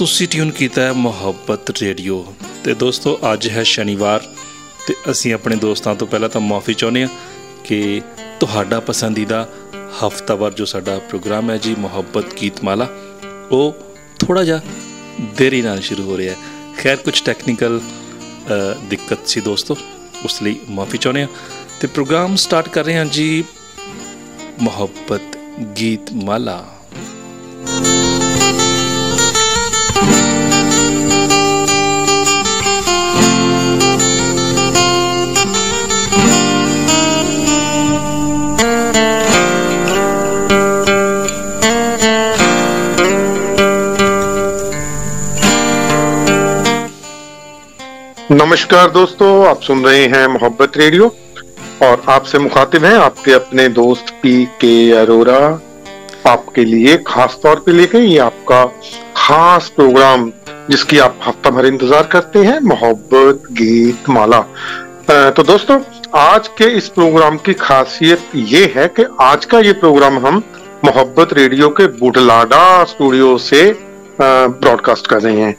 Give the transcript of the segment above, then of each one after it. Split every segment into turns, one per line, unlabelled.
ਦੋਸਤੋ ਤੁਸੀਂ ਟਿਊਨ ਕੀਤਾ ਹੈ ਮੁਹੱਬਤ ਰੇਡੀਓ। ਤੇ ਦੋਸਤੋ, ਅੱਜ ਹੈ ਸ਼ਨੀਵਾਰ ਤੇ ਅਸੀਂ ਆਪਣੇ ਦੋਸਤਾਂ ਤੋਂ ਪਹਿਲਾਂ ਤਾਂ ਮਾਫੀ ਚਾਹੁੰਦੇ ਹਾਂ ਕਿ ਤੁਹਾਡਾ ਪਸੰਦੀਦਾ ਹਫਤਾਵਾਰ ਜੋ ਸਾਡਾ ਪ੍ਰੋਗਰਾਮ ਹੈ ਜੀ, ਮੁਹੱਬਤ ਗੀਤਮਾਲਾ, ਉਹ ਥੋੜਾ ਜਿਹਾ ਦੇਰੀ ਨਾਲ ਸ਼ੁਰੂ ਹੋ ਰਿਹਾ ਹੈ। ਖੈਰ, ਕੁਝ ਟੈਕਨੀਕਲ ਦਿੱਕਤ ਸੀ ਦੋਸਤੋ, ਉਸ ਲਈ ਮਾਫੀ ਚਾਹੁੰਦੇ ਹਾਂ। ਤੇ ਪ੍ਰੋਗਰਾਮ ਸਟਾਰਟ ਕਰ ਰਹੇ ਹਾਂ ਜੀ ਮੁਹੱਬਤ ਗੀਤਮਾਲਾ।
नमस्कार दोस्तों, आप सुन रहे हैं मोहब्बत रेडियो और आपसे मुखातिब हैं आपके अपने दोस्त पी के अरोरा। आपके लिए, खास तौर पे लेके ये आपका खास प्रोग्राम जिसकी आप हफ़्ता भर इंतज़ार करते हैं, मोहब्बत गीत माला। तो दोस्तों, आज के इस प्रोग्राम की खासियत ये है कि आज का ये प्रोग्राम हम मोहब्बत रेडियो के बुढ़लाडा स्टूडियो से ब्रॉडकास्ट कर रहे हैं।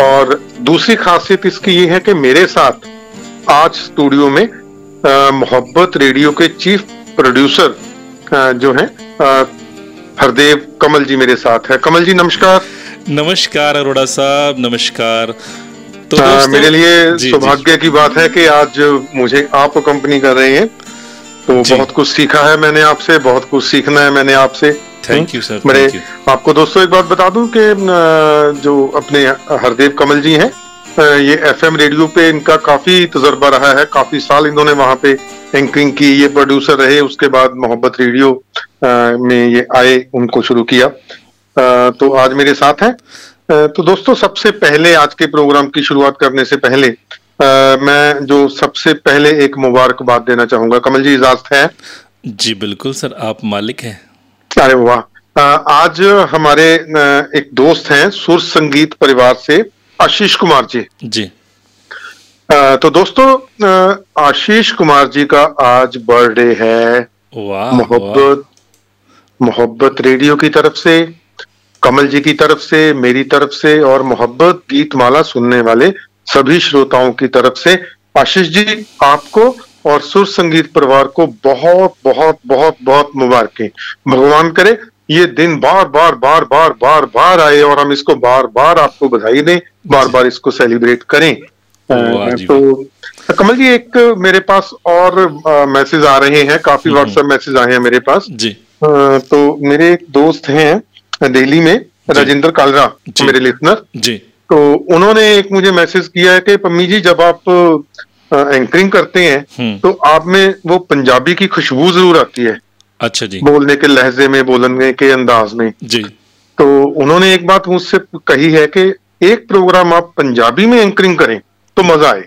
और दूसरी खासियत इसकी ये है कि मेरे साथ आज स्टूडियो में मोहब्बत रेडियो के चीफ प्रोड्यूसर जो हैं हरदेव कमल जी मेरे साथ है। कमल जी नमस्कार।
नमस्कार अरोड़ा साहब नमस्कार।
तो आ, मेरे लिए सौभाग्य की बात है कि आज मुझे आप कंपनी कर रहे हैं। तो बहुत कुछ सीखा है मैंने आपसे बहुत कुछ सीखना है मैंने आपसे।
थैंक यू सर
मेरे आपको दोस्तों एक बात बता दूँ कि जो अपने हरदेव कमल जी हैं ये एफएम रेडियो पे इनका काफ़ी तजर्बा रहा है काफ़ी साल इन्होंने वहाँ पे एंकरिंग की ये प्रोड्यूसर रहे उसके बाद मोहब्बत रेडियो में ये आए उनको शुरू किया। तो आज मेरे साथ हैं। तो दोस्तों सबसे पहले आज के प्रोग्राम की शुरुआत करने से पहले मैं जो सबसे पहले एक मुबारकबाद देना चाहूँगा। कमल जी इजाज़त है?
जी बिल्कुल सर। आप मालिक हैं।
अरे वाह आज हमारे एक दोस्त हैं सुर संगीत परिवार से आशीष कुमार जी।
जी।
तो दोस्तों आशीष कुमार जी का आज बर्थडे है। मोहब्बत मोहब्बत रेडियो की तरफ़ से कमल जी की तरफ़ से मेरी तरफ़ से और मोहब्बत गीत माला सुनने वाले सभी श्रोताओं की तरफ़ से। आशीष जी आपको और सुर संगीत परिवार को बहुत बहुत बहुत बहुत मुबारकें। भगवान करे ये दिन बार बार बार बार बार बार आए और हम इसको बार बार आपको बधाई दें बार बार इसको सेलिब्रेट करें। तो कमल जी एक मेरे पास और मैसेज आ रहे हैं काफ़ी व्हाट्सएप मैसेज आए हैं मेरे पास।
जी।
तो मेरे एक दोस्त हैं दिल्ली में राजेंद्र कालरा मेरे लिसनर
जी।
तो उन्होंने एक मुझे मैसेज किया है कि पम्मी जी जब आप एंकरिंग करते हैं तो आप में वो पंजाबी की खुशबू ज़रूर आती है।
अच्छा जी।
बोलने के लहजे में बोलने के अंदाज में।
जी।
तो उन्होंने एक बात मुझसे कही है कि एक प्रोग्राम आप पंजाबी में एंकरिंग करें तो मज़ा आए।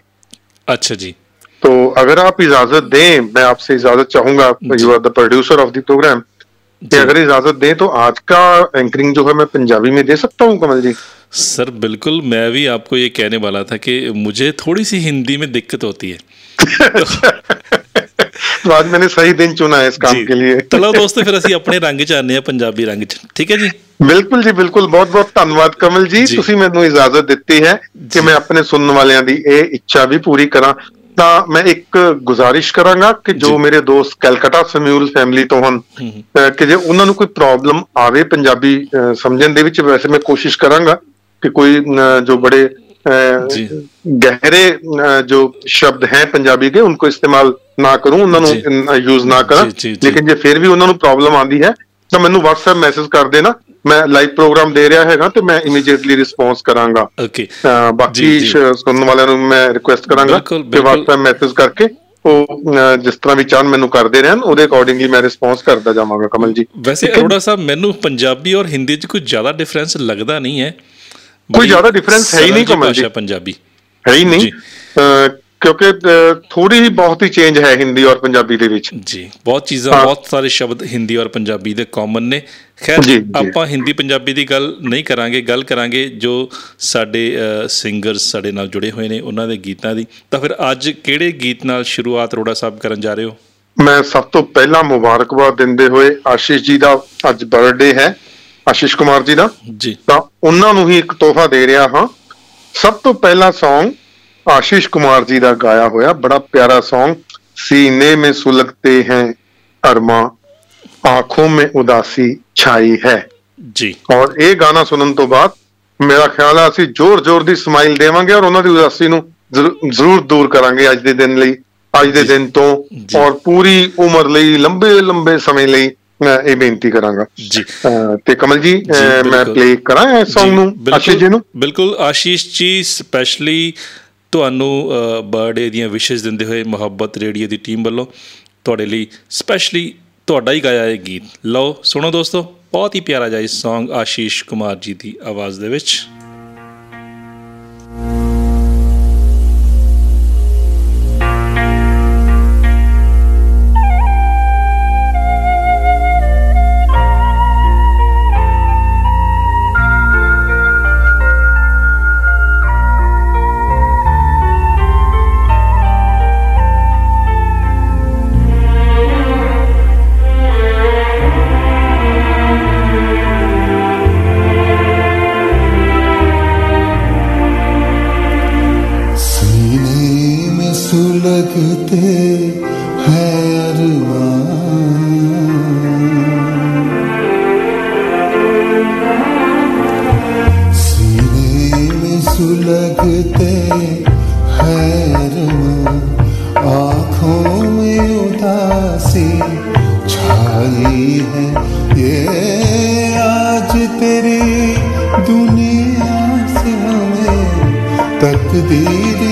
अच्छा जी।
तो अगर आप इजाज़त दें मैं आपसे इजाज़त चाहूँगा you are the producer of the programme कि अगर इजाज़त दें तो आज का एंकरिंग जो है मैं पंजाबी में दे सकता हूँ कमल जी?
सर बिल्कुल मैं भी आपको ये कहने वाला था कि मुझे थोड़ी सी हिंदी में दिक्कत होती है
तो आज मैंने सही दिन चुना है इस काम के लिए
ਚਲੋ ਦੋਸਤੋ ਫਿਰ ਅਸੀਂ ਆਪਣੇ ਰੰਗ ਚ ਆਨੇ ਆ ਪੰਜਾਬੀ ਰੰਗ ਚ ਠੀਕ ਹੈ ਜੀ
ਬਿਲਕੁਲ ਜੀ ਬਿਲਕੁਲ ਬਹੁਤ ਬਹੁਤ ਧੰਨਵਾਦ ਕਮਲ ਜੀ ਤੁਸੀਂ ਮੈਨੂੰ ਇਜਾਜ਼ਤ ਦਿੱਤੀ ਹੈ ਕਿ ਮੈਂ ਆਪਣੇ ਸੁਣਨ ਵਾਲਿਆਂ ਦੀ ਇਹ ਇੱਛਾ ਵੀ ਪੂਰੀ ਕਰਾਂ ਤਾਂ ਮੈਂ ਇੱਕ ਗੁਜ਼ਾਰਿਸ਼ ਕਰਾਂਗਾ ਕਿ ਜੋ ਮੇਰੇ ਦੋਸਤ ਕੈਲਕਟਾ ਸਮਿਊਲ ਫੈਮਿਲੀ ਤੋਂ ਹਨ ਕਿ ਜੇ ਉਹਨਾਂ ਨੂੰ ਕੋਈ ਪ੍ਰੋਬਲਮ ਆਵੇ ਪੰਜਾਬੀ ਸਮਝਣ ਦੇ ਵਿੱਚ ਵੈਸੇ ਮੈਂ ਕੋਸ਼ਿਸ਼ ਕਰਾਂਗਾ ਕਿ ਕੋਈ जो बड़े गहरे जो शब्द हैं पंजाबी के उनको इस्तेमाल ना करूं उन्होंने यूज ना करा लेकिन ਜੇ ਫਿਰ ਵੀ ਉਹਨਾਂ ਨੂੰ ਪ੍ਰੋਬਲਮ ਆਂਦੀ ਹੈ ਤਾਂ ਮੈਨੂੰ WhatsApp ਮੈਸੇਜ ਕਰ ਦੇਣਾ ਮੈਂ ਲਾਈਵ ਪ੍ਰੋਗਰਾਮ ਦੇ ਰਿਹਾ ਹੈਗਾ ਤੇ ਮੈਂ ਇਮੀਡੀਏਟਲੀ ਰਿਸਪੌਂਸ ਕਰਾਂਗਾ
ਓਕੇ
ਬਾਕੀ ਸੁਣਨ ਵਾਲਿਆਂ ਨੂੰ ਮੈਂ ਰਿਕੁਐਸਟ ਕਰਾਂਗਾ ਕਿ WhatsApp ਮੈਸੇਜ ਕਰਕੇ ਉਹ ਜਿਸ ਤਰ੍ਹਾਂ ਵੀ ਚਾਹਨ ਮੈਨੂੰ ਕਰਦੇ ਰਹਿਣ ਉਹਦੇ ਅਕੋਰਡਿੰਗਲੀ ਮੈਂ ਰਿਸਪੌਂਸ ਕਰਦਾ ਜਾਵਾਂਗਾ ਕਮਲ ਜੀ
ਵੈਸੇ ਅਰੋੜਾ ਸਾਹਿਬ ਮੈਨੂੰ ਪੰਜਾਬੀ ਔਰ ਹਿੰਦੀ 'ਚ ਕੋਈ ਜ਼ਿਆਦਾ ਡਿਫਰੈਂਸ ਲੱਗਦਾ ਨਹੀਂ ਹੈ
ਕੋਈ ਜ਼ਿਆਦਾ ਡਿਫਰੈਂਸ ਹੈ ਹੀ ਨਹੀਂ ਕਮਲ ਜੀ
ਪੰਜਾਬੀ।
ਹੈ ਹੀ ਨਹੀਂ। ਕਿਉਂਕਿ ਥੋੜੀ ਹੀ ਬਹੁਤ ਹੀ ਚੇਂਜ ਹੈ ਹਿੰਦੀ ਔਰ ਪੰਜਾਬੀ ਦੇ ਵਿੱਚ।
ਜੀ ਬਹੁਤ ਚੀਜ਼ਾਂ ਬਹੁਤ ਸਾਰੇ ਸ਼ਬਦ ਹਿੰਦੀ ਔਰ ਪੰਜਾਬੀ ਦੇ ਕਾਮਨ ਨੇ। ਖੈਰ ਆਪਾਂ ਹਿੰਦੀ ਪੰਜਾਬੀ ਦੀ ਗੱਲ ਨਹੀਂ ਕਰਾਂਗੇ। ਗੱਲ ਕਰਾਂਗੇ ਜੋ ਸਾਡੇ ਸਿੰਗਰਸ ਸਾਡੇ ਨਾਲ ਜੁੜੇ ਹੋਏ ਨੇ ਉਹਨਾਂ ਦੇ ਗੀਤਾਂ ਦੀ। ਤਾਂ ਫਿਰ ਅੱਜ ਕਿਹੜੇ ਗੀਤ ਨਾਲ ਸ਼ੁਰੂਆਤ ਰੋੜਾ ਸਾਹਿਬ ਕਰਨ ਜਾ ਰਹੇ ਹੋ?
ਮੈਂ ਸਭ ਤੋਂ ਪਹਿਲਾਂ ਮੁਬਾਰਕਬਾਦ ਦਿੰਦੇ ਹੋਏ ਆਸ਼ੀਸ਼ ਜੀ ਦਾ ਅੱਜ ਬਰਥਡੇ ਹੈ। ਆਸ਼ੀਸ਼ ਕੁਮਾਰ ਜੀ ਦਾ।
ਜੀ।
ਤਾਂ ਉਹਨਾਂ ਨੂੰ ਹੀ ਇੱਕ ਤੋਹਫਾ ਦੇ ਰਿਹਾ ਹਾਂ। ਸਭ ਤੋਂ ਪਹਿਲਾ Song ਆਸ਼ੀਸ਼ ਕੁਮਾਰ ਜੀ ਦਾ ਗਾਇਆ ਹੋਇਆ। ਬੜਾ ਪਿਆਰਾ Song ਸੀਨੇ ਮੇ ਸੁਲਗਤੇ ਹੈ ਅਰਮਾ ਆਂਖੋਂ ਮੇ ਉਦਾਸੀ ਛਾਈ ਹੈ।
ਜੀ।
ਔਰ ਇਹ ਗਾਣਾ ਸੁਣਨ ਤੋਂ ਬਾਅਦ ਮੇਰਾ ਖਿਆਲ ਆ ਅਸੀਂ ਜ਼ੋਰ-ਜ਼ੋਰ ਦੀ ਸਮਾਈਲ ਦੇਵਾਂਗੇ ਔਰ ਉਹਨਾਂ ਦੀ ਉਦਾਸੀ ਨੂੰ ਜ਼ਰੂਰ ਦੂਰ ਕਰਾਂਗੇ ਅੱਜ ਦੇ ਦਿਨ ਲਈ ਅੱਜ ਦੇ ਦਿਨ ਤੋਂ। ਔਰ ਪੂਰੀ ਉਮਰ ਲਈ ਲੰਬੇ ਲੰਬੇ ਸਮੇਂ ਲਈ ਇਹ ਬੇਨਤੀ ਕਰਾਂਗਾ।
ਜੀ।
ਤੇ ਕਮਲ ਜੀ ਮੈਂ। ਪਲੇ ਕਰਾਂ ਇਸ Song ਨੂੰ ਆਸ਼ੀਸ਼ ਜੀ ਨੂੰ?
ਬਿਲਕੁਲ ਆਸ਼ੀਸ਼ ਜੀ ਸਪੈਸ਼ਲੀ ਤੁਹਾਨੂੰ ਬਰਥਡੇ ਦੀਆਂ ਵਿਸ਼ੇਸ ਦਿੰਦੇ ਹੋਏ ਮੁਹੱਬਤ ਰੇਡੀਓ ਦੀ ਟੀਮ ਵੱਲੋਂ ਤੁਹਾਡੇ ਲਈ ਸਪੈਸ਼ਲੀ ਤੁਹਾਡਾ ਹੀ ਗਾਇਆ ਇਹ ਗੀਤ। ਲਓ ਸੁਣੋ ਦੋਸਤੋ ਬਹੁਤ ਹੀ ਪਿਆਰਾ ਜਿਹਾ ਇਹ Song ਆਸ਼ੀਸ਼ ਕੁਮਾਰ ਜੀ ਦੀ ਆਵਾਜ਼ ਦੇ ਵਿੱਚ।
में सुलगते हैं अरमान आंखों में उदासी छाई है ये आज तेरी दुनिया से हमें तकदीर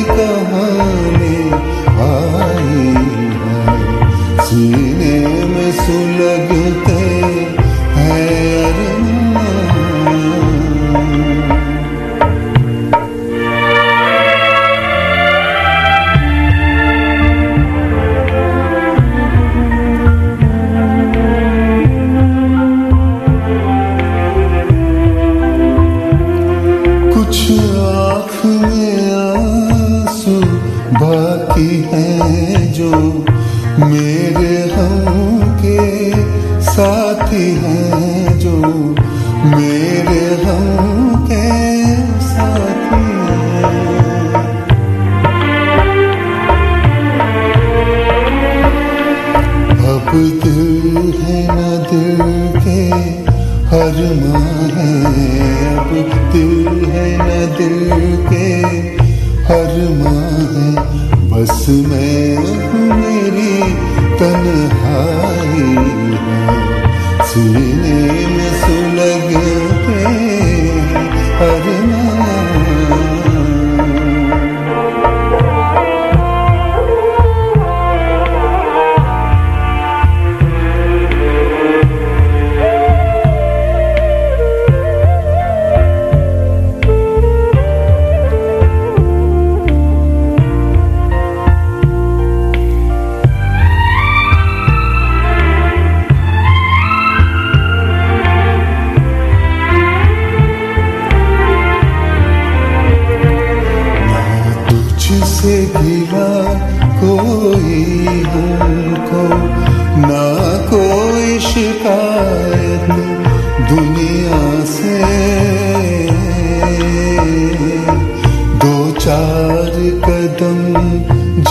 चार कदम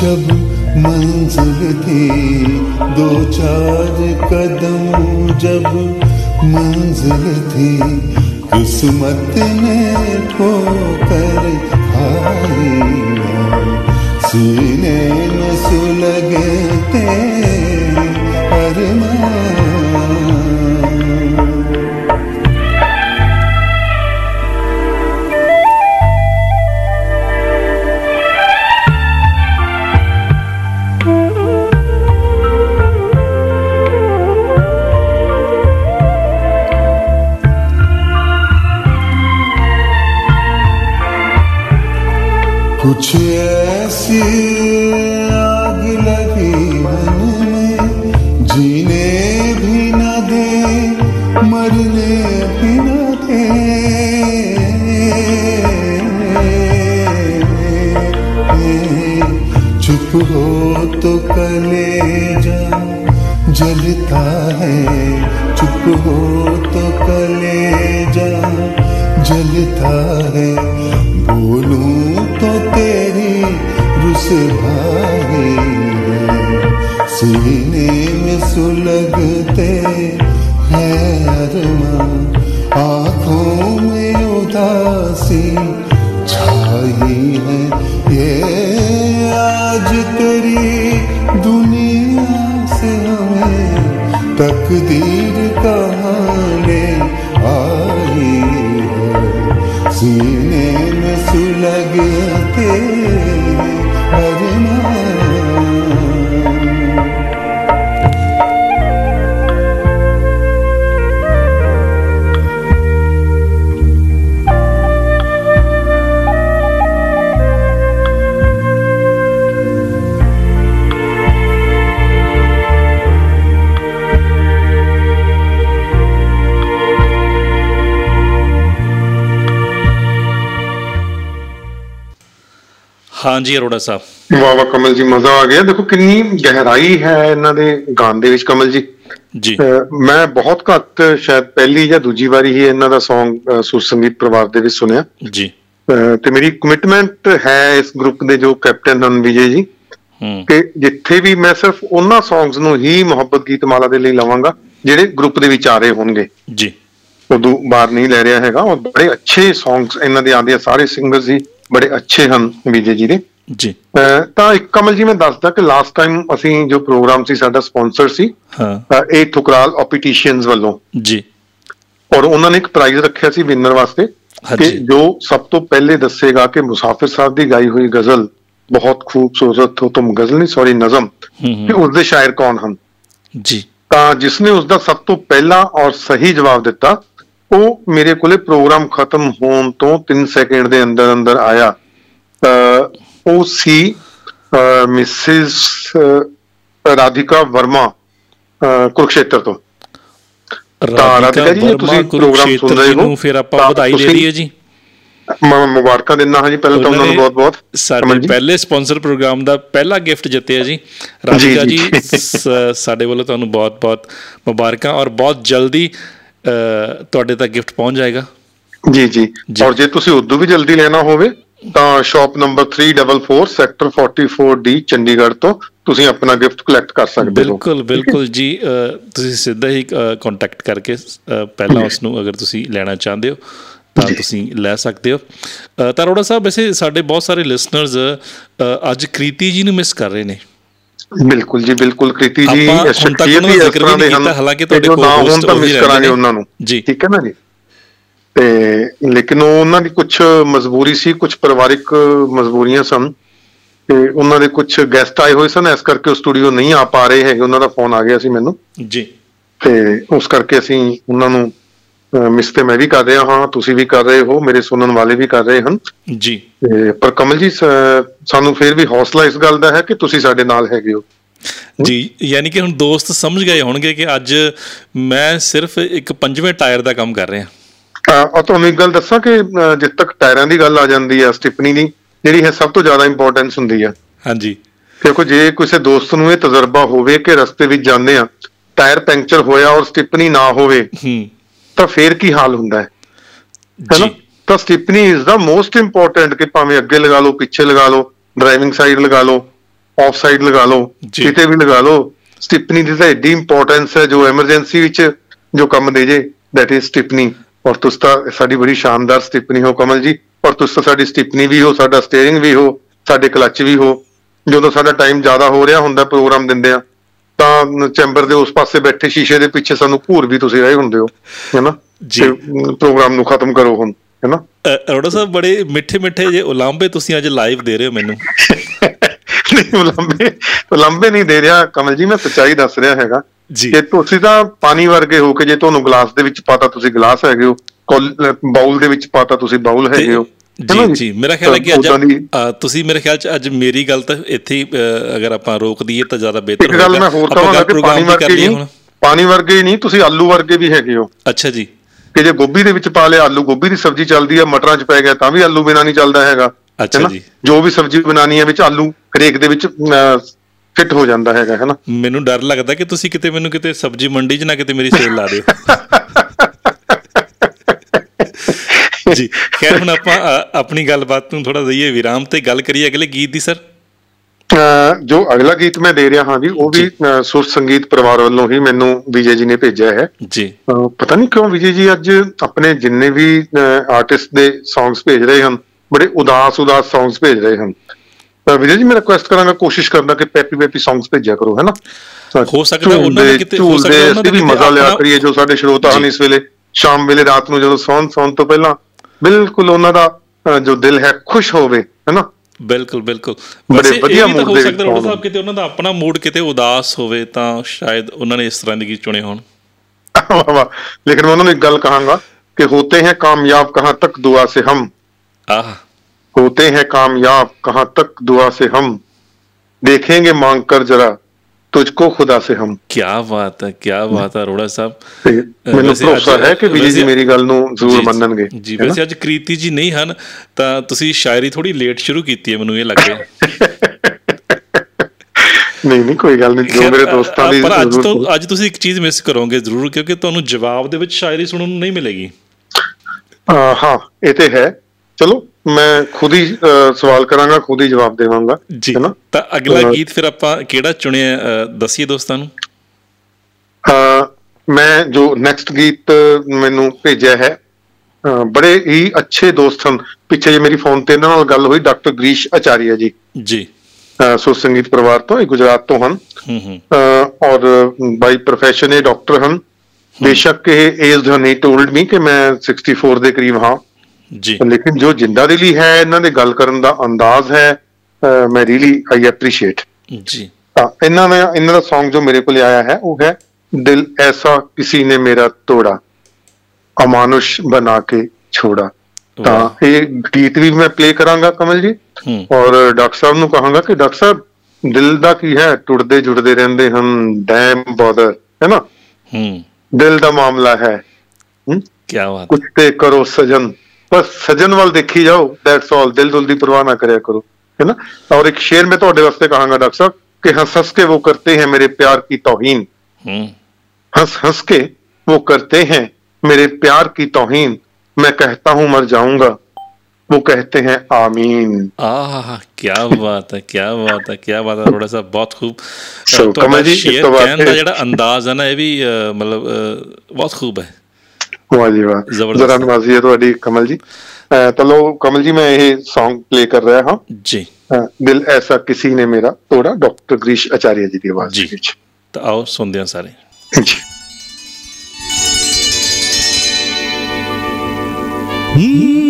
जब मंजिल थी दो चार कदम जब मंजिल थी, किस्मत ने ठोकर खाई सीने में सुलगते अरमान। कुछ ऐसी आग लगी मन में, जीने भी न दे, मरने भी न दे। चुप हो तो कलेजा जलता है, चुप हो तो कलेजा जलता है। बोलूँ है सीने में सुलगते हैं अरमान आँखों में उदासी छाई है। ये आज तेरी दुनिया से हमें तकदीर कहाने आई है। सीने में सुलगते
ਹਾਂਜੀ ਅਰੋੜਾ ਸਾਹਿਬ।
ਵਾਹ ਵਾਹ ਕਮਲ ਜੀ ਮਜ਼ਾ ਆ ਗਿਆ। ਦੇਖੋ ਕਿੰਨੀ ਗਹਿਰਾਈ ਹੈ ਇਹਨਾਂ ਦੇ ਗਾਣ ਦੇ ਵਿੱਚ ਕਮਲ ਜੀ।
ਜੀ।
ਮੈਂ ਬਹੁਤ ਘੱਟ ਸ਼ਾਇਦ ਪਹਿਲੀ ਜਾਂ ਦੂਜੀ ਵਾਰੀ ਹੀ ਇਹਨਾਂ ਦਾ Song ਸੁਰ ਸੰਗੀਤ ਪਰਿਵਾਰ ਦੇ ਵਿੱਚ ਸੁਣਿਆ।
ਜੀ।
ਤੇ ਮੇਰੀ ਕਮਿਟਮੈਂਟ ਹੈ ਇਸ ਗਰੁੱਪ ਦੇ ਜੋ ਕੈਪਟਨ ਹਨ ਵਿਜੇ ਜੀ। ਕਿ ਜਿੱਥੇ ਵੀ ਮੈਂ ਸਿਰਫ ਉਹਨਾਂ Songs ਨੂੰ ਹੀ ਮੁਹੱਬਤ ਗੀਤਮਾਲਾ ਦੇ ਲਈ ਲਵਾਂਗਾ ਜਿਹੜੇ ਗਰੁੱਪ ਦੇ ਵਿੱਚ ਆ ਰਹੇ ਹੋਣਗੇ।
ਜੀ।
ਉਦੋਂ ਬਾਹਰ ਨਹੀਂ ਲੈ ਰਿਹਾ ਹੈਗਾ। ਔਰ ਬੜੇ ਅੱਛੇ Songs ਇਹਨਾਂ ਦੇ ਆਉਂਦੇ ਆ ਸਾਰੇ ਸਿੰਗਰਸ ਜੀ। ਬੜੇ ਅੱਛੇ ਹਨ ਵਿਜੇ ਜੀ ਦੇ।
ਜੀ।
ਤਾਂ ਇੱਕ ਕਮਲ ਜੀ ਮੈਂ ਦੱਸਦਾ ਕਿ ਲਾਸਟ ਟਾਈਮ ਅਸੀਂ ਜੋ ਪ੍ਰੋਗਰਾਮ ਸੀ ਸਾਡਾ ਸਪਾਂਸਰ ਸੀ
ਹਾਂ।
ਇਹ ਠੁਕਰਾਲ ਆਪੀਟੀਸ਼ੀਅਨਸ ਵੱਲੋਂ।
ਜੀ।
ਔਰ ਉਹਨਾਂ ਨੇ ਇੱਕ ਪ੍ਰਾਈਜ਼ ਰੱਖਿਆ ਸੀ ਵਿਨਰ ਵਾਸਤੇ ਕਿ। ਜੋ। ਸਭ ਤੋਂ ਪਹਿਲੇ ਦੱਸੇਗਾ ਕਿ ਮੁਸਾਫਿਰ ਸਾਹਿਬ ਦੀ ਗਾਈ ਹੋਈ ਗਜ਼ਲ ਬਹੁਤ ਖੂਬਸੂਰਤ ਹੋ ਤੁਮ ਗਜ਼ਲ ਨਹੀਂ ਸੌਰੀ ਨਜ਼ਮ ਕਿ ਉਸ ਦੇ ਸ਼ਾਇਰ ਕੌਣ ਹਨ?
ਜੀ।
ਤਾਂ ਜਿਸ ਨੇ ਉਸ ਦਾ ਸਭ ਤੋਂ ਪਹਿਲਾ ਔਰ ਸਹੀ ਜਵਾਬ ਦਿੱਤਾ ਉਹ ਮੇਰੇ ਕੋਲੇ ਪ੍ਰੋਗਰਾਮ ਖਤਮ ਹੋਣ ਤੋਂ 3 ਸੈਕਿੰਡ ਦੇ ਅੰਦਰ ਅੰਦਰ ਆਇਆ। ਉਹ ਸੀ ਮਿਸਿਸ ਰਾਧਿਕਾ ਵਰਮਾ ਕੁਰੂਕਸ਼ੇਤਰ ਤੋਂ। ਰਾਧਿਕਾ ਜੀ, ਤੁਸੀਂ ਪ੍ਰੋਗਰਾਮ ਸੁਣ ਰਹੇ ਹੋ,
ਫਿਰ ਆਪਾਂ ਵਧਾਈ ਦੇ ਦਈਏ ਜੀ।
ਮੈਂ ਮੁਬਾਰਕਾਂ ਦਿੰਦਾ ਹਾਂ ਜੀ ਪਹਿਲਾਂ ਤਾਂ ਉਹਨਾਂ ਨੂੰ ਬਹੁਤ ਬਹੁਤ
ਸਾਡੇ ਪਹਿਲੇ ਸਪਾਂਸਰ ਪ੍ਰੋਗਰਾਮ ਦਾ ਪਹਿਲਾ ਗਿਫਟ ਜਿੱਤਿਆ ਜੀ। ਰਾਧਿਕਾ
ਜੀ,
ਸਾਡੇ ਵੱਲੋਂ ਤੁਹਾਨੂੰ ਬਹੁਤ-ਬਹੁਤ ਮੁਬਾਰਕਾਂ ਔਰ ਬਹੁਤ ਜਲਦੀ ਤੁਹਾਡੇ ਤੱਕ ਗਿਫਟ ਪਹੁੰਚ ਜਾਏਗਾ।
ਜੀ ਜੀ। ਔਰ ਜੇ ਤੁਸੀਂ ਉਦੋਂ ਵੀ ਜਲਦੀ ਲੈਣਾ ਹੋਵੇ ਤਾਂ shop number 344 sector 44D Chandigarh ਤੋਂ ਤੁਸੀਂ ਆਪਣਾ ਗਿਫਟ ਕਲੈਕਟ ਕਰ ਸਕਦੇ ਹੋ।
ਬਿਲਕੁਲ ਬਿਲਕੁਲ ਜੀ। ਤੁਸੀਂ ਸਿੱਧਾ ਹੀ ਕੰਟੈਕਟ ਕਰਕੇ ਪਹਿਲਾਂ ਉਸ ਨੂੰ ਅਗਰ ਤੁਸੀਂ ਲੈਣਾ ਚਾਹੁੰਦੇ ਹੋ ਤਾਂ। ਤੁਸੀਂ ਲੈ ਸਕਦੇ ਹੋ। ਤਾਂ ਅਰੋੜਾ ਸਾਹਿਬ ਵੈਸੇ ਸਾਡੇ ਬਹੁਤ ਸਾਰੇ ਲਿਸਨਰਸ ਅੱਜ ਕ੍ਰੀਤੀ ਜੀ ਨੂੰ ਮਿਸ ਕਰ ਰਹੇ ਨੇ।
ਬਿਲਕੁਲ ਜੀ ਬਿਲਕੁਲ ਕ੍ਰਿਤੀ ਜੀ ਸ਼ਖਸੀਅਤ
ਦਾ
ਇਸ
ਵੀ
ਤਰ੍ਹਾਂ ਦੇ ਹਨ
ਕੀਤਾ, ਹਾਲਾਂਕਿ ਤੁਹਾਡੇ ਕੋਲ host
ਤਾਂ
ਵੀ
ਮਿਸ ਕਰਾਂਗੇ। ਉਹਨਾਂ ਨੂੰ।
ਜੀ।
ਠੀਕ ਹੈ ਨਾ ਜੀ? ਤੇ ਲੇਕਿਨ ਉਹ ਉਹਨਾਂ ਦੀ ਕੁਝ ਮਜਬੂਰੀ ਸੀ ਕੁਝ ਪਰਿਵਾਰਿਕ ਮਜਬੂਰੀਆਂ ਸਨ। ਤੇ ਉਹਨਾਂ ਦੇ ਕੁਝ ਗੈਸਟ ਆਏ ਹੋਏ ਸਨ ਇਸ ਕਰਕੇ ਉਹ ਸਟੂਡੀਓ ਨਹੀਂ ਆ ਪਾ ਰਹੇ ਹੈਗੇ ਉਹਨਾਂ ਦਾ ਫੋਨ ਆ ਗਿਆ ਸੀ ਮੈਨੂੰ।
ਜੀ।
ਤੇ ਉਸ ਕਰਕੇ ਅਸੀਂ ਉਹਨਾਂ ਨੂੰ ਮਿਸ ਤੇ ਮੈਂ ਵੀ ਕਰ ਰਿਹਾ ਹਾਂ ਤੁਸੀਂ ਵੀ ਕਰ ਰਹੇ ਹੋ ਮੇਰੇ ਸੁਣਨ ਵਾਲੇ ਵੀ ਕਰ ਰਹੇ ਹਨ।
ਜੀ।
ਪਰ ਕਮਲ ਜੀ ਸਾਨੂੰ ਫਿਰ ਵੀ ਹੌਸਲਾ ਇਸ ਗੱਲ ਦਾ ਹੈ ਕਿ ਤੁਸੀਂ ਸਾਡੇ ਨਾਲ ਹੈਗੇ ਹੋ।
ਜੀ ਯਾਨੀ ਕਿ ਹੁਣ ਦੋਸਤ ਸਮਝ ਗਏ ਹੋਣਗੇ ਕਿ ਅੱਜ ਮੈਂ ਸਿਰਫ ਇੱਕ ਪੰਜਵੇਂ ਟਾਇਰ ਦਾ ਕੰਮ ਕਰ ਰਿਹਾ।
ਔਰ ਤੁਹਾਨੂੰ ਇੱਕ ਗੱਲ ਦੱਸਾਂ ਕਿ ਜਿੱਦ ਤੱਕ ਟਾਇਰਾਂ ਦੀ ਗੱਲ ਆ ਜਾਂਦੀ ਹੈ ਸਟਿਪਨੀ ਦੀ ਜਿਹੜੀ ਹੈ ਸਭ ਤੋਂ ਜ਼ਿਆਦਾ ਇੰਪੋਰਟੈਂਸ ਹੁੰਦੀ ਹੈ
ਹਾਂਜੀ।
ਕਿਉਂਕਿ ਜੇ ਕਿਸੇ ਦੋਸਤ ਨੂੰ ਇਹ ਤਜਰਬਾ ਹੋਵੇ ਕਿ ਰਸਤੇ ਵਿੱਚ ਜਾਂਦੇ ਆ ਟਾਇਰ ਪੈਂਚਰ ਹੋਇਆ ਔਰ ਸਟਿਪਨੀ ਨਾ ਹੋਵੇ
ਹੂੰ।
ਤਾਂ ਫੇਰ ਕੀ ਹਾਲ ਹੁੰਦਾ ਹੈ? ਹੈਨਾ?
ਜੀ
ਤਾਂ stepney is the most important ਕਿ ਭਾਵੇਂ ਅੱਗੇ ਲਗਾ ਲਓ ਪਿੱਛੇ ਲਗਾ ਲਓ ਡਰਾਈਵਿੰਗ ਸਾਈਡ ਲਗਾ ਲਓ ਆਫ ਸਾਈਡ ਲਗਾ ਲਓ। ਕਿਤੇ ਵੀ ਲਗਾ ਲਓ ਸਟਿਪਨੀ ਦੀ ਤਾਂ ਐਡੀ ਇੰਪੋਰਟੈਂਸ ਹੈ ਜੋ ਐਮਰਜੈਂਸੀ ਵਿੱਚ ਜੋ ਕੰਮ ਦੇ ਜੇ ਦੈਟ ਇਜ਼ ਸਟਿਪਨੀ। ਔਰ ਤੁਸੀਂ ਤਾਂ ਸਾਡੀ ਬੜੀ ਸ਼ਾਨਦਾਰ ਸਟਿਪਨੀ ਹੋ ਕਮਲ ਜੀ। ਔਰ ਤੁਸੀਂ ਤਾਂ ਸਾਡੀ ਸਟਿਪਨੀ ਵੀ ਹੋ ਸਾਡਾ ਸਟੀਅਰਿੰਗ ਵੀ ਹੋ ਸਾਡੇ ਕਲੱਚ ਵੀ ਹੋ ਜਦੋਂ ਸਾਡਾ ਟਾਈਮ ਜ਼ਿਆਦਾ ਹੋ ਰਿਹਾ ਹੁੰਦਾ ਪ੍ਰੋਗਰਾਮ ਦਿੰਦੇ ਆ। ਤਾਂ ਚੈਂਬਰ ਦੇ ਉਸ ਪਾਸੇ ਬੈਠੇ ਸ਼ੀਸ਼ੇ ਦੇ ਪਿੱਛੇ ਸਾਨੂੰ ਘੂਰ ਵੀ ਤੁਸੀਂ ਰਹੇ ਹੁੰਦੇ ਹੋ ਹੈਨਾ
ਜੀ।
ਪ੍ਰੋਗਰਾਮ ਨੂੰ ਖਤਮ ਕਰੋ ਹੁਣ ਹੈਨਾ
ਅਰੋੜਾ ਸਾਹਿਬ ਬੜੇ ਮਿੱਠੇ ਮਿੱਠੇ ਜੇ ਉਲਾਂਭੇ ਤੁਸੀਂ ਅੱਜ ਲਾਈਵ ਦੇ ਰਹੇ ਹੋ ਮੈਨੂੰ।
ਨਹੀਂ ਉਲੰਬੇ ਉਲੰਬੇ ਨਹੀਂ ਦੇ ਰਿਹਾ ਕਮਲ ਜੀ ਮੈਂ ਸੱਚਾਈ ਦੱਸ ਰਿਹਾ ਹੈਗਾ।
ਜੀ।
ਕਿ ਤੁਸੀਂ ਤਾਂ ਪਾਣੀ ਵਰਗੇ ਹੋ ਕੇ ਜੇ ਤੁਹਾਨੂੰ ਗਲਾਸ ਦੇ ਵਿੱਚ ਪਾਤਾ ਤੁਸੀਂ ਗਲਾਸ ਹੈਗੇ ਹੋ ਬਾਉਲ ਦੇ ਵਿੱਚ ਪਾਤਾ ਤੁਸੀਂ ਬਾਉਲ ਹੈਗੇ ਹੋ।
ਜੀ ਜੀ? ਮੇਰਾ ਖਿਆਲ ਹੈ ਕਿ ਅੱਜ ਤੁਸੀਂ ਮੇਰੇ ਖਿਆਲ ਚ ਅੱਜ ਮੇਰੀ ਗੱਲ ਤਾਂ ਇੱਥੇ ਅਗਰ ਆਪਾਂ ਰੋਕ ਦਈਏ ਤਾਂ ਜ਼ਿਆਦਾ ਬਿਹਤਰ
ਇੱਕ ਗੱਲ ਮੈਂ ਹੋਰ ਕਹਾਂਗਾ ਕਿ ਪਾਣੀ ਵਰਗੇ ਨਹੀਂ ਪਾਣੀ ਵਰਗੇ ਹੀ ਨਹੀਂ ਤੁਸੀਂ ਆਲੂ ਵਰਗੇ ਵੀ ਹੈਗੇ ਹੋ।
ਅੱਛਾ ਜੀ।
ਕਿ ਜੇ ਗੋਭੀ ਦੇ ਵਿੱਚ ਪਾ ਲਿਆ ਆਲੂ ਗੋਭੀ ਦੀ ਸਬਜ਼ੀ ਚੱਲਦੀ ਹੈ ਮਟਰਾਂ 'ਚ ਪੈ ਗਿਆ ਤਾਂ ਵੀ ਆਲੂ ਬਿਨਾਂ ਨਹੀਂ ਚੱਲਦਾ ਹੈਗਾ।
ਅੱਛਾ? ਜੀ।
ਜੋ ਵੀ ਸਬਜ਼ੀ ਬਣਾਣੀ ਹੈ ਵਿੱਚ ਆਲੂ ਹਰੇਕ ਦੇ ਵਿੱਚ ਫਿੱਟ ਹੋ ਜਾਂਦਾ ਹੈਗਾ ਹੈਨਾ
ਮੈਨੂੰ ਡਰ ਲੱਗਦਾ ਕਿ ਤੁਸੀਂ ਕਿਤੇ ਮੈਨੂੰ ਕਿਤੇ ਸਬਜ਼ੀ ਮੰਡੀ 'ਚ ਨਾ ਕਿਤੇ ਮੇਰੀ ਸੇਲ ਲਾ ਦਿਓ। ਜੀ। ਖੈਰ ਹੁਣ ਆਪਾਂ ਆਪਣੀ ਗੱਲਬਾਤ ਨੂੰ ਥੋੜਾ ਦਈਏ ਵਿਰਾਮ ਤੇ ਗੱਲ ਕਰੀਏ ਅਗਲੇ ਗੀਤ ਦੀ ਸਰ?
ਜੋ ਅਗਲਾ ਗੀਤ ਮੈਂ ਦੇ ਰਿਹਾ ਹਾਂ ਜੀ ਉਹ ਵੀ ਸੁਰ ਸੰਗੀਤ ਪਰਿਵਾਰ ਵੱਲੋਂ ਹੀ ਮੈਨੂੰ ਵਿਜੇ ਜੀ ਨੇ ਭੇਜਿਆ ਹੈ।
ਜੀ।
ਪਤਾ ਨਹੀਂ ਕਿਉਂ ਵਿਜੇ ਜੀ ਅੱਜ ਆਪਣੇ ਜਿੰਨੇ ਵੀ ਆਰਟਿਸਟ ਦੇ ਸੌਂਗਸ ਭੇਜ ਰਹੇ ਹਨ ਬੜੇ ਉਦਾਸ ਉਦਾਸ ਸੌਂਗਸ ਭੇਜ ਰਹੇ ਹਨ। ਤਾਂ ਵਿਜੇ ਜੀ ਮੈਂ ਰਿਕੁਐਸਟ ਕਰਾਂਗਾ ਕੋਸ਼ਿਸ਼ ਕਰਨਾ ਕਿ ਪੈਪੀ ਪੈਪੀ ਸੌਂਗਸ ਭੇਜਿਆ ਕਰੋ ਹੈ ਨਾ?
ਹੋ ਸਕਦਾ ਉਹਨਾਂ ਦੇ ਕਿਤੇ- ਹੋ ਸਕਦਾ ਉਹਨਾਂ ਦੇ
ਵੀ ਮਜ਼ਾ ਲਿਆ ਕਰੀਏ ਜੋ ਸਾਡੇ ਸਰੋਤਾ ਹਨ। ਇਸ ਵੇਲੇ। ਸ਼ਾਮ ਵੇਲੇ ਰਾਤ ਨੂੰ ਜਦੋਂ ਸੌਣ ਸੌਣ ਤੋਂ ਪਹਿਲਾਂ ਬਿਲਕੁਲ ਉਹਨਾਂ ਦਾ ਅਹ, ਜੋ ਦਿਲ ਹੈ ਖੁਸ਼ ਹੋਵੇ ਹੈ ਨਾ
ਬਿਲਕੁਲ ਬਿਲਕੁਲ
ਬੜੇ
ਵੈਸੇ ਇਹ
ਵਧੀਆ
ਵੀ ਤਾਂ
mood
ਹੋ
ਦੇ
ਸਕਦਾ
ਵਿੱਚ
ਰੋੜਾ ਸਾਹਿਬ
ਹੋਣ।
ਕਿਤੇ ਉਹਨਾਂ ਦਾ ਆਪਣਾ ਮੂਡ ਕਿਤੇ ਉਦਾਸ ਹੋਵੇ ਤਾਂ ਸ਼ਾਇਦ ਉਹਨਾਂ ਨੇ ਇਸ ਤਰ੍ਹਾਂ ਦੇ ਗੀਤ ਚੁਣੇ ਹੋਣ
वाह वाह लेकिन मैं उन्होंने एक गल कहूंगा कि होते हैं कामयाब कहाँ तक दुआ से हम
ਆਹ
होते हैं कामयाब कहाँ तक दुआ से हम देखेंगे मांग कर जरा तुझको खुदा से हम
ਕੀ ਬਾਤ ਹੈ ਕੀ ਬਾਤ ਹੈ ਰੋੜਾ ਸਾਹਿਬ
ਤੇ ਮੈਨੂੰ
ਵੈਸੇ
ਭਰੋਸਾ
ਅੱਜ-
ਹੈ ਕਿ ਵਿਜੇ ਜੀ
ਵੈਸੇ-
ਮੇਰੀ ਗੱਲ ਨੂੰ ਜ਼ਰੂਰ
ਜੀ,
ਮੰਨਣਗੇ
ਜੀ
ਹੈ ਨਾ?
ਵੈਸੇ ਅੱਜ ਕ੍ਰੀਤੀ ਜੀ ਨਹੀਂ ਹਨ ਤਾਂ ਤੁਸੀਂ ਸ਼ਾਇਰੀ ਥੋੜੀ ਲੇਟ ਸ਼ੁਰੂ ਕੀਤੀ ਹੈ ਮੈਨੂੰ ਇਹ ਲੱਗਿਆ
ਨਹੀਂ ਨਹੀਂ ਕੋਈ ਗੱਲ ਨਹੀਂ ਜੋ
ਖੈਰ,
ਮੇਰੇ ਦੋਸਤਾਂ ਦੀ
ਪਰ ਅੱਜ
ਜ਼ਰੂਰਤ
ਤੋਂ ਅੱਜ ਤੁਸੀਂ ਇੱਕ ਚੀਜ਼ ਮਿਸ ਕਰੋਗੇ ਜ਼ਰੂਰ ਕਿਉਂਕਿ ਤੁਹਾਨੂੰ ਜਵਾਬ ਦੇ ਵਿੱਚ ਸ਼ਾਇਰੀ ਸੁਣਨ ਨੂੰ ਨਹੀਂ ਮਿਲੇਗੀ
ਅਹ ਹਾਂ ਇਹ ਤੇ ਹੈ ਚਲੋ ਮੈਂ ਖੁਦ ਹੀ ਸਵਾਲ ਕਰਾਂਗਾ ਖੁਦ ਹੀ ਜਵਾਬ ਦੇਵਾਂਗਾ
ਜੀ ਤਾਂ ਅਗਲਾ ਗੀਤ ਫਿਰ ਆਪਾਂ ਕਿਹੜਾ ਚੁਣਿਆ ਦੱਸੀਏ ਦੋਸਤਾਂ ਨੂੰ?
ਮੈਂ ਜੋ ਨੈਕਸਟ ਗੀਤ ਮੈਨੂੰ ਭੇਜਿਆ ਹੈ ਬੜੇ ਹੀ ਅੱਛੇ ਦੋਸਤ ਹਨ। ਪਿੱਛੇ ਜੇ ਮੇਰੀ ਫੋਨ ਤੇ ਇਹਨਾਂ ਨਾਲ ਗੱਲ ਹੋਈ ਡਾਕਟਰ ਗ੍ਰੀਸ਼ ਆਚਾਰੀਆ ਜੀ।
ਜੀ।
ਸੁਰ ਸੰਗੀਤ ਪਰਿਵਾਰ ਤੋਂ ਇਹ ਗੁਜਰਾਤ ਤੋਂ ਹਨ।
ਹੂੰ ਹੂੰ।
ਅਹ, ਔਰ ਬਾਈ ਪ੍ਰੋਫੈਸ਼ਨ ਇਹ ਡਾਕਟਰ ਹਨ। ਬੇਸ਼ੱਕ ਇਹ ਏਜ ਨਹੀਂ ਟੋਲਡ ਮੀ ਕਿ ਮੈਂ 64 ਦੇ ਕਰੀਬ ਹਾਂ।
ਜੀ।
ਲੇਕਿਨ ਜੋ ਜਿੰਦਾ ਦਿਲੀ ਹੈ ਇਹਨਾਂ ਦੇ ਗੱਲ ਕਰਨ ਦਾ ਅੰਦਾਜ਼ ਹੈ ਮੈਂ ਰੀਲੀ ਆਈ ਐਪਰੀਸ਼ੀਏਟ
ਜੀ।
ਤਾਂ ਇਹਨਾਂ ਦਾ ਇਹਨਾਂ ਦਾ Song ਜੋ ਮੇਰੇ ਕੋਲ ਆਇਆ ਹੈ ਉਹ ਹੈ ਦਿਲ ਐਸਾ ਕਿसी ਨੇ ਮੇਰਾ ਤੋੜਾ ਅਮਾਨੁਸ਼ ਬਣਾ ਕੇ ਛੋੜਾ। ਤਾਂ। ਇਹ ਗੀਤ ਵੀ ਮੈਂ ਪਲੇ ਕਰਾਂਗਾ ਕਮਲ ਜੀ। ਔਰ ਡਾਕਟਰ ਸਾਹਿਬ ਨੂੰ ਕਹਾਂਗਾ ਕਿ ਡਾਕਟਰ ਸਾਹਿਬ ਦਿਲ ਦਾ ਕੀ ਹੈ? ਟੁੱਟਦੇ ਜੁੜਦੇ ਰਹਿੰਦੇ ਹਨ ਡੈਮ ਬਾਦਰ ਹੈ ਨਾ?
ਹੂੰ।
ਦਿਲ ਦਾ ਮਾਮਲਾ ਹੈ?
ਕੀ ਬਾਤ।
ਕੁਛ ਤੇ ਕਰੋ ਸਜਨ ਬਸ ਸਜਨ ਵੱਲ ਦੇਖੀ ਜਾਓ ਦੈਟਸ ਆਲ ਦਿਲ ਦੁਲ ਦੀ ਪਰਵਾਹ ਨਾ ਕਰਿਆ ਕਰੋ है ना और एक शेर में ਤੁਹਾਡੇ ਵਾਸਤੇ ਕਹਾਂਗਾ ਡਾਕਟਰ ਸਾਹਿਬ कि हंस हंस के वो करते हैं मेरे प्यार की तौहीन
ਹੂੰ
हंस हंस के वो करते हैं मेरे प्यार की तौहीन मैं कहता हूं मर जाऊंगा वो कहते हैं आमीन
ਆਹ ਕੀ ਬਾਤ ਹੈ ਕੀ ਬਾਤ ਹੈ ਕੀ ਬਾਤ ਹੈ ਰੋੜਾ ਸਾਹਿਬ ਬਹੁਤ ਖੂਬ ਅਹ,
So,
ਤੁਹਾਡਾ
ਕਮਲ ਜੀ, ਇਸ
ਸ਼ੇਅਰ
ਤੋਂ ਬਾਅਦ
ਕਹਿਣ ਦਾ
ਫਿਰ-
ਜਿਹੜਾ ਅੰਦਾਜ਼ ਹੈ ਨਾ ਇਹ ਵੀ ਅਹ, ਮਤਲਬ ਅਹ, ਬਹੁਤ ਖੂਬ ਹੈ
ਵਾਹ ਜੀ ਵਾਹ।
ਜ਼ਬਰਦਸਤ।
ਜ਼ਰਾ ਨਵਾਜ਼ੀ ਹੈ ਤੁਹਾਡੀ ਕਮਲ ਜੀ। ਲਓ ਕਮਲ ਜੀ ਮੈਂ ਇਹ Song ਪਲੇ ਕਰ ਰਿਹਾ ਹਾਂ।
ਜੀ।
ਦਿਲ ਐਸਾ ਕਿਸੇ ਨੇ ਮੇਰਾ ਤੋੜਾ ਡਾਕਟਰ ਗ੍ਰੀਸ਼ ਆਚਾਰੀਆ ਜੀ ਦੀ ਆਵਾਜ਼
ਜੀ।
ਵਿੱਚ।
ਤਾਂ ਆਓ ਸੁਣਦੇ ਹਾਂ ਸਾਰੇ।
ਜੀ।
दिल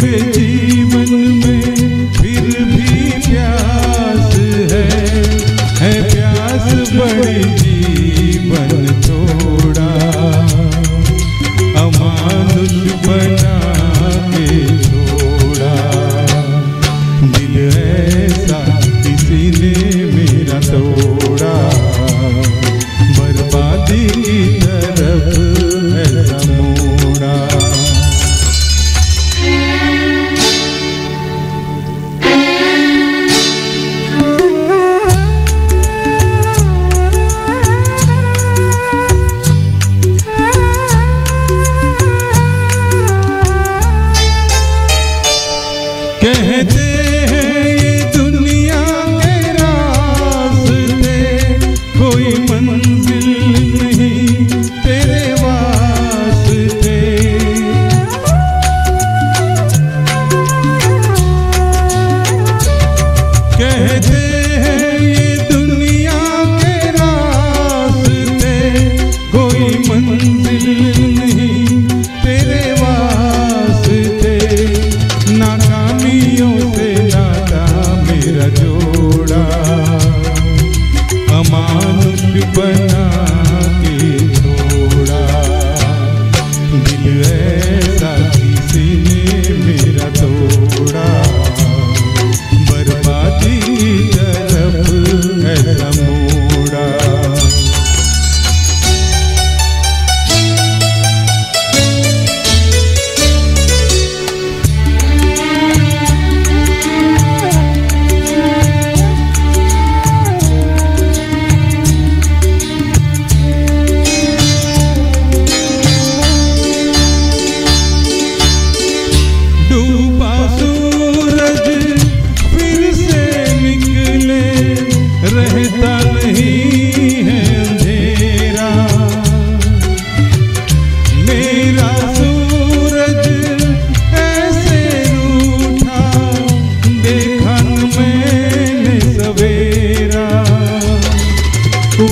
repetir.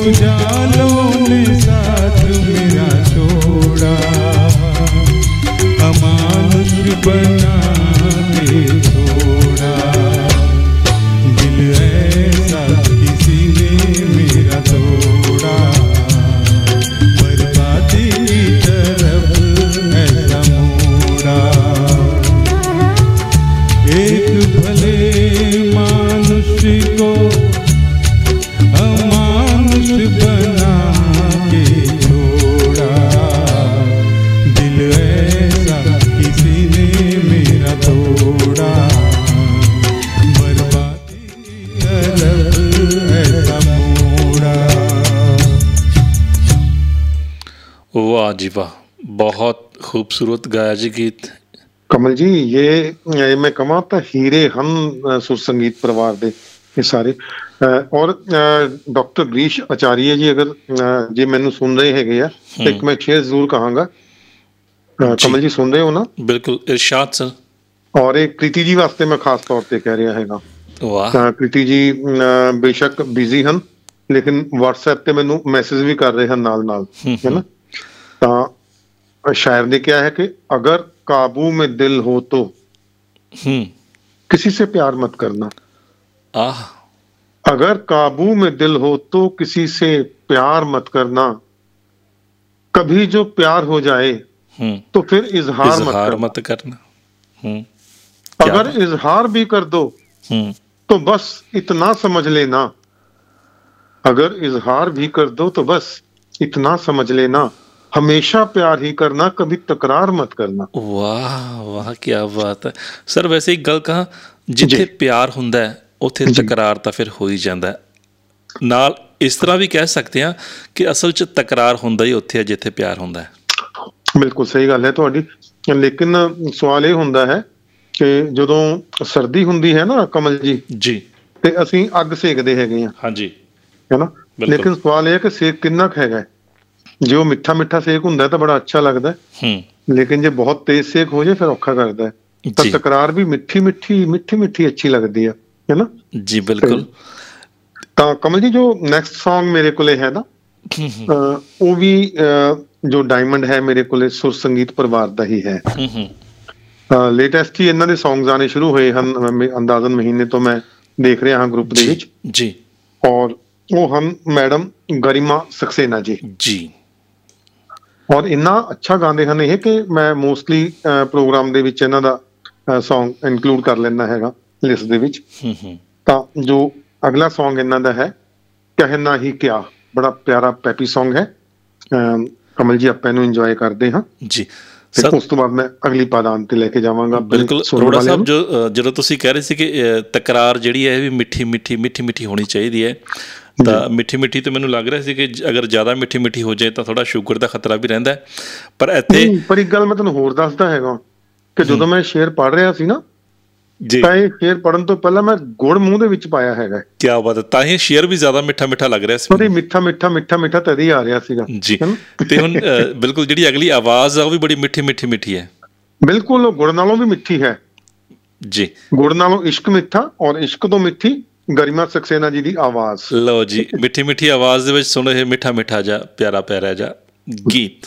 ઉજાલો ને સાથ
મેરા છોડા અમાનુષ બન खूबसूरत गाया जी गीत
ਕਮਲ ਜੀ ਇਹ ਇਹ ਮੈਂ ਕਹਾਂ ਤਾਂ ਹੀਰੇ ਹਨ ਅ, ਸੁਰ ਸੰਗੀਤ ਪਰਿਵਾਰ ਦੇ ਇਹ ਸਾਰੇ ਅ, ਔਰ ਡਾਕਟਰ ਗ੍ਰੀਸ਼ ਆਚਾਰੀਆ ਜੀ ਅਗਰ ਅ, ਜੇ ਮੈਨੂੰ ਸੁਣ ਰਹੇ ਹੈਗੇ ਆ ਤਾਂ ਇੱਕ ਮੈਂ ਸ਼ੇਰ ਜ਼ਰੂਰ ਕਹਾਂਗਾ ਅ, ਕਮਲ ਜੀ ਸੁਣ ਰਹੇ ਹੋ ਨਾ
ਬਿਲਕੁਲ ਇਰਸ਼ਾਦ ਸਰ
ਔਰ ਇਹ ਕ੍ਰਿਤੀ ਜੀ ਵਾਸਤੇ ਮੈਂ ਖਾਸ ਤੌਰ ਤੇ ਕਹਿ ਰਿਹਾ ਹੈਗਾ
ਵਾਹ
ਤਾਂ ਕ੍ਰਿਤੀ ਜੀ ਅ, ਬੇਸ਼ੱਕ ਬਿਜ਼ੀ ਹਨ ਲੇਕਿਨ WhatsApp ਤੇ ਮੈਨੂੰ ਮੈਸੇਜ ਵੀ ਕਰ ਰਹੇ ਹਨ ਨਾਲ ਨਾਲ ਹੈ ਨਾ ਤਾਂ और शायर ने क्या है कि अगर काबू में दिल हो तो।
हम्म।
किसी से प्यार मत करना।
आह।
अगर काबू में दिल हो तो किसी से प्यार मत करना। कभी जो प्यार हो जाए
हम्म।
तो फिर इजहार, इजहार
मत
करना,
मत करना। हम्म।
अगर इजहार भी कर दो तो बस इतना समझ लेना। अगर इजहार भी कर दो तो बस इतना समझ लेना। हमेशा प्यार ही करना कभी तकरार मत करना
ਵਾਹ ਵਾਹ ਕੀ ਬਾਤ ਹੈ ਸਰ ਵੈਸੇ ਇੱਕ ਗੱਲ ਕਹਾਂ ਜਿੱਥੇ ਪਿਆਰ ਹੁੰਦਾ ਹੈ ਉੱਥੇ ਤਕਰਾਰ ਤਾਂ ਫਿਰ ਹੋ ਹੀ ਜਾਂਦਾ ਹੈ ਨਾਲ ਇਸ ਤਰ੍ਹਾਂ ਵੀ ਕਹਿ ਸਕਦੇ ਹਾਂ ਕਿ ਅਸਲ 'ਚ ਤਕਰਾਰ ਹੁੰਦਾ ਹੀ ਉੱਥੇ ਹੈ ਜਿੱਥੇ ਪਿਆਰ ਹੁੰਦਾ ਹੈ
ਬਿਲਕੁਲ ਸਹੀ ਗੱਲ ਹੈ ਤੁਹਾਡੀ ਲੇਕਿਨ ਸਵਾਲ ਇਹ ਹੁੰਦਾ ਹੈ ਕਿ ਜਦੋਂ ਸਰਦੀ ਹੁੰਦੀ ਹੈ ਨਾ ਕਮਲ ਜੀ
ਜੀ
ਤੇ ਅਸੀਂ ਅੱਗ ਸੇਕਦੇ ਹੈਗੇ ਆ
ਹਾਂਜੀ
ਹੈਨਾ
ਬਿਲਕੁਲ।
ਲੇਕਿਨ ਸਵਾਲ ਇਹ ਹੈ ਕਿ ਸੇਕ ਕਿੰਨਾ ਕੁ ਹੈਗਾ ਹੈ? ਜੇ ਉਹ ਮਿੱਠਾ ਮਿੱਠਾ ਸੇਕ ਹੁੰਦਾ ਤਾਂ ਬੜਾ ਅੱਛਾ ਲੱਗਦਾ ਹੈ। ਲੇਕਿਨ ਜੇ ਬਹੁਤ ਤੇਜ਼ ਸੇਕ ਹੋ ਜਾਏ ਫਿਰ ਔਖਾ ਕਰਦਾ ਹੈ। ਤਾਂ। ਤਕਰਾਰ ਵੀ ਮਿੱਠੀ ਮਿੱਠੀ ਮਿੱਠੀ ਮਿੱਠੀ ਅੱਛੀ ਲੱਗਦੀ ਹੈ ਹੈਨਾ
ਜੀ ਬਿਲਕੁਲ।
ਤਾਂ ਕਮਲ ਜੀ ਜੋ ਨੈਕਸਟ Song ਮੇਰੇ ਕੋਲੇ ਹੈ ਨਾ ਉਹ ਵੀ ਜੋ ਡਾਇਮੰਡ ਹੈ ਮੇਰੇ ਕੋਲੇ ਸੁਰ ਸੰਗੀਤ ਪਰਿਵਾਰ ਦਾ ਹੀ ਹੈ। ਲੇਟੈਸਟ ਹੀ। ਇਹਨਾਂ ਦੇ Songs ਆਣੇ ਸ਼ੁਰੂ ਹੋਏ ਹਨ ਅੰਦਾਜ਼ਨ ਮਹੀਨੇ ਤੋਂ ਮੈਂ ਦੇਖ ਰਿਹਾ ਹਾਂ ਗਰੁੱਪ ਦੇ ਵਿੱਚ।
ਜੀ।
ਔਰ ਉਹ ਹਨ ਮੈਡਮ ਗਰਿਮਾ ਸਕਸੇਨਾ ਜੀ।
ਜੀ।
ਔਰ ਇੰਨਾ ਅੱਛਾ ਗਾਉਂਦੇ ਹਨ ਇਹ ਕਿ ਮੈਂ ਮੋਸਟਲੀ ਪ੍ਰੋਗਰਾਮ ਦੇ ਵਿੱਚ ਇਹਨਾਂ ਦਾ Song ਇਨਕਲੂਡ ਕਰ ਲੈਣਾ ਹੈਗਾ ਲਿਸਟ ਦੇ ਵਿੱਚ।
ਹੂੰ ਹੂੰ।
ਤਾਂ ਜੋ ਅਗਲਾ Song ਇਹਨਾਂ ਦਾ ਹੈ ਕਹਿਣਾ ਹੀ ਕਿਆ ਬੜਾ ਪਿਆਰਾ ਪੈਪੀ Song ਹੈ। ਕਮਲ ਜੀ ਆਪਾਂ ਇਹਨੂੰ ਇੰਜੋਏ ਕਰਦੇ ਹਾਂ।
ਜੀ। ਸਰ
ਉਸ ਤੋਂ ਬਾਅਦ ਮੈਂ ਅਗਲੀ ਪਾਦਾਨ ਤੇ ਲੈ ਕੇ ਜਾਵਾਂਗਾ
ਬਿਲਕੁਲ। ਅਰੋੜਾ ਸਾਹਿਬ। ਜੋ ਜਦੋਂ ਤੁਸੀਂ ਕਹਿ ਰਹੇ ਸੀ ਕਿ ਤਕਰਾਰ ਜਿਹੜੀ ਹੈ ਇਹ ਵੀ ਮਿੱਠੀ ਮਿੱਠੀ ਮਿੱਠੀ ਮਿੱਠੀ ਹੋਣੀ ਚਾਹੀਦੀ ਹੈ ਤਾਂ ਮਿੱਠੀ ਮਿੱਠੀ ਤੇ ਮੈਨੂੰ ਲੱਗ ਰਿਹਾ ਸੀ ਕਿ ਅਗਰ ਜ਼ਿਆਦਾ ਮਿੱਠੀ ਮਿੱਠੀ ਹੋ ਜਾਏ ਤਾਂ ਥੋੜਾ ਸ਼ੂਗਰ ਦਾ ਖਤਰਾ ਵੀ ਰਹਿੰਦਾ ਹੈ। ਪਰ ਇੱਥੇ
ਪਰ ਇੱਕ ਗੱਲ ਮੈਂ ਤੁਹਾਨੂੰ ਹੋਰ ਦੱਸਦਾ ਹੈਗਾ ਕਿ ਜਦੋਂ ਮੈਂ ਸ਼ੇਰ ਪੜ੍ਹ ਰਿਹਾ ਸੀ ਨਾ
ਜੀ।
ਤਾਂ ਇਹ ਸ਼ੇਰ ਪੜਨ ਤੋਂ ਪਹਿਲਾਂ ਮੈਂ ਗੁੜ ਮੂੰਹ ਦੇ ਵਿੱਚ ਪਾਇਆ ਹੈਗਾ।
ਕੀ ਬਾਤ ਹੈ ਤਾਂ ਹੀ ਸ਼ੇਅਰ ਵੀ ਜ਼ਿਆਦਾ ਮਿੱਠਾ ਮਿੱਠਾ ਲੱਗ ਰਿਹਾ ਸੀ।
ਉਹਦੇ ਮਿੱਠਾ ਮਿੱਠਾ ਮਿੱਠਾ ਮਿੱਠਾ ਤਦ ਆ ਰਿਹਾ ਸੀਗਾ।
ਜੀ? ਤੇ ਹੁਣ ਬਿਲਕੁਲ ਜਿਹੜੀ ਅਗਲੀ ਆਵਾਜ਼ ਆ ਉਹ ਵੀ ਬੜੀ ਮਿੱਠੀ ਮਿੱਠੀ ਮਿੱਠੀ ਹੈ।
ਬਿਲਕੁਲ ਗੁੜ ਨਾਲੋਂ ਵੀ ਮਿੱਠੀ ਹੈ।
ਜੀ।
ਗੁੜ ਨਾਲੋਂ ਇਸ਼ਕ ਮਿੱਠਾ ਔਰ ਇਸ਼ਕ ਤੋਂ ਮਿੱਠੀ ਗਰਿਮਾ ਸਕਸੇਨਾ ਜੀ ਦੀ ਆਵਾਜ਼।
ਲਓ ਜੀ ਮਿੱਠੀ ਮਿੱਠੀ ਆਵਾਜ਼ ਦੇ ਵਿੱਚ ਸੁਣੋ ਇਹ ਮਿੱਠਾ ਮਿੱਠਾ ਜਾ ਪਿਆਰਾ ਪਿਆਰਾ ਜਾ ਗੀਤ।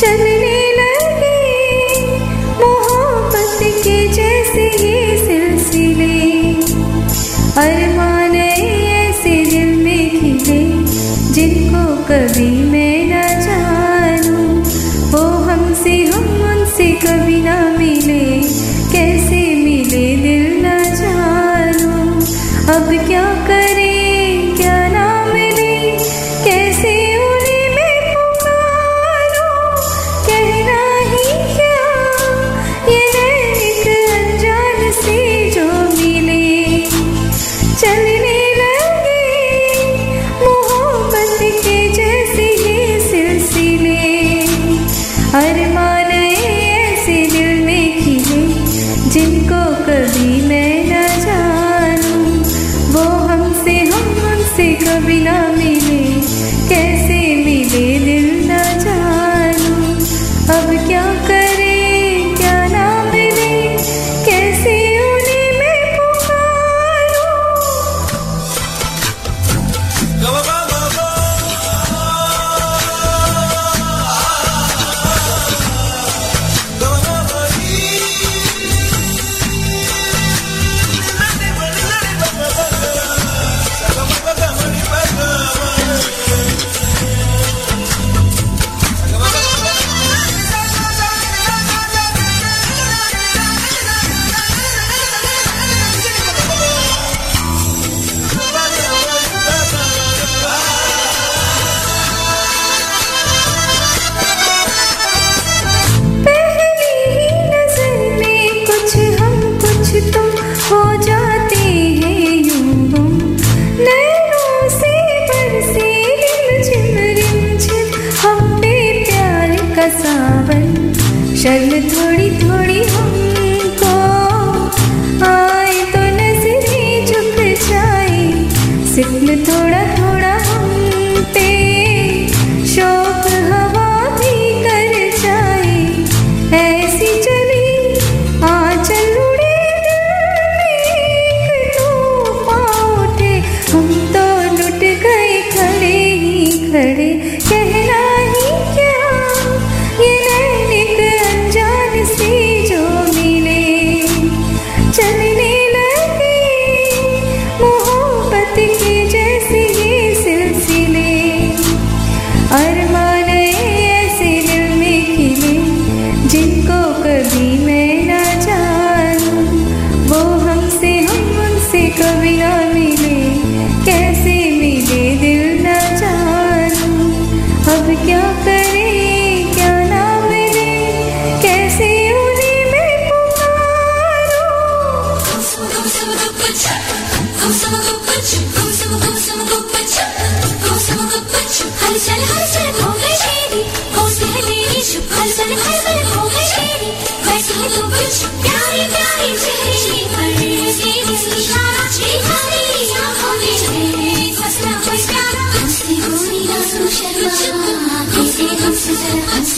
चले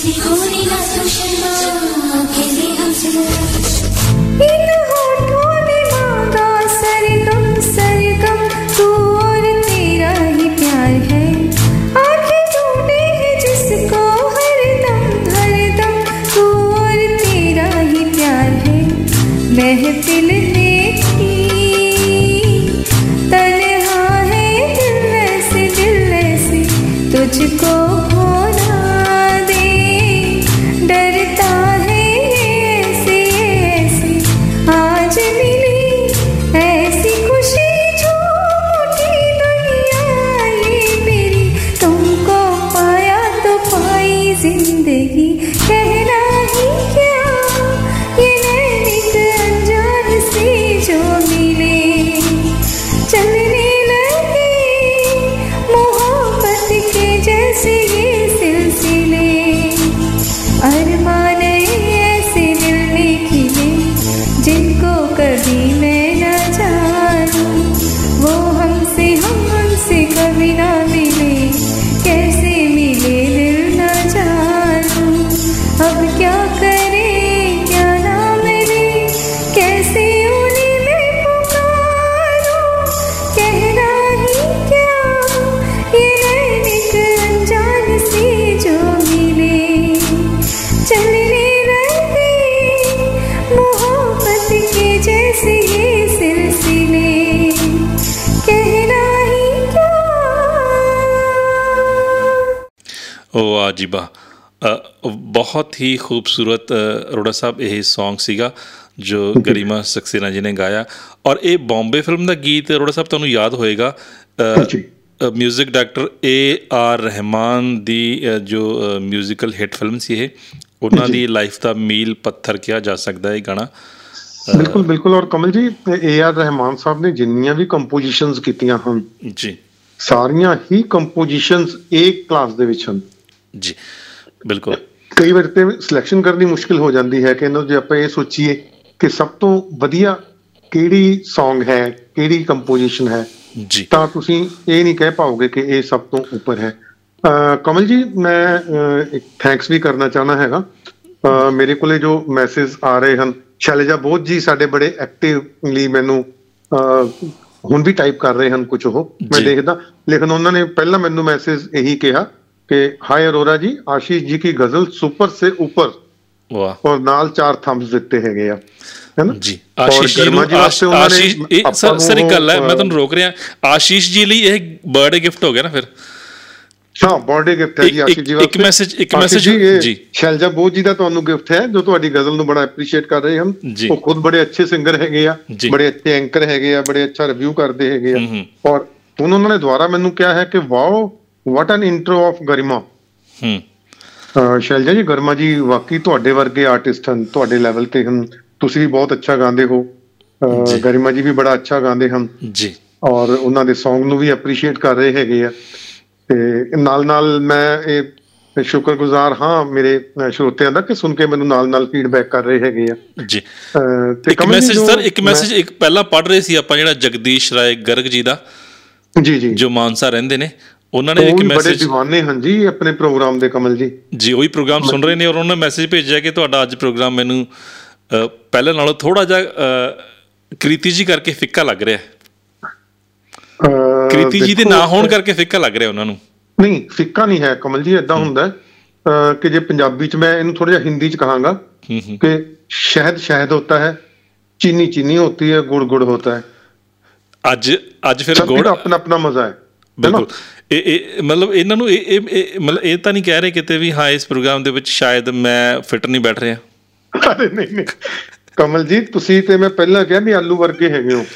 しゴリラ
ਵਾਹ ਜੀ ਵਾਹ ਅ, ਬਹੁਤ ਹੀ ਖੂਬਸੂਰਤ ਅਰੋੜਾ ਸਾਹਿਬ ਇਹ Song ਸੀਗਾ ਜੋ ਗਰਿਮਾ ਸਕਸੇਨਾ ਜੀ ਨੇ ਗਾਇਆ। ਔਰ ਇਹ ਬੰਬੇ ਫਿਲਮ ਦਾ ਗੀਤ ਅਰੋੜਾ ਸਾਹਿਬ ਤੁਹਾਨੂੰ ਯਾਦ ਹੋਏਗਾ। Music director A R Rahman ਦੀ ਜੋ ਮਿਊਜ਼ੀਕਲ ਹਿੱਟ ਫਿਲਮ ਸੀ ਇਹ ਉਹਨਾਂ ਦੀ ਲਾਈਫ ਦਾ ਮੀਲ ਪੱਥਰ ਕਿਹਾ ਜਾ ਸਕਦਾ ਹੈ ਇਹ ਗਾਣਾ।
ਬਿਲਕੁਲ ਬਿਲਕੁਲ। ਔਰ ਕਮਲ ਜੀ ਏ ਆਰ ਰਹਿਮਾਨ ਸਾਹਿਬ ਨੇ ਜਿੰਨੀਆਂ ਵੀ ਕੰਪੋਜੀਸ਼ਨਸ ਕੀਤੀਆਂ ਹਨ
ਜੀ।
ਸਾਰੀਆਂ ਹੀ ਕੰਪੋਜੀਸ਼ਨਸ ਏ ਕਲਾਸ ਦੇ ਵਿੱਚ ਹਨ।
ਜੀ ਬਿਲਕੁਲ।
ਕਈ ਵਾਰ ਤੇ ਸਿਲੈਕਸ਼ਨ ਕਰਨੀ ਮੁਸ਼ਕਿਲ ਹੋ ਜਾਂਦੀ ਹੈ ਕਿ ਇਹਨਾਂ ਜੇ ਆਪਾਂ ਇਹ ਸੋਚੀਏ ਕਿ ਸਭ ਤੋਂ ਵਧੀਆ ਕਿਹੜੀ Song ਹੈ ਕਿਹੜੀ ਕੰਪੋਜੀਸ਼ਨ ਹੈ
ਜੀ।
ਤਾਂ ਤੁਸੀਂ ਇਹ ਨਹੀਂ ਕਹਿ ਪਾਓਗੇ ਕਿ ਇਹ ਸਭ ਤੋਂ ਉੱਪਰ ਹੈ। ਕਮਲ ਜੀ ਮੈਂ ਇੱਕ ਥੈਂਕਸ ਵੀ ਕਰਨਾ ਚਾਹਨਾ ਹੈਗਾ। ਮੇਰੇ ਕੋਲੇ ਜੋ ਮੈਸੇਜ ਆ ਰਹੇ ਹਨ ਸ਼ੈਲਜਾ ਬੋਧ ਜੀ ਸਾਡੇ ਬੜੇ ਐਕਟਿਵਲੀ ਮੈਨੂੰ ਹੁਣ ਵੀ ਟਾਈਪ ਕਰ ਰਹੇ ਹਨ ਕੁਝ ਉਹ। ਮੈਂ। ਦੇਖਦਾ ਲੇਕਿਨ ਉਹਨਾਂ ਨੇ ਪਹਿਲਾਂ ਮੈਨੂੰ ਮੈਸੇਜ ਇਹੀ ਕਿਹਾ ਕਿ ਹਾਈ ਅਰੋਰਾ ਜੀ ਆਸ਼ੀਸ਼ ਜੀ ਕੀ ਗਜ਼ਲ ਸੁਪਰ ਸੇ ਉੱਪਰ
ਵਾਹ
ਔਰ ਨਾਲ ਚਾਰ ਥੰਬਸ ਦਿੱਤੇ ਹੈਗੇ ਆ ਹੈਨਾ
ਜੀ ਆਸ਼ੀਸ਼ ਜੀ ਨੂੰ ਆਸ਼ੀਸ਼ ਸਰ ਸਰ ਇੱਕ ਗੱਲ ਹੈ ਮੈਂ ਤੁਹਾਨੂੰ ਰੋਕ ਰਿਹਾ ਆਸ਼ੀਸ਼ ਜੀ ਲਈ ਇਹ ਬਰਥਡੇ ਗਿਫਟ ਹੋ ਗਿਆ ਨਾ ਫਿਰ
ਹਾਂ ਬਰਥਡੇ ਗਿਫਟ ਹੈ ਜੀ ਆਸ਼ੀਸ਼ ਜੀ
ਇੱਕ- message- ਇੱਕ message-
ਜੀ। ਸ਼ੈਲਜਾ ਬੋਧ ਜੀ ਦਾ ਤੁਹਾਨੂੰ ਗਿਫਟ ਹੈ ਜੋ ਤੁਹਾਡੀ ਗਜ਼ਲ ਨੂੰ ਬੜਾ ਐਪਰੀਸ਼ੀਏਟ ਕਰ ਰਹੇ ਹਨ
ਜੀ।
ਉਹ ਖੁਦ ਬੜੇ ਅੱਛੇ ਸਿੰਗਰ ਹੈਗੇ ਆ। ਬੜੇ ਅੱਛੇ ਐਂਕਰ ਹੈਗੇ ਆ ਬੜੇ ਅੱਛਾ ਰਿਵਿਊ ਕਰਦੇ ਹੈਗੇ
ਹਮ, ਹਮ।
ਆ ਔਰ ਉਹਨਾਂ ਨੇ ਦੁਬਾਰਾ ਮੈਨੂੰ ਕਿਹਾ ਹੈ ਕਿ wow what an intro of Garima
ਹੂੰ
ਸ਼ੈਲਜਾ ਜੀ ਗਰਮਾ ਜੀ ਵਾਕਈ ਤੁਹਾਡੇ ਵਰਗੇ ਆਰਟਿਸਟ ਹਨ ਤੁਹਾਡੇ ਲੈਵਲ ਤੇ ਹਨ। ਤੁਸੀਂ ਵੀ ਬਹੁਤ ਅੱਛਾ ਗਾਉਂਦੇ ਹੋ। ਗਰਿਮਾ ਜੀ। ਵੀ ਬੜਾ ਅੱਛਾ ਗਾਉਂਦੇ ਹਨ।
ਜੀ।
ਔਰ ਉਹਨਾਂ ਦੇ Song ਨੂੰ ਵੀ ਐਪਰੀਸ਼ੀਏਟ ਕਰ ਰਹੇ ਹੈਗੇ ਆ। ਤੇ ਨਾਲ ਨਾਲ ਮੈਂ ਇਹ ਸ਼ੁਕਰਗੁਜ਼ਾਰ ਹਾਂ ਮੇਰੇ ਸਰੋਤਿਆਂ ਦਾ ਕਿ ਸੁਣ ਕੇ ਮੈਨੂੰ ਨਾਲ ਨਾਲ ਫੀਡਬੈਕ ਕਰ ਰਹੇ ਹੈਗੇ ਆ।
ਜੀ।
ਤੇ
ਇੱਕ ਮੈਸੇਜ ਸਰ ਇੱਕ ਮੈਸੇਜ ਇੱਕ ਪਹਿਲਾਂ ਪੜ ਰਹੇ ਸੀ ਆਪਾਂ ਜਿਹੜਾ ਜਗਦੀਸ਼ ਰਾਏ ਗਰਗ ਜੀ ਦਾ
ਜੀ ਜੀ।
ਜੋ ਮਾਨਸਾ ਰਹਿੰਦੇ ਨੇ। ਉਹਨਾਂ ਨੇ ਇੱਕ
ਵੀ ਬੜੇ
ਮੈਸੇਜ
دیਵਾਨੇ ਹਨ ਜੀ ਆਪਣੇ ਪ੍ਰੋਗਰਾਮ ਦੇ ਕਮਲ ਜੀ।
ਜੀ ਉਹੀ ਪ੍ਰੋਗਰਾਮ ਸੁਣ ਰਹੇ ਨੇ ਔਰ ਉਹਨਾਂ ਨੇ ਮੈਸੇਜ ਭੇਜਿਆ ਕਿ ਤੁਹਾਡਾ ਅੱਜ ਪ੍ਰੋਗਰਾਮ ਮੈਨੂੰ ਪਹਿਲੇ ਨਾਲੋਂ ਥੋੜਾ ਜਿਹਾ ਕ੍ਰਿਤੀ ਜੀ ਕਰਕੇ ਫਿੱਕਾ ਲੱਗ ਰਿਹਾ ਹੈ। ਕ੍ਰਿਤੀ ਜੀ ਦੇ ਨਾ ਹੋਣ ਕਰਕੇ ਫਿੱਕਾ ਲੱਗ ਰਿਹਾ ਉਹਨਾਂ ਨੂੰ।
ਨਹੀਂ ਫਿੱਕਾ ਨਹੀਂ ਹੈ ਕਮਲ ਜੀ ਇਦਾਂ ਹੁੰਦਾ ਕਿ ਜੇ ਪੰਜਾਬੀ ਚ ਮੈਂ ਇਹਨੂੰ ਥੋੜਾ ਜਿਹਾ ਹਿੰਦੀ ਚ ਕਹਾਂਗਾ ਕਿ ਸ਼ਹਿਦ ਸ਼ਹਿਦ ਹੋਤਾ ਹੈ ਚੀਨੀ ਚੀਨੀ ਹੋਤੀ ਹੈ ਗੁੜ ਗੁੜ ਹੋਤਾ ਹੈ।
ਅੱਜ ਅੱਜ ਫਿਰ ਗੋੜ
ਆਪਣਾ ਆਪਣਾ ਮਜ਼ਾ ਹੈ?
ਬਿਲਕੁਲ। ਇਹ ਇਹ ਮਤਲਬ ਇਹਨਾਂ ਨੂੰ ਇਹ ਇਹ- ਮਤਲਬ ਇਹ ਤਾਂ ਨਹੀਂ ਕਹਿ ਰਹੇ ਕਿਤੇ ਵੀ ਹਾਂ ਇਸ ਪ੍ਰੋਗਰਾਮ ਦੇ ਵਿੱਚ ਸ਼ਾਇਦ ਮੈਂ ਫਿੱਟ ਨਹੀਂ ਬੈਠ ਰਿਹਾ।
ਅਰੇ ਨਹੀਂ ਨਹੀਂ। ਕਮਲ ਜੀ ਤੁਸੀਂ ਤੇ ਮੈਂ ਪਹਿਲਾਂ ਕਿਹਾ ਵੀ ਆਲੂ ਵਰਗੇ ਹੈਗੇ ਹੋ।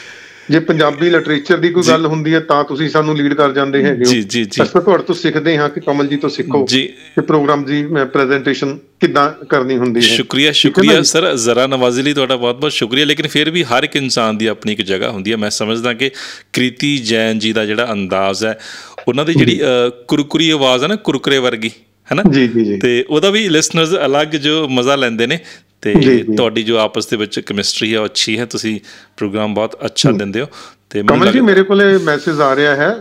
ਜੇ ਪੰਜਾਬੀ ਲਿਟਰੇਚਰ ਦੀ ਕੋਈ ਗੱਲ ਹੁੰਦੀ ਹੈ ਤਾਂ ਤੁਸੀਂ ਸਾਨੂੰ ਲੀਡ ਕਰ ਜਾਂਦੇ ਹੈਗੇ ਹੋ।
ਜੀ, ਜੀ, ਜੀ।
ਅਸੀਂ ਤੁਹਾਡੇ ਤੋਂ ਸਿੱਖਦੇ ਹਾਂ ਕਿ ਕਮਲ ਜੀ ਤੋਂ ਸਿੱਖੋ
ਜੀ।
ਕਿ ਪ੍ਰੋਗਰਾਮ ਦੀ ਪ੍ਰੈਜੈਂਟੇਸ਼ਨ ਕਿੱਦਾਂ ਕਰਨੀ ਹੁੰਦੀ ਹੈ।
ਸ਼ੁਕਰੀਆ ਸ਼ੁਕਰੀਆ? ਸਰ। ਜ਼ਰਾ ਨਵਾਜ਼ੀ ਲਈ ਤੁਹਾਡਾ ਬਹੁਤ ਬਹੁਤ ਸ਼ੁਕਰੀਆ। ਲੇਕਿਨ ਫਿਰ ਵੀ ਹਰ ਇੱਕ ਇਨਸਾਨ ਦੀ ਆਪਣੀ ਇੱਕ ਜਗ੍ਹਾ ਹੁੰਦੀ ਹੈ। ਮੈਂ ਸਮਝਦਾ ਕਿ ਕ੍ਰਿਤੀ ਜੈਨ ਜੀ ਦਾ ਜਿਹੜਾ ਅੰਦਾਜ਼ ਹੈ ਉਹਨਾਂ ਦੀ ਜਿਹੜੀ ਕੁਰਕੁਰੀ ਆਵਾਜ਼ ਹੈ ਨਾ ਕੁਰਕਰੇ ਵਰਗੀ ਹੈ ਨਾ?
ਜੀ ਜੀ ਜੀ।
ਤੇ ਉਹਦਾ ਵੀ ਲਿਸਨਰਸ ਅਲੱਗ ਜੋ ਮਜ਼ਾ ਲੈਂਦੇ ਨੇ। ਤੇ। ਤੁਹਾਡੀ ਜੋ ਆਪਸ ਦੇ ਵਿੱਚ ਕੈਮਿਸਟਰੀ ਹੈ ਉਹ ਅੱਛੀ ਹੈ ਤੁਸੀਂ ਪ੍ਰੋਗਰਾਮ ਬਹੁਤ ਅੱਛਾ ਦਿੰਦੇ ਹੋ ਤੇ ਮੈਨੂੰ
ਕਮਲ ਜੀ ਮੇਰੇ ਕੋਲੇ ਮੈਸੇਜ ਆ ਰਿਹਾ ਹੈ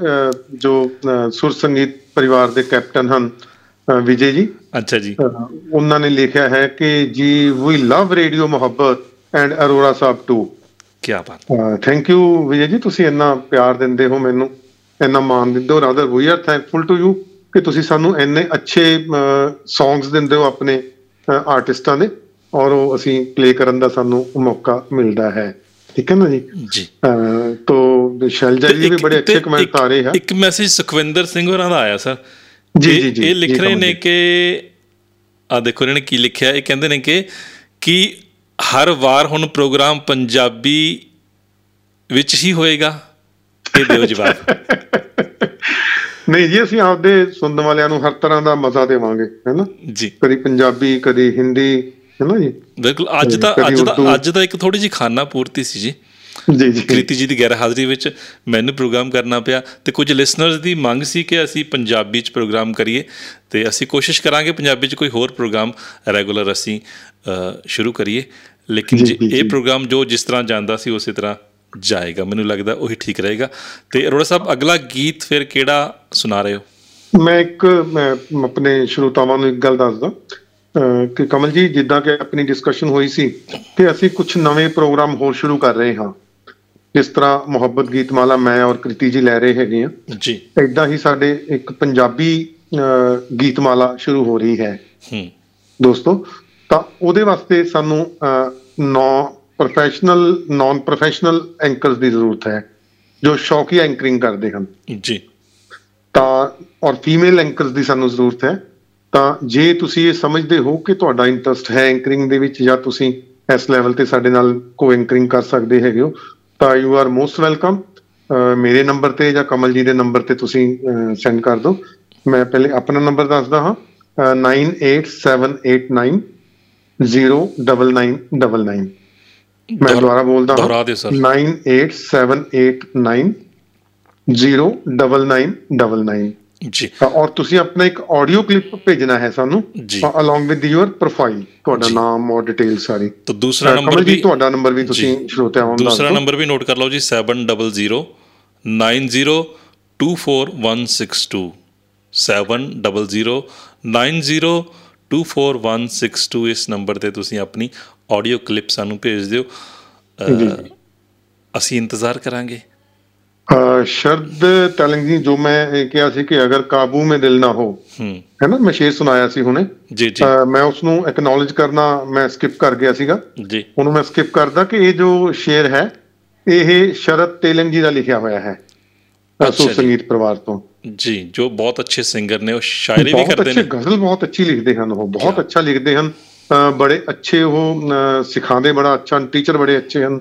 ਜੋ ਸੁਰ ਸੰਗੀਤ ਪਰਿਵਾਰ ਦੇ ਕੈਪਟਨ ਹਨ ਵਿਜੇ ਜੀ।
ਅੱਛਾ ਜੀ।
ਉਹਨਾਂ ਨੇ ਲਿਖਿਆ ਹੈ ਕਿ ਜੀ we love radio Muhabbat and Arora sahib too
ਕੀ ਬਾਤ।
ਥੈਂਕ ਯੂ ਵਿਜੇ ਜੀ ਤੁਸੀਂ ਇੰਨਾ ਪਿਆਰ ਦਿੰਦੇ ਹੋ ਮੈਨੂੰ ਇੰਨਾ ਮਾਣ ਦਿੰਦੇ ਹੋ rather we are thankful to you ਕਿ ਤੁਸੀਂ ਸਾਨੂੰ ਇੰਨੇ ਅੱਛੇ ਸੌਂਗਸ ਦਿੰਦੇ ਹੋ ਆਪਣੇ ਆਰਟਿਸਟਾਂ ਦੇ। ਔਰ ਉਹ ਅਸੀਂ ਪਲੇ ਕਰਨ ਦਾ ਸਾਨੂੰ ਮੌਕਾ ਮਿਲਦਾ ਹੈ। ਠੀਕ ਹੈ ਨਾ ਜੀ?
ਜੀ।
ਤੋ ਸ਼ੈਲਜਾ ਜੀ ਵੀ ਬੜੇ ਅੱਛੇ ਕਮੈਂਟ ਆ ਰਹੇ ਹਨ
ਇੱਕ ਮੈਸੇਜ ਸੁਖਵਿੰਦਰ ਸਿੰਘ ਹੋਰਾਂ ਦਾ ਆਇਆ ਸਰ।
ਜੀ, ਜੀ, ਜੀ,
ਇਹ ਲਿਖ ਰਹੇ ਨੇ। ਕਿ ਆ ਦੇਖੋ ਇਹਨਾਂ ਨੇ ਕੀ ਲਿਖਿਆ ਇਹ ਕਹਿੰਦੇ ਨੇ ਕਿ ਕਿ ਹਰ ਵਾਰ ਹੁਣ ਪ੍ਰੋਗਰਾਮ ਪੰਜਾਬੀ ਵਿੱਚ ਹੀ ਹੋਏਗਾ। ਇਹ ਦਿਓ ਜਵਾਬ।
ਨਹੀਂ ਜੀ ਅਸੀਂ ਆਪਦੇ ਸੁਣਨ ਵਾਲਿਆਂ ਨੂੰ ਹਰ ਤਰ੍ਹਾਂ ਦਾ ਮਜ਼ਾ ਦੇਵਾਂਗੇ ਹੈਨਾ
ਜੀ।
ਕਦੀ ਪੰਜਾਬੀ ਕਦੀ ਹਿੰਦੀ ਹੈਨਾ ਜੀ?
ਬਿਲਕੁਲ ਅੱਜ ਦਾ
ਕਦੀ
ਅੱਜ ਦਾ
ਉਰਦੂ।
ਅੱਜ ਦਾ ਇੱਕ ਥੋੜੀ ਜਿਹੀ ਖਾਨਾ ਪੂਰਤੀ ਸੀ ਜੀ।
ਜੀ ਜੀ।
ਕ੍ਰਿਤੀ ਜੀ ਦੀ ਗੈਰ ਹਾਜ਼ਰੀ ਵਿੱਚ ਮੈਨੂੰ ਪ੍ਰੋਗਰਾਮ ਕਰਨਾ ਪਿਆ ਤੇ ਕੁਝ ਲਿਸਨਰਸ ਦੀ ਮੰਗ ਸੀ ਕਿ ਅਸੀਂ ਪੰਜਾਬੀ 'ਚ ਪ੍ਰੋਗਰਾਮ ਕਰੀਏ ਤੇ ਅਸੀਂ ਕੋਸ਼ਿਸ਼ ਕਰਾਂਗੇ ਪੰਜਾਬੀ 'ਚ ਕੋਈ ਹੋਰ ਪ੍ਰੋਗਰਾਮ ਰੈਗੂਲਰ ਅਸੀਂ ਸ਼ੁਰੂ ਕਰੀਏ। ਲੇਕਿਨ
ਜੀ,
ਜੀ
ਜੀ,
ਇਹ
ਜੀ।
ਪ੍ਰੋਗਰਾਮ ਜੋ ਜਿਸ ਤਰ੍ਹਾਂ ਜਾਂਦਾ ਸੀ ਉਸੇ ਤਰ੍ਹਾਂ ਜਾਏਗਾ। ਮੈਨੂੰ ਲੱਗਦਾ ਉਹੀ ਠੀਕ ਰਹੇਗਾ। ਤੇ ਅਰੋੜਾ ਸਾਹਿਬ ਅਗਲਾ ਗੀਤ ਫਿਰ ਕਿਹੜਾ ਸੁਣਾ ਰਹੇ ਹੋ?
ਮੈਂ ਇੱਕ ਮੈਂ ਆਪਣੇ ਸ਼ਰੋਤਾਵਾਂ ਨੂੰ ਇੱਕ ਗੱਲ ਦੱਸਦਾ। ਕਿ ਕਮਲ ਜੀ ਜਿੱਦਾਂ ਕਿ ਆਪਣੀ ਡਿਸਕਸ਼ਨ ਹੋਈ ਸੀ ਕਿ ਅਸੀਂ ਕੁਝ ਨਵੇਂ ਪ੍ਰੋਗਰਾਮ ਹੋਰ ਸ਼ੁਰੂ ਕਰ ਰਹੇ ਹਾਂ। ਜਿਸ ਤਰ੍ਹਾਂ ਮੁਹੱਬਤ ਗੀਤਮਾਲਾ ਮੈਂ ਔਰ ਕ੍ਰਿਤੀ ਜੀ ਲੈ ਰਹੇ ਹੈਗੇ ਆ
ਜੀ।
ਇਦਾਂ ਹੀ ਸਾਡੇ ਇੱਕ ਪੰਜਾਬੀ ਗੀਤਮਾਲਾ ਸ਼ੁਰੂ ਹੋ ਰਹੀ ਹੈ।
ਹੂੰ।
ਦੋਸਤੋ ਤਾਂ ਉਹਦੇ ਵਾਸਤੇ ਸਾਨੂੰ no professional non professional anchors ਦੀ ਜ਼ਰੂਰਤ ਹੈ ਜੋ ਸ਼ੌਕੀ ਐਂਕਰਿੰਗ ਕਰਦੇ ਹਨ।
ਜੀ।
ਤਾਂ ਔਰ ਫੀਮੇਲ ਐਂਕਰਸ ਦੀ ਸਾਨੂੰ ਜ਼ਰੂਰਤ ਹੈ। ਤਾਂ ਜੇ ਤੁਸੀਂ ਇਹ ਸਮਝਦੇ ਹੋ ਕਿ ਤੁਹਾਡਾ ਇੰਟਰਸਟ ਹੈ ਐਂਕਰਿੰਗ ਦੇ ਵਿੱਚ ਜਾਂ ਤੁਸੀਂ ਇਸ ਲੈਵਲ ਤੇ ਸਾਡੇ ਨਾਲ ਕੋ ਐਂਕਰਿੰਗ ਕਰ ਸਕਦੇ ਹੈਗੇ ਹੋ ਤਾਂ ਯੂ ਆਰ ਮੋਸਟ ਵੈਲਕਮ ਮੇਰੇ ਨੰਬਰ ਤੇ ਜਾਂ ਕਮਲ ਜੀ ਦੇ ਨੰਬਰ ਤੇ ਤੁਸੀਂ ਸੈਂਡ ਕਰ ਦਿਓ। ਮੈਂ ਪਹਿਲੇ ਆਪਣਾ ਨੰਬਰ ਦੱਸਦਾ ਹਾਂ। ਅਹ 98789 09999 ਮੈਂ ਦੁਬਾਰਾ ਬੋਲਦਾ
ਦੁਹਰਾ ਦਿਓ ਸਰ।
98789 09999
ਜੀ
ਔਰ ਤੁਸੀਂ ਆਪਣਾ ਇੱਕ ਆਡੀਓ ਕਲਿੱਪ ਭੇਜਣਾ ਹੈ ਸਾਨੂੰ। ਅਲੋਂਗ ਵਿਦ ਯੂਅਰ ਪ੍ਰੋਫਾਈਲ ਤੁਹਾਡਾ। ਨਾਮ ਔਰ ਡਿਟੇਲ ਸਾਰੀ
ਤਾਂ ਦੂਸਰਾ ਨੰਬਰ ਵੀ
ਤੁਹਾਡਾ ਨੰਬਰ ਵੀ ਤੁਸੀਂ। ਸਰੋਤਿਆਂ ਨੂੰ ਦੱਸ
ਦੂਸਰਾ ਨੰਬਰ ਵੀ ਨੋਟ ਕਰ ਲਓ ਜੀ 700 90246162 700 90246162 ਇਸ ਨੰਬਰ ਤੇ ਤੁਸੀਂ ਆਪਣੀ ਆਡੀਓ ਕਲਿੱਪ ਸਾਨੂੰ ਭੇਜ ਦਿਓ। ਅਸੀਂ ਇੰਤਜ਼ਾਰ ਕਰਾਂਗੇ
ਸ਼ਰਦ ਟੈਲਿੰਗ ਜੀ ਜੋ ਮੈਂ ਇਹ ਕਿਹਾ ਸੀ ਕਿ ਅਗਰ ਕਾਬੂ ਮੇ ਦਿਲ ਨਾ ਹੋ
ਹੂੰ।
ਨਾ? ਮੈਂ ਸ਼ੇਰ ਸੁਣਾਇਆ ਸੀ ਹੁਣੇ।
ਜੀ ਜੀ।
ਮੈਂ ਉਸ ਨੂੰ ਐਕਨੋਲਜ ਕਰਨਾ ਮੈਂ ਸਕਿਪ ਕਰ ਗਿਆ ਸੀਗਾ।
ਜੀ।
ਉਹਨੂੰ ਮੈਂ ਸਕਿਪ ਕਰਦਾ ਕਿ ਇਹ ਜੋ ਸ਼ੇਰ ਹੈ ਇਹ ਸ਼ਰਦ ਤੇਲੰਗ ਜੀ ਦਾ ਲਿਖਿਆ ਹੋਇਆ ਹੈ।
ਅੱਛਾ
ਅਸੂ
ਜੀ।
ਸੰਗੀਤ ਪਰਿਵਾਰ ਤੋਂ।
ਜੀ ਜੋ ਬਹੁਤ ਅੱਛੇ ਸਿੰਗਰ ਨੇ ਉਹ ਸ਼ਾਇਰੀ ਵੀ
ਬਹੁਤ
ਕਰਦੇ
ਅੱਛੇ
ਨੇ।
ਗਜ਼ਲ ਬਹੁਤ ਅੱਛੀ ਲਿਖਦੇ ਹਨ ਉਹ ਬਹੁਤ? ਅੱਛਾ ਲਿਖਦੇ ਹਨ। ਬੜੇ ਅੱਛੇ ਉਹ ਸਿਖਾਉਂਦੇ ਬੜਾ ਅੱਛਾ ਟੀਚਰ ਬੜੇ ਅੱਛੇ ਹਨ।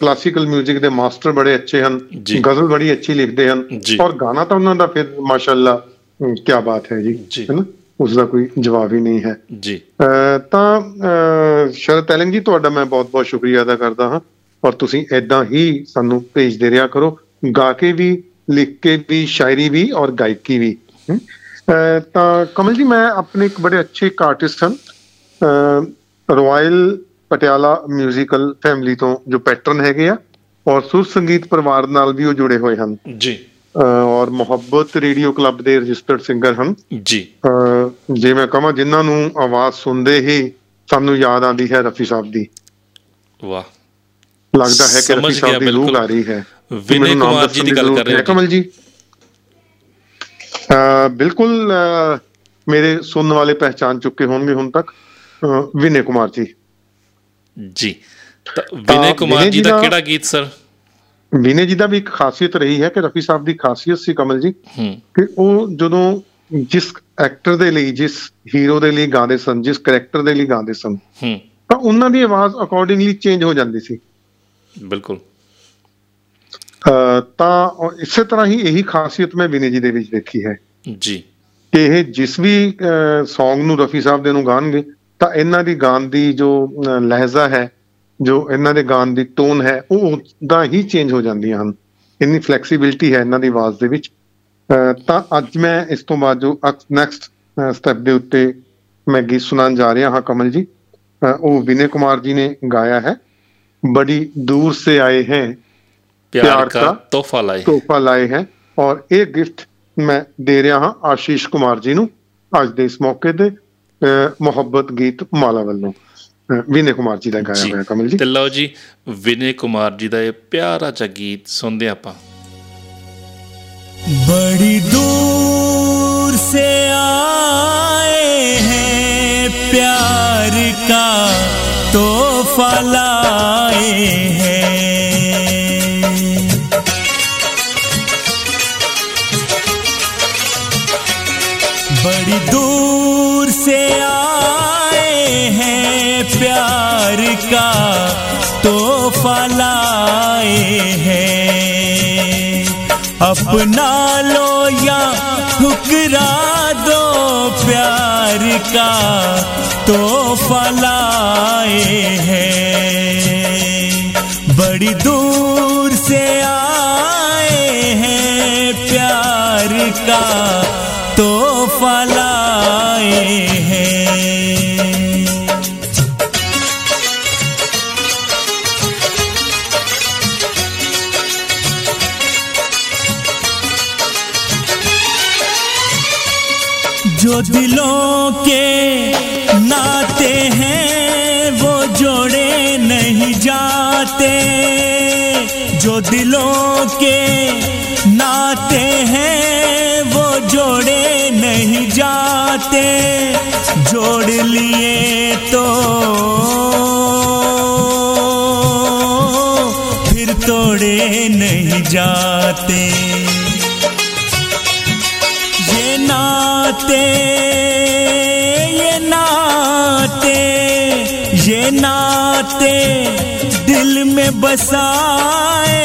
ਕਲਾਸੀਕਲ 뮤직 ਦੇ ਮਾਸਟਰ ਬੜੇ ਅੱਛੇ ਹਨ। ਗਜ਼ਲ ਬੜੀ ਅੱਛੀ ਲਿਖਦੇ ਹਨ। ਔਰ ਗਾਣਾ ਤਾਂ ਉਹਨਾਂ ਦਾ ਫਿਰ ਮਾਸ਼ਾਅੱਲਾ ਕੀ ਬਾਤ ਹੈ ਜੀ
ਜੀ।
ਹੈ ਨਾ ਉਸ ਦਾ ਕੋਈ ਜਵਾਬ ਹੀ ਨਹੀਂ ਹੈ
ਜੀ
ਤਾਂ ਅਹ ਸ਼ਰਦ ਤੈਲੰਗ ਜੀ ਤੁਹਾਡਾ ਮੈਂ ਬਹੁਤ-ਬਹੁਤ ਸ਼ੁਕਰੀਆ ਅਦਾ ਕਰਦਾ ਹਾਂ ਔਰ ਤੁਸੀਂ ਐਦਾਂ ਹੀ ਸਾਨੂੰ ਭੇਜਦੇ ਰਿਹਾ ਕਰੋ ਗਾ ਕੇ ਵੀ ਲਿਖ ਕੇ ਵੀ ਸ਼ਾਇਰੀ ਵੀ ਔਰ ਗਾਇਕੀ ਵੀ ਤਾਂ ਕਮਲ ਜੀ ਮੈਂ ਆਪਣੇ ਇੱਕ ਬੜੇ ਅੱਛੇ ਇੱਕ ਆਰਟਿਸਟ ਹਨ ਰਾਇਲ ਪਟਿਆਲਾ ਮਿਊਜ਼ੀਕਲ ਫੈਮਿਲੀ ਤੋਂ ਜੋ ਪੈਟਰਨ ਹੈਗੇ ਆ ਔਰ ਸੁਰ ਸੰਗੀਤ ਪਰਿਵਾਰ ਨਾਲ ਵੀ ਉਹ ਜੁੜੇ ਹੋਏ ਹਨ।
ਜੀ।
ਔਰ ਮੁਹੱਬਤ ਰੇਡੀਓ ਕਲੱਬ ਦੇ ਰਜਿਸਟਰਡ ਸਿੰਗਰ ਹਨ।
ਜੀ।
ਜੇ ਮੈਂ ਕਹਾਂ ਜਿਨ੍ਹਾਂ ਨੂੰ ਆਵਾਜ਼ ਸੁਣਦੇ ਹੀ ਸਾਨੂੰ ਯਾਦ ਆਉਂਦੀ ਹੈ ਰਫੀ ਸਾਹਿਬ ਦੀ।
ਵਾਹ।
ਲੱਗਦਾ ਹੈ ਕਿ ਰਫੀ ਸਾਹਿਬ ਦੀ ਰੂਹ। ਆ ਰਹੀ ਹੈ।
ਵਿਨੇ ਕੁਮਾਰ ਜੀ ਦੀ ਗੱਲ ਕਰ ਰਹੇ
ਹੈ ਕਮਲ ਜੀ। ਬਿਲਕੁਲ ਮੇਰੇ ਸੁਣਨ ਵਾਲੇ ਪਹਿਚਾਨ ਚੁੱਕੇ ਹੋਣਗੇ ਹੁਣ ਤੱਕ। ਵਿਨੇ ਕੁਮਾਰ ਜੀ।
ਜੀ। ਵਿਨੇ ਕੁਮਾਰ ਜੀ ਦਾ ਕਿਹੜਾ ਗੀਤ ਸਰ?
ਵਿਨੇ ਜੀ ਦਾ ਵੀ ਇੱਕ ਖਾਸੀਅਤ ਰਹੀ ਹੈ ਕਿ ਰਫੀ ਸਾਹਿਬ ਦੀ ਖਾਸੀਅਤ ਸੀ ਕਮਲ ਜੀ ਕਿ ਉਹ ਜਦੋਂ ਜਿਸ ਐਕਟਰ ਦੇ ਲਈ ਜਿਸ ਹੀਰੋ ਦੇ ਲਈ ਗਾਉਂਦੇ ਸਨ ਜਿਸ ਕੈਰੈਕਟਰ ਦੇ ਲਈ ਗਾਉਂਦੇ ਸਨ ਤਾਂ ਉਹਨਾਂ ਦੀ ਆਵਾਜ਼ ਅਕੋਰਡਿੰਗਲੀ ਚੇਂਜ ਹੋ ਜਾਂਦੀ ਸੀ।
ਬਿਲਕੁਲ।
ਤਾਂ ਇਸੇ ਤਰ੍ਹਾਂ ਹੀ ਇਹੀ ਖਾਸੀਅਤ ਮੈਂ ਵਿਨੇ ਜੀ ਦੇ ਵਿੱਚ ਦੇਖੀ ਹੈ
ਜੀ।
ਕਿ ਇਹ ਜਿਸ ਵੀ Song ਨੂੰ ਰਫੀ ਸਾਹਿਬ ਦੇ ਨੂੰ ਗਾਣਗੇ ਤਾਂ ਇਹਨਾਂ ਦੀ ਗਾਣ ਦੀ ਜੋ ਲਹਿਜ਼ਾ ਹੈ ਜੋ ਇਹਨਾਂ ਦੇ ਗਾਣ ਦੀ ਟੋਨ ਹੈ ਉਹ ਦਾ ਹੀ ਚੇਂਜ ਹੋ ਜਾਂਦੀਆਂ ਹਨ। ਇੰਨੀ ਫਲੈਕਸੀਬਿਲਟੀ ਹੈ ਇਹਨਾਂ ਦੀ ਆਵਾਜ਼ ਦੇ ਵਿੱਚ। ਤਾਂ ਅੱਜ ਮੈਂ ਇਸ ਤੋਂ ਬਾਅਦ ਜੋ ਨੈਕਸਟ ਸਟੈਪ ਦੇ ਉੱਤੇ ਮੈਂ ਗੀਤ ਸੁਣਾਉਣ ਜਾ ਰਿਹਾ ਹਾਂ ਕਮਲ ਜੀ। ਉਹ ਵਿਨੇ ਕੁਮਾਰ ਜੀ ਨੇ ਗਾਇਆ ਹੈ। ਬੜੀ ਦੂਰ ਸੇ ਆਏ ਹੈ
ਪਿਆਰ ਦਾ ਤੋਹਫਾ ਲਾਏ
ਤੋਹਫਾ ਲਾਏ ਹੈ। ਔਰ ਇਹ ਗਿਫਟ ਮੈਂ ਦੇ ਰਿਹਾ ਹਾਂ ਆਸ਼ੀਸ਼ ਕੁਮਾਰ ਜੀ ਨੂੰ। ਅੱਜ ਦੇ ਇਸ ਮੌਕੇ ਤੇ ਮੁਹੱਬਤ ਗੀਤ ਮਾਲਾ ਵੱਲੋਂ। ਵਿਨੇ ਕੁਮਾਰ ਜੀ ਦਾ ਗਾਇਆ ਹੋਇਆ ਕਮਲ ਜੀ।
ਤੇ ਲਓ ਜੀ ਵਿਨੇ ਕੁਮਾਰ ਜੀ ਦਾ ਇਹ ਪਿਆਰਾ ਜਿਹਾ ਗੀਤ ਸੁਣਦੇ ਆਪਾਂ।
ਬੜੀ ਦੂਰ ਸੇ ਆਏ ਹੈ ਪਿਆਰ ਕਾ ਤੋਹਫਾ ਲਾਏ ਹੈ। हैं। अपना लो या ठुकरा दो प्यार का तोहफा लाए हैं। बड़ी दूर से आए हैं प्यार का तो लाए जो दिलों के नाते हैं, वो जोड़े नहीं जाते। जो दिलों के नाते हैं, वो जोड़े नहीं जाते। जोड़ लिए तो फिर तोड़े नहीं जाते। बसाए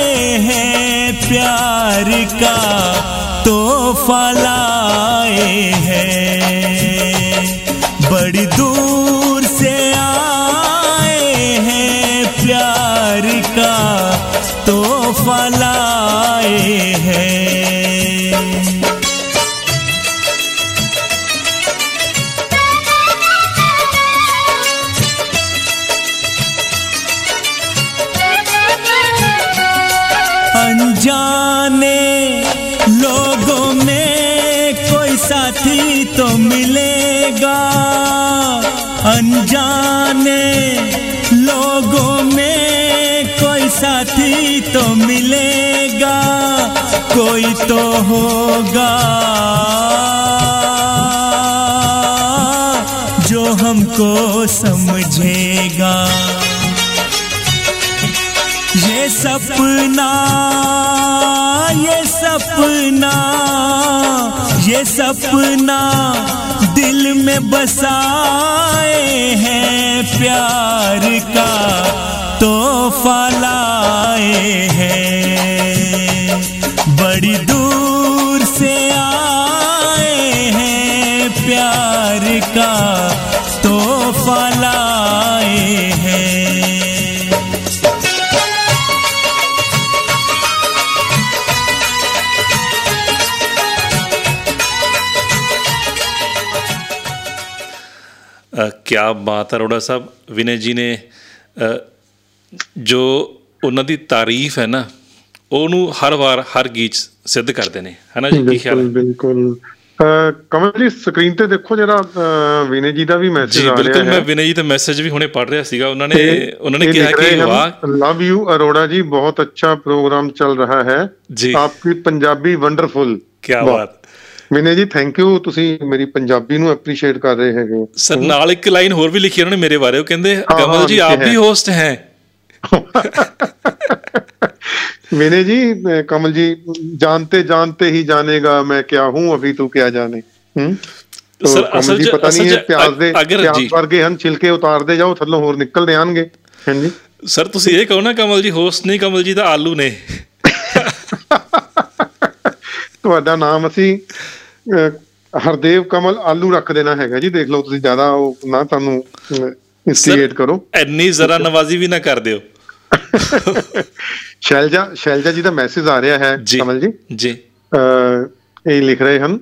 हैं प्यार का तोहफा लाए हैं साथी तो मिलेगा, कोई तो होगा। जो हमको समझेगा। ये सपना ये सपना ये सपना दिल में बसाए हैं प्यार का। तो फलाए हैं। बड़ी दूर से आए हैं प्यार का तो फलाए हैं
क्या बात अरोड़ा साहब? विनय जी ने आ, ਜੋ ਉਹਨਾਂ ਦੀ ਤਾਰੀਫ ਹੈ ਨਾ ਉਹਨੂੰ ਹਰ ਵਾਰ ਹਰ ਗੀਤ ਸਿੱਧ ਕਰਦੇ ਨੇ। ਹਨਾ ਜੀ ਕੀ ਖਿਆਲ ਹੈ?
ਬਿਲਕੁਲ। ਕਮਲ ਜੀ ਸਕਰੀਨ ਤੇ ਦੇਖੋ ਜਿਹੜਾ ਵਿਨੇ ਜੀ ਦਾ ਵੀ ਮੈਸੇਜ ਆ ਰਿਹਾ ਹੈ।
ਜੀ ਬਿਲਕੁਲ ਮੈਂ ਵਿਨੇ ਜੀ ਦਾ ਮੈਸੇਜ ਵੀ ਹੁਣੇ ਪੜ ਰਿਹਾ ਸੀਗਾ। ਉਹਨਾਂ ਨੇ ਉਹਨਾਂ ਨੇ ਕਿਹਾ ਕਿ ਵਾਹ।
ਲਵ ਯੂ ਅਰੋੜਾ ਜੀ ਬਹੁਤ ਅੱਛਾ ਪ੍ਰੋਗਰਾਮ ਚੱਲ
ਰਿਹਾ
ਹੈ। ਆਪਕੀ ਪੰਜਾਬੀ
ਵੰਡਰਫੁਲ
ਕੀ
ਬਾਤ।
ਵਿਨੇ ਜੀ ਥੈਂਕ ਯੂ ਤੁਸੀਂ ਮੇਰੀ ਪੰਜਾਬੀ ਨੂੰ ਐਪਰੀਸ਼ੀਏਟ ਕਰ ਰਹੇ ਹੈਗੇ
ਸਰ ਨਾਲ ਇੱਕ ਲਾਈਨ ਹੋਰ ਵੀ ਲਿਖੀ ਉਹਨਾਂ ਨੇ ਮੇਰੇ ਬਾਰੇ। ਉਹ ਕਹਿੰਦੇ ਕਮਲ ਜੀ ਆਪ ਵੀ ਹੋਸਟ ਹੈ।
विनय जी अ, कमल जी जानते जानते ही जानेगा मैं क्या हूं अभी तू क्या जाने हम्म तो
सर,
कमल
असल
जी
च-
पता
असल
नहीं है
च-
प्याज
अ-
दे
अगर
प्याज
जी।
वर्गे ਹਨ ਛਿਲਕੇ ਉਤਾਰਦੇ ਜਾਓ ਥੱਲੋਂ ਹੋਰ ਨਿਕਲਦੇ ਆਣਗੇ ਹਾਂਜੀ
ਸਰ ਤੁਸੀਂ ਇਹ ਕਹੋ ਨਾ ਕਮਲ ਜੀ ਹੋਸਟ ਨਹੀਂ ਕਮਲ ਜੀ ਤਾਂ ਆਲੂ ਨੇ
ਤੁਹਾਡਾ ਨਾਮ ਅਸੀਂ ਅ, ਹਰਦੇਵ ਕਮਲ ਆਲੂ ਰੱਖ ਦੇਣਾ ਹੈਗਾ ਜੀ ਦੇਖ ਲਓ ਤੁਸੀਂ ਜ਼ਿਆਦਾ ਉਹ ਨਾ ਤੁਹਾਨੂੰ ਇਨਸਟੀਗੇਟ ਕਰੋ।
ਐਨੀ ਜ਼ਰਾ ਨਵਾਜ਼ੀ ਵੀ ਨਾ ਕਰ ਦਿਓ।
ਸ਼ੈਲਜਾ ਸ਼ੈਲਜਾ ਜੀ ਦਾ ਮੈਸੇਜ ਆ ਰਿਹਾ ਹੈ ਕਮਲ ਜੀ।
ਜੀ।
ਅ, ਇਹ ਲਿਖ ਰਹੇ ਹਨ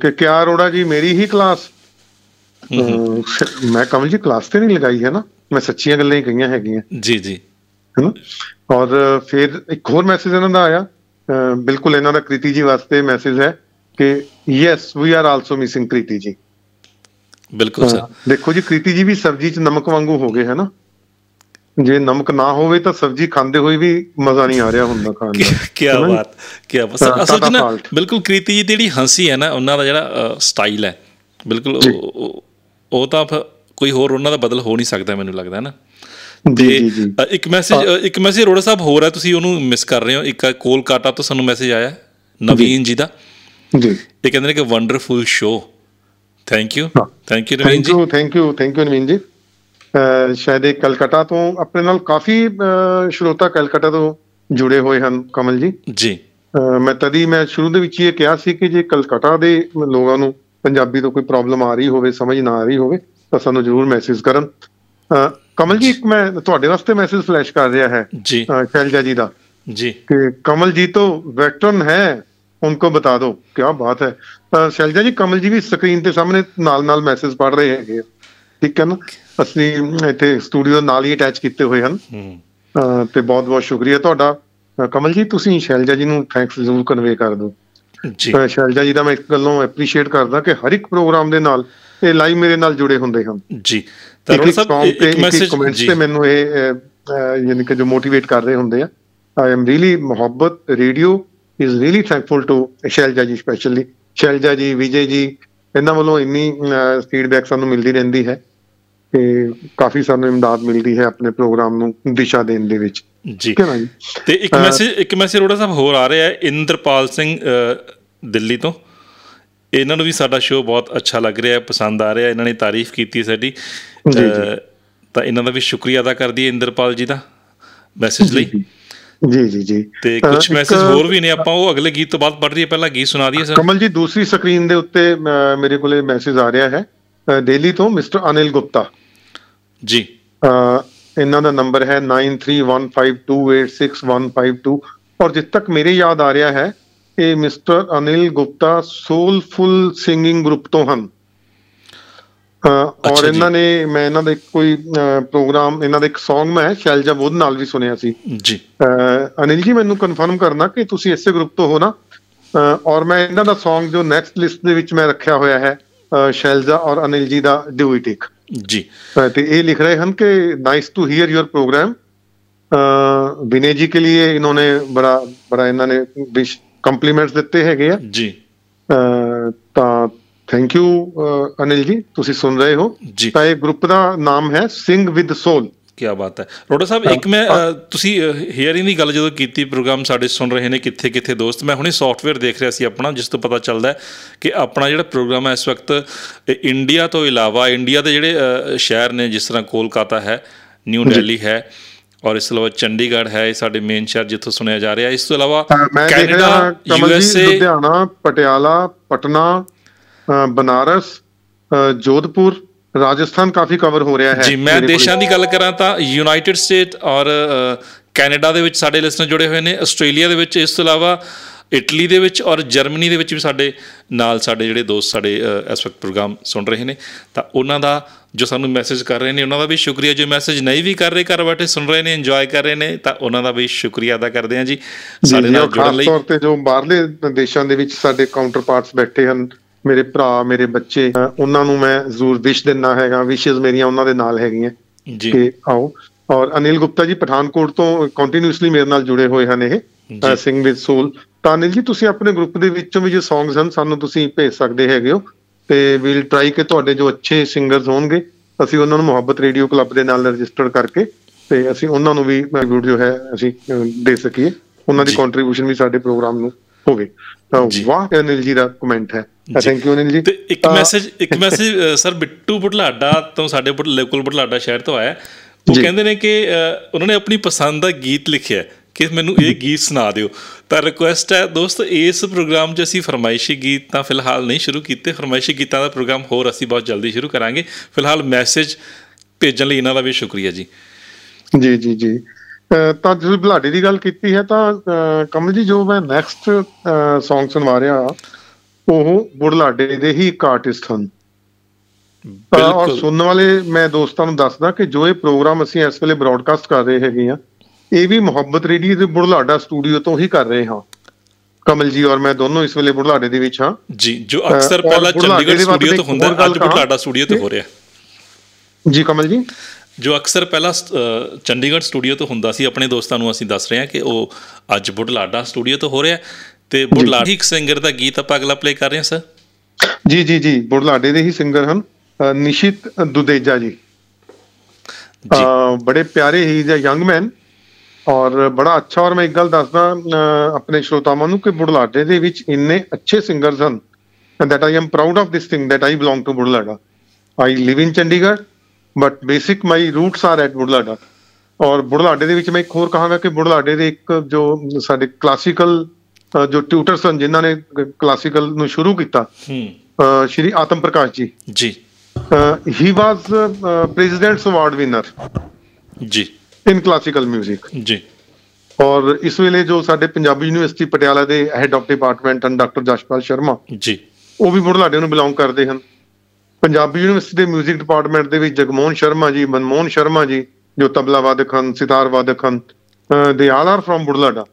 ਕਿ ਕਿਆ ਅਰੋੜਾ ਜੀ ਮੇਰੀ ਹੀ ਕਲਾਸ ਮੈਂ ਕਮਲ ਜੀ ਕਲਾਸ ਤੇ ਨਹੀਂ ਲਗਾਈ ਹੈ ਨਾ? ਮੈਂ ਸੱਚੀਆਂ ਗੱਲਾਂ ਹੀ ਕਹੀਆਂ ਹੈਗੀਆਂ।
ਜੀ ਜੀ।
ਹੈਨਾ? ਔਰ ਫਿਰ ਇੱਕ ਹੋਰ ਮੈਸੇਜ ਇਹਨਾਂ ਦਾ ਆਇਆ। ਬਿਲਕੁਲ ਇਹਨਾਂ ਦਾ ਕ੍ਰਿਤੀ ਜੀ ਵਾਸਤੇ ਮੈਸੇਜ ਹੈ ਕਿ yes we are also missing Kriti ji.
ਬਿਲਕੁਲ ਸਰ।
ਦੇਖੋ ਜੀ ਕ੍ਰਿਤੀ ਜੀ ਵੀ ਸਬਜ਼ੀ 'ਚ ਨਮਕ ਵਾਂਗੂ ਹੋ ਗਏ ਹੈ ਨਾ ਜੇ ਨਮਕ ਨਾ ਹੋਵੇ ਤਾਂ ਸਬਜ਼ੀ ਖਾਂਦੇ ਹੋਏ ਵੀ ਮਜ਼ਾ ਨਹੀਂ ਆ ਰਿਹਾ ਹੁੰਦਾ ਖਾਣ ਦਾ।
ਕੀ? ਬਾਤ ਕੀ ਬਾਤ। ਅਸਲ 'ਚ ਨਾ। ਬਿਲਕੁਲ ਕ੍ਰੀਤੀ ਜੀ ਦੀ ਜਿਹੜੀ ਹੰਸੀ ਹੈ ਨਾ ਉਹਨਾਂ ਦਾ ਜਿਹੜਾ ਸਟਾਈਲ ਹੈ ਬਿਲਕੁਲ। ਉਹ- ਤਾਂ ਕੋਈ ਹੋਰ ਉਹਨਾਂ ਦਾ ਬਦਲ ਹੋ ਨਹੀਂ ਸਕਦਾ ਮੈਨੂੰ ਲੱਗਦਾ ਹੈ ਨਾ
ਜੀ
ਤੇ ਇੱਕ ਮੈਸੇਜ ਇੱਕ ਮੈਸੇਜ ਰੋੜਾ ਸਾਹਿਬ ਹੋਰ ਹੈ ਤੁਸੀਂ ਉਹਨੂੰ ਮਿਸ ਕਰ ਰਹੇ ਹੋ। ਇੱਕ ਕੋਲਕਾਤਾ ਤੋਂ ਸਾਨੂੰ ਮੈਸੇਜ ਆਇਆ ਨਵੀਨ ਜੀ ਦਾ।
ਜੀ।
ਇਹ ਕਹਿੰਦੇ ਨੇ ਕਿ wonderful show ਥੈਂਕ ਯੂ
ਹਾਂ।
Thank you Naveen
thank
ji
you thank you thank you Naveen ji ਅਹ ਸ਼ਾਇਦ ਇਹ ਕਲਕੱਤਾ ਤੋਂ ਆਪਣੇ ਨਾਲ ਕਾਫੀ ਅਹ, ਸ਼ਰੋਤਾ ਕਲਕੱਤਾ ਤੋਂ ਜੁੜੇ ਹੋਏ ਹਨ ਕਮਲ ਜੀ
ਜੀ
ਅਹ, ਮੈਂ ਤਦੀ ਮੈਂ ਸ਼ੁਰੂ ਦੇ ਵਿੱਚ ਹੀ ਇਹ ਕਿਹਾ ਸੀ ਕਿ ਜੇ ਕਲਕੱਤਾ ਦੇ ਲੋਕਾਂ ਨੂੰ ਪੰਜਾਬੀ ਤੋਂ ਕੋਈ ਪ੍ਰੋਬਲਮ ਆ ਰਹੀ ਹੋਵੇ ਸਮਝ ਨਾ ਆ ਰਹੀ ਹੋਵੇ ਤਾਂ ਸਾਨੂੰ ਜ਼ਰੂਰ ਮੈਸੇਜ ਕਰਨ ਅਹ, ਕਮਲ ਜੀ ਇੱਕ ਮੈਂ ਤੁਹਾਡੇ ਵਾਸਤੇ ਮੈਸੇਜ ਫਲੈਸ਼ ਕਰ ਰਿਹਾ ਹੈ
ਜੀ
ਅਹ, ਸ਼ੈਲਜਾ ਜੀ ਦਾ
ਜੀ
कि कमल जी तो वेटरन है उनको बता दो क्या बात है ਸ਼ੈਲਜਾ ਜੀ ਕਮਲ ਜੀ ਵੀ ਸਕਰੀਨ ਤੇ ਸਾਹਮਣੇ ਨਾਲ-ਨਾਲ ਮੈਸੇਜ ਪੜ ਰਹੇ ਹੈਗੇ ਠੀਕ ਹੈ ਨਾ? ਅਸੀਂ ਇੱਥੇ ਸਟੂਡੀਓ ਨਾਲ ਹੀ ਅਟੈਚ ਕੀਤੇ ਹੋਏ ਹਨ। ਤੇ ਬਹੁਤ-ਬਹੁਤ ਸ਼ੁਕਰੀਆ ਤੁਹਾਡਾ। ਕਮਲ ਜੀ ਤੁਸੀਂ ਸ਼ੈਲਜਾ ਜੀ ਨੂੰ ਥੈਂਕਸ ਜ਼ਰੂਰ ਕਨਵੇ ਕਰ ਦਿਓ।
ਜੀ।
ਸ਼ੈਲਜਾ ਜੀ ਦਾ ਮੈਂ ਇੱਕ ਗੱਲੋਂ ਐਪਰੀਸ਼ੀਏਟ ਕਰਦਾ ਕਿ ਹਰ ਇੱਕ ਪ੍ਰੋਗਰਾਮ ਦੇ ਨਾਲ ਇਹ ਲਾਈਵ ਮੇਰੇ ਨਾਲ ਜੁੜੇ ਹੁੰਦੇ ਹਨ।
ਜੀ।
ਤਰੁਣ
ਸਾਹਿਬ ਇੱਕ ਮੈਸੇਜ ਕਮੈਂਟਸ
ਤੇ ਮੈਨੂੰ ਇਹ ਯਾਨੀ ਕਿ ਜੋ ਮੋਟੀਵੇਟ ਕਰ ਰਹੇ ਹੁੰਦੇ ਆ। I am really Muhabbat radio is really thankful to Shailja ji specially Shailja ਜੀ ਵਿਜੇ ਜੀ ਇਹਨਾਂ ਵੱਲੋਂ ਇੰਨੀ ਫੀਡਬੈਕ ਸਾਨੂੰ ਮਿਲਦੀ ਰਹਿੰਦੀ ਹੈ ਕਿ ਕਾਫੀ ਸਾਨੂੰ ਇਮਦਾਦ ਮਿਲਦੀ ਹੈ ਆਪਣੇ ਪ੍ਰੋਗਰਾਮ ਨੂੰ ਦਿਸ਼ਾ ਦੇਣ ਦੇ ਵਿੱਚ।
ਜੀ। ਤੇ ਇੱਕ ਮੈਸੇਜ ਇੱਕ ਮੈਸੇਜ ਰੋੜਾ ਸਾਹਿਬ ਹੋਰ ਆ ਰਿਹਾ ਹੈ ਇੰਦਰਪਾਲ ਸਿੰਘ ਦਿੱਲੀ ਤੋਂ। ਇਹਨਾਂ ਨੂੰ ਵੀ ਸਾਡਾ ਸ਼ੋਅ ਬਹੁਤ ਅੱਛਾ ਲੱਗ ਰਿਹਾ ਹੈ ਪਸੰਦ ਆ ਰਿਹਾ ਇਹਨਾਂ ਨੇ ਤਾਰੀਫ ਕੀਤੀ ਸਾਡੀ। ਤਾਂ ਇਹਨਾਂ ਦਾ ਵੀ ਸ਼ੁਕਰੀਆ ਅਦਾ ਕਰਦੀ ਹੈ ਇੰਦਰਪਾਲ ਜੀ ਦਾ ਮੈਸੇਜ ਲਈ।
ਜੀ ਜੀ ਜੀ।
ਤੇ ਕੁਝ ਮੈਸੇਜ ਹੋਰ ਵੀ ਨੇ ਆਪਾਂ ਉਹ ਅਗਲੇ ਗੀਤ ਤੋਂ ਬਾਅਦ ਪੜ੍ਹ ਰਹੀ ਹੈ ਪਹਿਲਾਂ ਗੀਤ ਸੁਣਾ ਦਈਏ ਸਰ।
ਕਮਲ ਜੀ ਦੂਸਰੀ ਸਕਰੀਨ ਦੇ ਉੱਤੇ ਮੇਰੇ ਕੋਲੇ ਮੈਸੇਜ ਆ ਰਿਹਾ ਹੈ। ਦਿੱਲੀ ਤੋਂ ਮਿਸਟਰ ਅਨਿਲ ਗੁਪਤਾ।
ਜੀ।
ਇਹਨਾਂ ਦਾ ਨੰਬਰ ਹੈ 9315286152 ਔਰ ਜਿੱਥੇ ਤੱਕ ਮੇਰੇ ਯਾਦ ਆ ਰਿਹਾ ਹੈ ਇਹ mister Anil Gupta soulful singing group ਤੋਂ ਹਨ। ਔਰ ਇਹਨਾਂ ਨੇ ਮੈਂ ਇਹਨਾਂ ਦਾ ਕੋਈ ਪ੍ਰੋਗਰਾਮ ਇਹਨਾਂ ਦਾ ਇੱਕ Song ਮੈਂ ਸ਼ੈਲਜਾ ਬੋਧ ਨਾਲ ਵੀ ਸੁਣਿਆ ਸੀ।
ਜੀ।
ਅਨਿਲ ਜੀ ਮੈਨੂੰ ਕਨਫਰਮ ਕਰਨਾ ਕਿ ਤੁਸੀਂ ਇਸੇ ਗਰੁੱਪ ਤੋਂ ਹੋ ਨਾ? ਔਰ ਮੈਂ ਇਹਨਾਂ ਦਾ Song ਜੋ ਨੈਕਸਟ ਲਿਸਟ ਦੇ ਵਿੱਚ ਮੈਂ ਰੱਖਿਆ ਹੋਇਆ ਹੈ ਸ਼ੈਲਜਾ ਔਰ ਅਨਿਲ ਜੀ ਦਾ ਡੂ ਇਟ ਟੇਕ
ਜੀ।
ਤੇ ਇਹ ਲਿਖ ਰਹੇ ਹਨ ਕਿ nice to hear your programme Vinay ji ਕੇ ਲਈ ਇਹਨਾਂ ਨੇ ਬੜਾ ਬੜਾ ਇਹਨਾਂ ਨੇ ਕੰਪਲੀਮੈਂਟਸ ਦਿੱਤੇ ਹੈਗੇ ਆ।
ਜੀ।
ਤਾਂ ਥੈਂਕ ਯੂ ਅਨਿਲ ਜੀ ਤੁਸੀਂ ਸੁਣ ਰਹੇ ਹੋ?
ਜੀ।
ਤਾਂ ਇਹ ਗਰੁੱਪ ਦਾ ਨਾਮ ਹੈ ਸਿੰਗ ਵਿਦ ਸੋਲ
ਕੀ ਬਾਤ ਹੈ। ਰੋਡਾ ਸਾਹਿਬ ਇੱਕ ਮੈਂ ਤੁਸੀਂ ਹੀਅਰਿੰਗ ਦੀ ਗੱਲ ਜਦੋਂ ਕੀਤੀ ਪ੍ਰੋਗਰਾਮ ਸਾਡੇ ਸੁਣ ਰਹੇ ਨੇ ਕਿੱਥੇ ਕਿੱਥੇ ਦੋਸਤ ਮੈਂ ਹੁਣੇ ਸੌਫਟਵੇਅਰ ਦੇਖ ਰਿਹਾ ਸੀ ਆਪਣਾ ਜਿਸ ਤੋਂ ਪਤਾ ਚੱਲਦਾ ਹੈ ਕਿ ਆਪਣਾ ਜਿਹੜਾ ਪ੍ਰੋਗਰਾਮ ਹੈ ਇਸ ਵਕਤ ਇੰਡੀਆ ਤੋਂ ਇਲਾਵਾ ਇੰਡੀਆ ਦੇ ਜਿਹੜੇ ਸ਼ਹਿਰ ਨੇ ਜਿਸ ਤਰ੍ਹਾਂ ਕੋਲਕਾਤਾ ਹੈ ਨਿਊ ਦਿੱਲੀ ਹੈ ਔਰ ਇਸ ਤੋਂ ਇਲਾਵਾ ਚੰਡੀਗੜ੍ਹ ਹੈ ਇਹ ਸਾਡੇ ਮੇਨ ਸ਼ਹਿਰ ਜਿੱਥੋਂ ਸੁਣਿਆ ਜਾ ਰਿਹਾ ਇਸ ਤੋਂ ਇਲਾਵਾ ਕੈਨੇਡਾ
ਕਮਲ
ਯੂ
ਜੀ ਲੁਧਿਆਣਾ ਪਟਿਆਲਾ ਪਟਨਾ ਬਨਾਰਸ ਜੋਧਪੁਰ ਰਾਜਸਥਾਨ ਕਾਫੀ ਕਵਰ ਹੋ ਰਿਹਾ ਹੈ
ਜੀ ਮੈਂ। ਦੇਸ਼ਾਂ ਦੀ ਗੱਲ ਕਰਾਂ ਤਾਂ ਯੂਨਾਈਟਿਡ ਸਟੇਟ ਔਰ ਕੈਨੇਡਾ ਦੇ ਵਿੱਚ ਸਾਡੇ ਲਿਸਨਰ ਜੁੜੇ ਹੋਏ ਨੇ ਆਸਟ੍ਰੇਲੀਆ ਦੇ ਵਿੱਚ ਇਸ ਤੋਂ ਇਲਾਵਾ ਇਟਲੀ ਦੇ ਵਿੱਚ ਔਰ ਜਰਮਨੀ ਦੇ ਵਿੱਚ ਵੀ ਸਾਡੇ ਨਾਲ ਸਾਡੇ ਜਿਹੜੇ ਦੋਸਤ ਸਾਡੇ ਇਸ ਵਕਤ ਪ੍ਰੋਗਰਾਮ ਸੁਣ ਰਹੇ ਨੇ। ਤਾਂ ਉਹਨਾਂ ਦਾ ਜੋ ਸਾਨੂੰ ਮੈਸੇਜ ਕਰ ਰਹੇ ਨੇ ਉਹਨਾਂ ਦਾ ਵੀ ਸ਼ੁਕਰੀਆ। ਜੋ ਮੈਸੇਜ ਨਹੀਂ ਵੀ ਕਰ ਰਹੇ ਘਰ ਬੈਠੇ ਸੁਣ ਰਹੇ ਨੇ ਇੰਜੋਏ ਕਰ ਰਹੇ ਨੇ ਤਾਂ ਉਹਨਾਂ ਦਾ ਵੀ ਸ਼ੁਕਰੀਆ ਅਦਾ ਕਰਦੇ ਹਾਂ ਜੀ। ਸਾਡੇ ਨਾਲ ਜੁੜਨ
ਖਾਸ
ਲਈ
ਤੌਰ ਤੇ ਜੋ ਬਾਹਰਲੇ ਦੇਸ਼ਾਂ ਦੇ ਵਿੱਚ ਸਾਡੇ ਕਾਊਂਟਰ ਪਾਰਟਸ ਬੈਠੇ ਹਨ ਮੇਰੇ ਭਰਾ ਮੇਰੇ ਬੱਚੇ ਉਹਨਾਂ ਨੂੰ ਮੈਂ ਜ਼ਰੂਰ ਵਿਸ਼ ਦਿੰਨਾ ਹੈਗਾ ਵਿਸ਼ੇਸ ਮੇਰੀਆਂ ਉਹਨਾਂ ਦੇ ਨਾਲ ਹੈਗੀਆਂ।
ਜੀ।
ਕਿ ਆਓ। ਔਰ ਅਨਿਲ ਗੁਪਤਾ ਜੀ ਪਠਾਨਕੋਟ ਤੋਂ ਕੰਟੀਨਿਊਸਲੀ ਮੇਰੇ ਨਾਲ ਜੁੜੇ ਹੋਏ ਹਨ ਇਹ। ਸਿੰਗ ਵਿਦ ਸੋਲ ਤਾਂ ਅਨਿਲ ਜੀ ਤੁਸੀਂ ਆਪਣੇ ਗਰੁੱਪ ਦੇ ਵਿੱਚੋਂ ਵੀ ਜੋ ਸੌਂਗਸ ਹਨ ਸਾਨੂੰ ਤੁਸੀਂ ਭੇਜ ਸਕਦੇ ਹੈਗੇ ਹੋ। ਤੇ ਵੀਲ ਟਰਾਈ ਕਿ ਤੁਹਾਡੇ ਜੋ ਅੱਛੇ ਸਿੰਗਰਸ ਹੋਣਗੇ ਅਸੀਂ ਉਹਨਾਂ ਨੂੰ ਮੁਹੱਬਤ ਰੇਡੀਓ ਕਲੱਬ ਦੇ ਨਾਲ ਰਜਿਸਟਰ ਕਰਕੇ ਤੇ ਅਸੀਂ ਉਹਨਾਂ ਨੂੰ ਵੀ ਜੋ ਹੈ ਅਸੀਂ ਦੇ ਸਕੀਏ। ਉਹਨਾਂ ਦੀ। ਕੰਟਰੀਬਿਊਸ਼ਨ ਵੀ ਸਾਡੇ ਪ੍ਰੋਗਰਾਮ ਨੂੰ ਹੋਵੇ ਤਾਂ
ਜੀ।
ਵਾਹ ਅਨਿਲ ਜੀ ਦਾ ਕਮੈਂਟ ਹੈ। ਥੈਂਕ ਯੂ ਅਨਿਲ ਜੀ
ਤੇ ਇੱਕ
ਤਾਂ-
ਮੈਸੇਜ ਇੱਕ ਮੈਸੇਜ ਸਰ ਬਿੱਟੂ ਬੁਢਲਾਡਾ ਤੋਂ ਸਾਡੇ ਲੋਕਲ ਬੁਢਲਾਡਾ ਸ਼ਹਿਰ ਤੋਂ ਆਇਆ ਹੈ। ਉਹ। ਕਹਿੰਦੇ ਨੇ ਕਿ ਉਹਨਾਂ ਨੇ ਆਪਣੀ ਪਸੰਦ ਦਾ ਗੀਤ ਲਿਖਿਆ ਹੈ ਕਿ ਮੈਨੂੰ ਇਹ ਗੀਤ ਸੁਣਾ ਦਿਓ ਤਾਂ ਰਿਕੁਐਸਟ ਹੈ ਦੋਸਤ ਇਸ ਪ੍ਰੋਗਰਾਮ 'ਚ ਅਸੀਂ ਫਰਮਾਇਸ਼ੀ ਗੀਤ ਤਾਂ ਫਿਲਹਾਲ ਨਹੀਂ ਸ਼ੁਰੂ ਕੀਤੇ ਫਰਮਾਇਸ਼ੀ ਗੀਤਾਂ ਦਾ ਪ੍ਰੋਗਰਾਮ ਹੋਰ ਅਸੀਂ ਬਹੁਤ ਜਲਦੀ ਸ਼ੁਰੂ ਕਰਾਂਗੇ ਫਿਲਹਾਲ ਮੈਸੇਜ ਭੇਜਣ ਲਈ ਇਹਨਾਂ ਦਾ ਵੀ ਸ਼ੁਕਰੀਆ ਜੀ
ਜੀ ਜੀ ਜੀ ਤਾਂ ਤੁਸੀਂ ਬੁਲਾਡੇ ਦੀ ਗੱਲ ਕੀਤੀ ਹੈ ਤਾਂ ਕਮਲ ਜੀ ਜੋ ਮੈਂ ਨੈਕਸਟ Song ਸੁਣਵਾ ਰਿਹਾ ਉਹ ਬੁਢਲਾਡੇ ਦੇ ਹੀ ਇੱਕ ਆਰਟਿਸਟ ਹਨ।
ਬਿਲਕੁਲ।
ਸੁਣਨ ਵਾਲੇ ਮੈਂ ਦੋਸਤਾਂ ਨੂੰ ਦੱਸਦਾ ਕਿ ਜੋ ਇਹ ਪ੍ਰੋਗਰਾਮ ਅਸੀਂ ਇਸ ਵੇਲੇ ਬ੍ਰਾਡਕਾਸਟ ਕਰ ਰਹੇ ਹੈਗੇ ਆ ਇਹ ਵੀ ਮੁਹੱਬਤ ਰੇਡੀਓ ਦੇ ਬੁਢਲਾਡਾ ਸਟੂਡੀਓ ਤੋਂ ਹੀ ਕਰ ਰਹੇ ਹਾਂ। ਕਮਲ ਜੀ ਔਰ ਮੈਂ ਦੋਨੋਂ ਇਸ ਵੇਲੇ ਬੁਢਲਾਡੇ ਦੇ ਵਿੱਚ ਹਾਂ।
ਜੀ ਜੋ ਅਕਸਰ ਪਹਿਲਾਂ ਚੰਡੀਗੜ੍ਹ ਸਟੂਡੀਓ ਤੋਂ ਹੁੰਦਾ ਅੱਜ
ਕਹਾਂ?
ਬੁਢਲਾਡਾ ਸਟੂਡੀਓ ਤੋਂ ਹੋ ਰਿਹਾ।
ਜੀ ਕਮਲ ਜੀ।
ਜੋ ਅਕਸਰ ਪਹਿਲਾਂ ਚੰਡੀਗੜ੍ਹ ਸਟੂਡੀਓ ਤੋਂ ਹੁੰਦਾ ਸੀ ਆਪਣੇ ਦੋਸਤਾਂ ਨੂੰ ਅਸੀਂ ਦੱਸ ਰਹੇ ਹਾਂ ਕਿ ਉਹ ਅੱਜ ਬੁਢਲਾਡਾ ਸਟੂਡੀਓ ਤੋਂ ਹੋ ਰਿਹਾ ਤੇ ਬੁਢਲਾਡਾ ਇੱਕ ਸਿੰਗਰ ਦਾ ਗੀਤ ਆਪਾਂ ਅਗਲਾ ਪਲੇ ਕਰ ਰਹੇ ਹਾਂ ਸਰ
ਜੀ ਜੀ ਜੀ ਬੁਢਲਾਡੇ ਦੇ ਹੀ ਸਿੰਗਰ ਹਨ ਨਿਸ਼ਿਤ ਦੁਦੇਜਾ ਜੀ।
ਜੀ।
ਬੜੇ ਪਿਆਰੇ ਹੀ ਜਾਂ ਯੰਗ ਮੈਨ ਔਰ ਬੜਾ ਅੱਛਾ ਔਰ ਮੈਂ ਇੱਕ ਗੱਲ ਦੱਸਦਾ ਆਪਣੇ ਸ਼ਰੋਤਾਵਾਂ ਨੂੰ ਕਿ ਬੁਢਲਾਡੇ ਦੇ ਵਿੱਚ ਇੰਨੇ ਅੱਛੇ ਸਿੰਗਰਸ ਹਨ that I am proud of this thing that I belong to Budhlada. I live in Chandigarh but basic my roots are at Budhlada ਔਰ ਬੁਢਲਾਡੇ ਦੇ ਵਿੱਚ ਮੈਂ ਇੱਕ ਹੋਰ ਕਹਾਂਗਾ ਕਿ ਬੁਢਲਾਡੇ ਦੇ ਇੱਕ ਜੋ ਸਾਡੇ ਕਲਾਸੀਕਲ ਜੋ ਟਿਊਟਰ ਸਨ ਜਿਨ੍ਹਾਂ ਨੇ ਕਲਾਸੀਕਲ ਨੂੰ ਸ਼ੁਰੂ ਕੀਤਾ
ਹੂੰ।
ਸ਼੍ਰੀ ਆਤਮ ਪ੍ਰਕਾਸ਼ ਜੀ।
ਜੀ।
He was President's award winner
ji.
In classical 뮤직
ਜੀ।
ਔਰ ਇਸ ਵੇਲੇ ਜੋ ਸਾਡੇ ਪੰਜਾਬੀ ਯੂਨੀਵਰਸਿਟੀ ਪਟਿਆਲਾ ਦੇ ਹੈਡ ਆਫ ਡਿਪਾਰਟਮੈਂਟ ਹਨ ਡਾਕਟਰ ਜਸ਼ਪਾਲ ਸ਼ਰਮਾ
ਜੀ।
ਉਹ ਵੀ ਬੁਢਲਾਡੇ ਨੂੰ ਬਿਲੋਂਗ ਕਰਦੇ ਹਨ। ਪੰਜਾਬੀ ਯੂਨੀਵਰਸਿਟੀ ਦੇ 뮤직 ਡਿਪਾਰਟਮੈਂਟ ਦੇ ਵਿੱਚ ਜਗਮੋਹਨ ਸ਼ਰਮਾ ਜੀ ਮਨਮੋਹਨ ਸ਼ਰਮਾ ਜੀ ਜੋ ਤਬਲਾ ਵਾਦਕ ਹਨ ਸਿਤਾਰ ਵਾਦਕ ਹਨ ਦੇ ਆਲ ਆਰ ਫਰੋਮ ਬੁਢਲਾਡਾ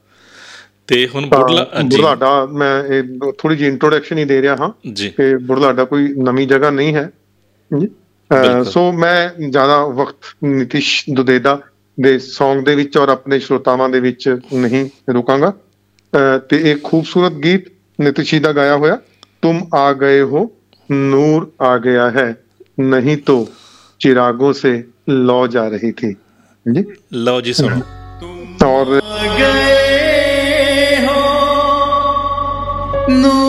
ਤੇ ਹੁਣ ਜੀ।
ਬੁਢਲਾਡਾ ਮੈਂ ਇਹ ਥੋੜੀ ਜਿਹੀ ਇੰਟਰੋਡਕਸ਼ਨ ਹੀ ਦੇ ਰਿਹਾ ਹਾਂ
ਜੀ।
ਕਿ ਬੁਢਲਾਡਾ ਕੋਈ ਨਵੀਂ ਜਗ੍ਹਾ ਨਹੀਂ ਹੈ। ਜੀ। ਸੋ ਮੈਂ ਜ਼ਿਆਦਾ ਵਕਤ ਨਿਤਿਸ਼ ਦੁਦੇਦਾ ਦੇ Song ਦੇ ਵਿੱਚ ਔਰ ਆਪਣੇ ਸ਼ਰੋਤਾਵਾਂ ਦੇ ਵਿੱਚ ਨਹੀਂ ਰੁਕਾਂਗਾ। ਤੇ ਇੱਕ ਖੂਬਸੂਰਤ ਗੀਤ ਨਿਤਿਸ਼ ਜੀ ਦਾ ਗਾਇਆ ਹੋਇਆ ਤੁਮ ਆ ਗਏ ਹੋ। नूर आ गया है। नहीं तो चिरागों से लौ जा रही थी। जी?
लौ जी सुनो।
और
गए हो। नूर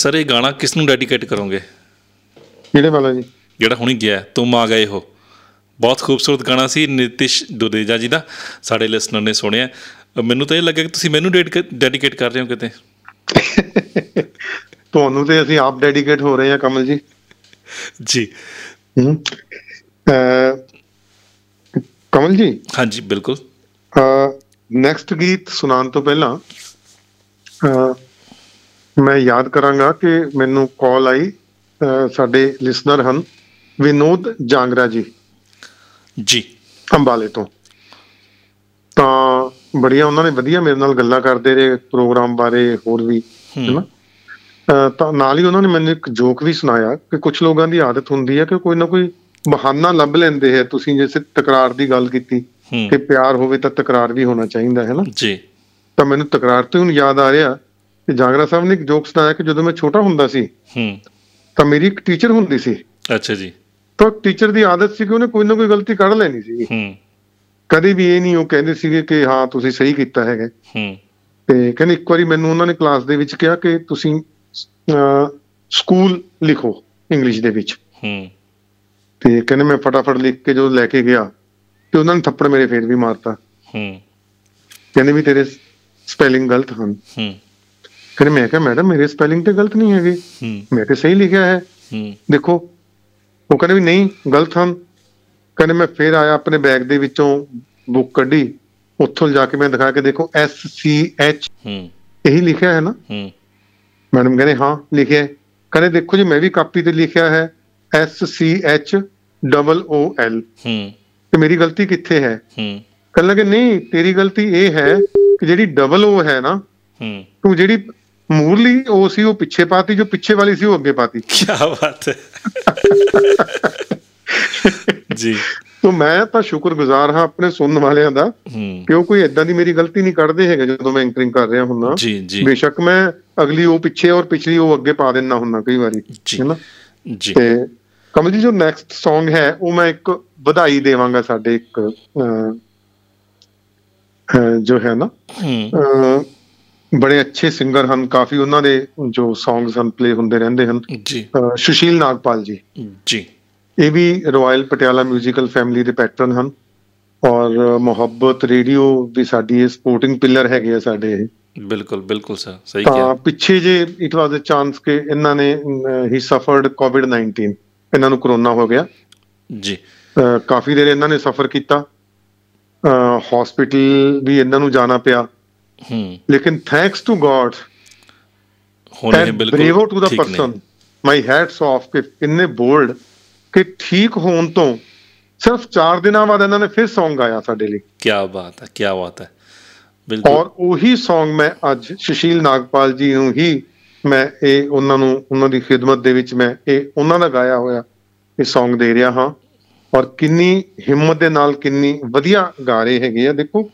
ਸਰ ਇਹ ਗਾਣਾ ਕਿਸ ਨੂੰ ਡੈਡੀਕੇਟ ਕਰੋਗੇ?
ਕਿਹੜੇ ਵਾਲਾ ਜੀ?
ਜਿਹੜਾ ਹੁਣੀ ਗਿਆ ਤੁਮ ਆ ਗਏ ਹੋ। ਬਹੁਤ ਖੂਬਸੂਰਤ ਗਾਣਾ ਸੀ ਨਿਤਿਸ਼ ਦੁਦੇਜਾ ਜੀ ਦਾ ਸਾਡੇ ਲਿਸਨਰ ਨੇ ਸੁਣਿਆ। ਮੈਨੂੰ ਤਾਂ ਇਹ ਲੱਗਿਆ ਕਿ ਤੁਸੀਂ ਮੈਨੂੰ ਡੈਡੀਕੇਟ ਕਰ ਰਹੇ ਹੋ ਕਿਤੇ।
ਤੁਹਾਨੂੰ ਤੇ ਅਸੀਂ ਆਪ ਡੈਡੀਕੇਟ ਹੋ ਰਹੇ ਹਾਂ ਕਮਲ ਜੀ।
ਜੀ।
ਕਮਲ ਜੀ?
ਹਾਂਜੀ ਬਿਲਕੁਲ।
ਨੈਕਸਟ ਗੀਤ ਸੁਣਾਉਣ ਤੋਂ ਪਹਿਲਾਂ ਮੈਂ ਯਾਦ ਕਰਾਂਗਾ ਕਿ ਮੈਨੂੰ ਕਾਲ ਆਈ ਸਾਡੇ ਲਿਸਨਰ ਹਨ ਵਿਨੋਦ ਜਾਂਗਰਾ ਜੀ।
ਜੀ।
ਅੰਬਾਲੇ ਤੋਂ। ਤਾਂ ਬੜੀਆਂ ਉਹਨਾਂ ਨੇ ਵਧੀਆ ਮੇਰੇ ਨਾਲ ਗੱਲਾਂ ਕਰਦੇ ਰਹੇ ਪ੍ਰੋਗਰਾਮ ਬਾਰੇ ਹੋਰ ਵੀ ਹੈਨਾ? ਤਾਂ ਨਾਲ ਹੀ ਉਹਨਾਂ ਨੇ ਮੈਨੂੰ ਇੱਕ ਜੋਕ ਵੀ ਸੁਣਾਇਆ ਕਿ ਕੁਝ ਲੋਕਾਂ ਦੀ ਆਦਤ ਹੁੰਦੀ ਹੈ ਕਿ ਕੋਈ ਨਾ ਕੋਈ ਬਹਾਨਾ ਲੱਭ ਲੈਂਦੇ ਹੈ। ਤੁਸੀਂ ਜਿਵੇਂ ਤਕਰਾਰ ਦੀ ਗੱਲ ਕੀਤੀ ਕਿ ਪਿਆਰ ਹੋਵੇ ਤਾਂ ਤਕਰਾਰ ਵੀ ਹੋਣਾ ਚਾਹੀਦਾ ਹੈ ਨਾ
ਜੀ।
ਤਾਂ ਮੈਨੂੰ ਤਕਰਾਰ ਤੋਂ ਹੁਣ ਯਾਦ ਆ ਰਿਹਾ ਕਿ ਜਾਗਰਾ ਸਾਹਿਬ ਨੇ ਇੱਕ ਜੋਕ ਸੁਣਾਇਆ ਕਿ ਜਦੋਂ ਮੈਂ ਛੋਟਾ ਹੁੰਦਾ ਸੀ
ਹੂੰ।
ਤਾਂ ਮੇਰੀ ਇੱਕ ਟੀਚਰ ਹੁੰਦੀ ਸੀ।
ਅੱਛਾ ਜੀ।
ਤਾਂ ਟੀਚਰ ਦੀ ਆਦਤ ਸੀ ਕਿ ਉਹਨੇ ਕੋਈ ਨਾ ਕੋਈ ਗਲਤੀ ਕੱਢ ਲੈਣੀ ਸੀ।
ਹੂੰ।
ਕਦੇ ਵੀ ਇਹ ਨਹੀਂ ਉਹ ਕਹਿੰਦੇ ਸੀਗੇ ਕਿ ਹਾਂ ਤੁਸੀਂ ਸਹੀ ਕੀਤਾ ਹੈਗਾ।
ਹੂੰ।
ਤੇ ਕਹਿੰਦੇ ਇੱਕ ਵਾਰੀ ਮੈਨੂੰ ਉਹਨਾਂ ਨੇ ਕਲਾਸ ਦੇ ਵਿੱਚ ਕਿਹਾ ਕਿ ਤੁਸੀਂ ਸਕੂਲ ਲਿਖੋ ਇੰਗਲਿਸ਼ ਦੇ ਵਿੱਚ।
ਹੂੰ।
ਤੇ ਕਹਿੰਦੇ ਮੈਂ ਫਟਾਫਟ ਲਿਖ ਕੇ ਜਦੋਂ ਲੈ ਕੇ ਗਿਆ ਤੇ ਉਹਨਾਂ ਨੇ ਥੱਪੜ ਮੇਰੇ ਫੇਰ ਵੀ ਮਾਰਤਾ।
ਹੂੰ।
ਕਹਿੰਦੇ ਵੀ ਤੇਰੇ ਸਪੈਲਿੰਗ ਗਲਤ ਹਨ।
ਹੂੰ।
ਕਹਿੰਦੇ ਮੈਂ ਕਿਹਾ ਮੈਡਮ ਮੇਰੇ ਸਪੈਲਿੰਗ ਤੇ ਗਲਤ ਨਹੀਂ ਹੈਗੇ। ਮੈਂ ਤੇ ਸਹੀ ਲਿਖਿਆ ਹੈ। ਦੇਖੋ ਉਹ ਕਹਿੰਦੇ ਵੀ ਨਹੀਂ ਗਲਤ ਹਨ। ਕਹਿੰਦੇ ਮੈਂ ਫੇਰ ਆਇਆ ਆਪਣੇ ਬੈਗ ਦੇ ਵਿੱਚੋਂ ਬੁੱਕ ਕੱਢੀ। ਉੱਥੋਂ ਜਾ ਕੇ ਮੈਂ ਦਿਖਾ ਕੇ ਦੇਖੋ ਐਸ ਸੀ ਐਚ ਇਹੀ ਲਿਖਿਆ ਹੈ ਨਾ? ਮੈਡਮ ਕਹਿੰਦੇ ਹਾਂ ਲਿਖਿਆ ਕਹਿੰਦੇ ਦੇਖੋ ਜੀ ਮੈਂ ਵੀ ਕਾਪੀ ਤੇ ਲਿਖਿਆ ਹੈ। S C H double O
L
ਤੇ ਮੇਰੀ ਗਲਤੀ ਕਿੱਥੇ ਹੈ? ਕਹਿਣ ਲੱਗੇ ਨਹੀਂ ਤੇਰੀ ਗਲਤੀ ਇਹ ਹੈ ਕਿ ਜਿਹੜੀ ਡਬਲ ਓ ਹੈ ਨਾ ਤੂੰ ਜਿਹੜੀ ਮੂਰਲੀ ਓ ਸੀ ਉਹ ਪਿੱਛੇ ਪਾਤੀ ਜੋ ਪਿੱਛੇ ਵਾਲੀ ਸੀ ਉਹ ਅੱਗੇ ਪਾਤੀ।
ਕੀ ਬਾਤ ਹੈ। ਜੀ।
ਤੋ ਮੈਂ ਤਾਂ ਸ਼ੁਕਰਗੁਜ਼ਾਰ ਹਾਂ ਆਪਣੇ ਸੁਣਨ ਵਾਲਿਆਂ ਦਾ ਕਿ ਉਹ ਕੋਈ ਏਦਾਂ ਦੀ ਮੇਰੀ ਗਲਤੀ ਨਹੀਂ ਕੱਢਦੇ ਹੈਗੇ ਜਦੋਂ ਮੈਂ ਐਂਕਰਿੰਗ ਕਰ ਰਿਹਾ ਹੁੰਨਾ।
ਜੀ ਜੀ।
ਬੇਸ਼ੱਕ ਮੈਂ ਅਗਲੀ ਉਹ ਪਿੱਛੇ ਔਰ ਪਿਛਲੀ ਉਹ ਅੱਗੇ ਪਾ ਦਿੰਦਾ ਹੁੰਨਾ ਕਈ ਵਾਰੀ। ਹੈਨਾ?
ਜੀ।
ਤੇ ਕਮਲ ਜੀ ਜੋ ਨੈਕਸਟ Song ਹੈ ਉਹ ਮੈਂ ਇੱਕ ਵਧਾਈ ਦੇਵਾਂਗਾ ਸਾਡੇ ਇੱਕ ਜੋ ਹੈ ਨਾ ਬੜੇ ਅੱਛੇ ਸਿੰਗਰ ਹਨ ਕਾਫੀ ਉਹਨਾਂ ਦੇ ਜੋ Songs ਹਨ ਪਲੇ ਹੁੰਦੇ ਰਹਿੰਦੇ ਹਨ
ਜੀ
ਅਹ, ਸੁਸ਼ੀਲ ਨਾਗਪਾਲ ਜੀ
ਜੀ
ਇਹ ਵੀ ਰਾਇਲ ਪਟਿਆਲਾ 뮤지컬 ਫੈਮਿਲੀ ਦੇ ਪੈਟਰਨ ਹਨ ਔਰ ਮੁਹੱਬਤ ਰੇਡੀਓ ਵੀ ਸਾਡੀ ਇਹ ਸਪੋਰਟਿੰਗ ਪਿਲਰ ਹੈਗੇ ਆ ਸਾਡੇ ਇਹ
ਬਿਲਕੁਲ ਬਿਲਕੁਲ ਸਰ ਸਹੀ
ਤਾਂ
ਕਿਹਾ
ਪਿੱਛੇ ਜੇ ਇਟ ਵਾਸ ਅ ਚਾਂਸ ਕਿ ਇਹਨਾਂ ਨੇ ਹੀ ਸਫਰਡ ਕੋਵਿਡ 19 ਇਹਨਾਂ ਨੂੰ ਕਰੋਨਾ ਹੋ ਗਿਆ
ਜੀ
ਅਹ ਕਾਫੀ ਦੇਰ ਇਹਨਾਂ ਨੇ ਸਫਰ ਕੀਤਾ ਹਸਪੀਟਲ ਵੀ ਇਹਨਾਂ ਨੂੰ ਜਾਣਾ ਪਿਆ
ਹੂੰ।
ਲੇਕਿਨ ਥੈਂਕਸ ਟੂ ਗੋਡ
ਹੁਣ ਇਹ
ਐਂਡ
ਬਿਲਕੁਲ
bravo to the. Person my hats off ਕਿ ਇੰਨੇ ਬੋਲਡ ਕਿ ਠੀਕ ਹੋਣ ਤੋਂ ਸਿਰਫ 4 ਦਿਨਾਂ ਬਾਅਦ ਇਹਨਾਂ ਨੇ ਫਿਰ Song ਗਾਇਆ ਸਾਡੇ ਲਈ।
ਕੀ ਬਾਤ ਹੈ ਕੀ ਬਾਤ ਹੈ। ਬਿਲਕੁਲ।
ਔਰ ਉਹੀ Song ਮੈਂ ਅੱਜ ਸੁਸ਼ੀਲ ਨਾਗਪਾਲ ਜੀ ਨੂੰ ਹੀ ਮੈਂ ਇਹ ਉਹਨਾਂ ਨੂੰ ਉਹਨਾਂ ਦੀ ਖਿਦਮਤ ਦੇ ਵਿੱਚ ਮੈਂ ਇਹ ਉਹਨਾਂ ਦਾ ਗਾਇਆ ਹੋਇਆ ਇਹ Song ਦੇ ਰਿਹਾ ਹਾਂ। ਔਰ ਕਿੰਨੀ ਹਿੰਮਤ ਦੇ ਨਾਲ ਕਿੰਨੀ ਵਧੀਆ ਗਾ ਰਹੇ ਹੈਗੇ ਆ। ਦੇਖੋ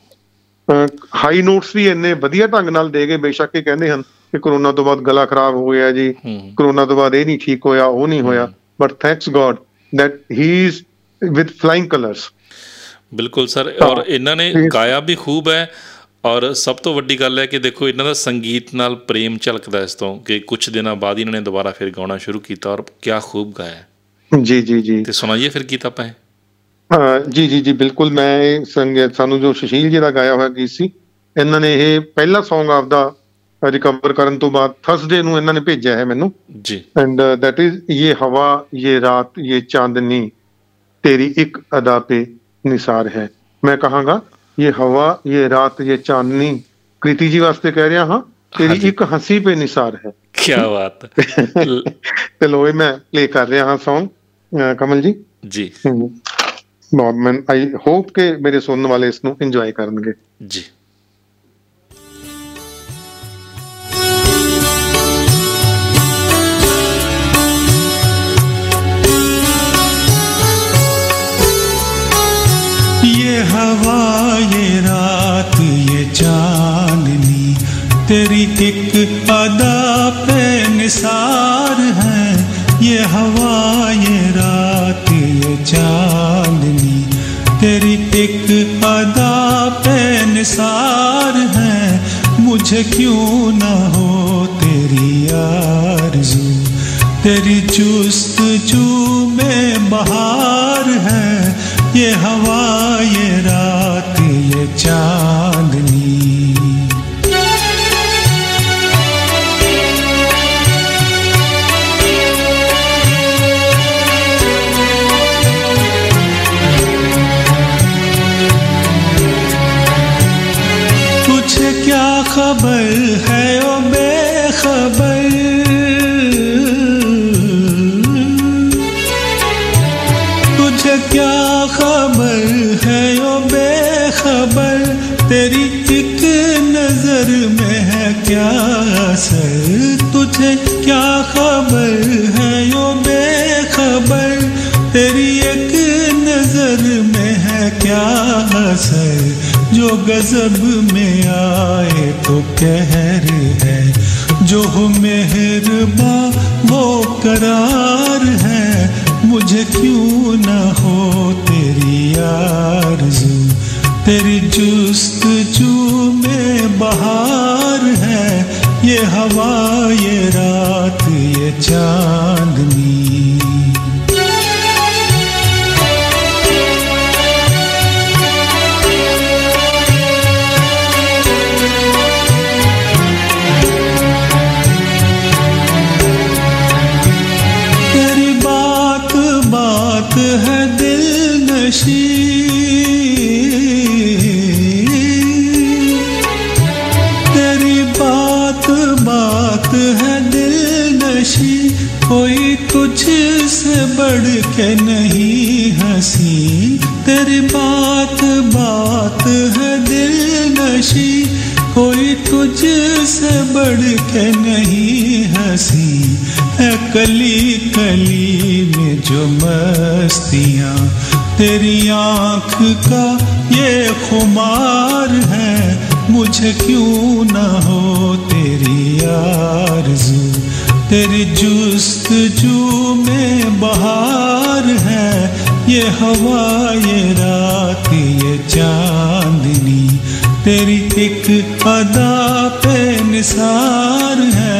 ਹਾਈ ਨੋਟਸ ਵੀ ਇੰਨੇ ਵਧੀਆ ਢੰਗ ਨਾਲ ਦੇ ਗਏ ਬੇਸ਼ੱਕ ਇਹ ਕਹਿੰਦੇ ਹਨ ਕਿ ਕਰੋਨਾ ਤੋਂ ਬਾਅਦ ਗਲਾ ਖਰਾਬ ਹੋ ਗਿਆ ਜੀ ਕਰੋਨਾ ਤੋਂ ਬਾਅਦ ਇਹ ਨਹੀਂ ਠੀਕ ਹੋਇਆ ਉਹ ਨਹੀਂ ਹੋਇਆ but thanks god that he is with flying colors
ਬਿਲਕੁਲ ਸਰ ਔਰ ਇਹਨਾਂ ਨੇ ਗਾਇਆ ਵੀ ਖੂਬ ਹੈ ਔਰ ਸਭ ਤੋਂ ਵੱਡੀ ਗੱਲ ਹੈ ਕਿ ਦੇਖੋ ਇਹਨਾਂ ਦਾ ਸੰਗੀਤ ਨਾਲ ਪ੍ਰੇਮ ਝਲਕਦਾ ਇਸ ਤੋਂ ਕਿ ਕੁਝ ਦਿਨਾਂ ਬਾਅਦ ਇਹਨਾਂ ਨੇ ਦੁਬਾਰਾ ਫਿਰ ਗਾਉਣਾ ਸ਼ੁਰੂ ਕੀਤਾ ਔਰ ਕਿਆ ਖੂਬ ਗਾਇਆ।
ਜੀ ਜੀ ਜੀ
ਤੇ ਸੁਣਾਈਏ ਫਿਰ ਇਹ।
ਹਾਂ ਜੀ ਜੀ ਜੀ ਬਿਲਕੁਲ ਮੈਂ ਸੰਗੀਤ ਸਾਨੂੰ ਜੋ ਸ਼ਸ਼ੀਲ ਜੀ ਦਾ ਗਾਇਆ ਹੋਇਆ ਗੀਤ ਸੀ ਇਹਨਾਂ ਨੇ ਇਹ ਪਹਿਲਾ Song ਆਫ ਦਾ ਰਿਕਵਰ ਕਰਨ ਤੋਂ ਬਾਅਦ ਥਰਸਡੇ ਨੂੰ ਇਹਨਾਂ ਨੇ ਭੇਜਿਆ ਹੈ ਮੈਨੂੰ।
ਜੀ।
ਐਂਡ ਦੈਟ ਇਜ਼ ਇਹ ਹਵਾ ਇਹ ਰਾਤ ਇਹ ਚਾਂਦਨੀ ਤੇਰੀ ਇੱਕ ਅਦਾ ਤੇ ਨਿਸਾਰ ਹੈ। ਮੈਂ ਕਹਾਂਗਾ ਇਹ ਹਵਾ ਇਹ ਰਾਤ ਇਹ ਚਾਂਦਨੀ ਕ੍ਰਿਤੀ ਜੀ ਵਾਸਤੇ ਕਹਿ ਰਿਹਾ ਹਾਂ
ਤੇਰੀ
ਇੱਕ ਹੰਸੀ ਪੇ ਨਿਸਾਰ ਹੈ।
ਕੀ ਬਾਤ।
ਤੇ ਲੋਏ ਮੈਂ ਪਲੇ ਕਰ ਰਿਹਾ ਹਾਂ Song ਕਮਲ ਜੀ।
ਜੀ।
ਬਹੁਤ ਮੈਂ ਆਈ ਹੋਪ ਕਿ ਮੇਰੇ ਸੁਣਨ ਵਾਲੇ ਇਸ ਨੂੰ ਇੰਜੋਏ ਕਰਨਗੇ
ਜੀ
ये हवा ये रात ये चांदनी तेरी एक अदा पे निसार है ये हवा ये रात ये चांदनी, तेरी एक अदा पे निसार है, मुझे क्यों ना हो तेरी यार
तेरी चुस्त चू में बहार है, ये हवा, ये रात एक अदा पे निसार है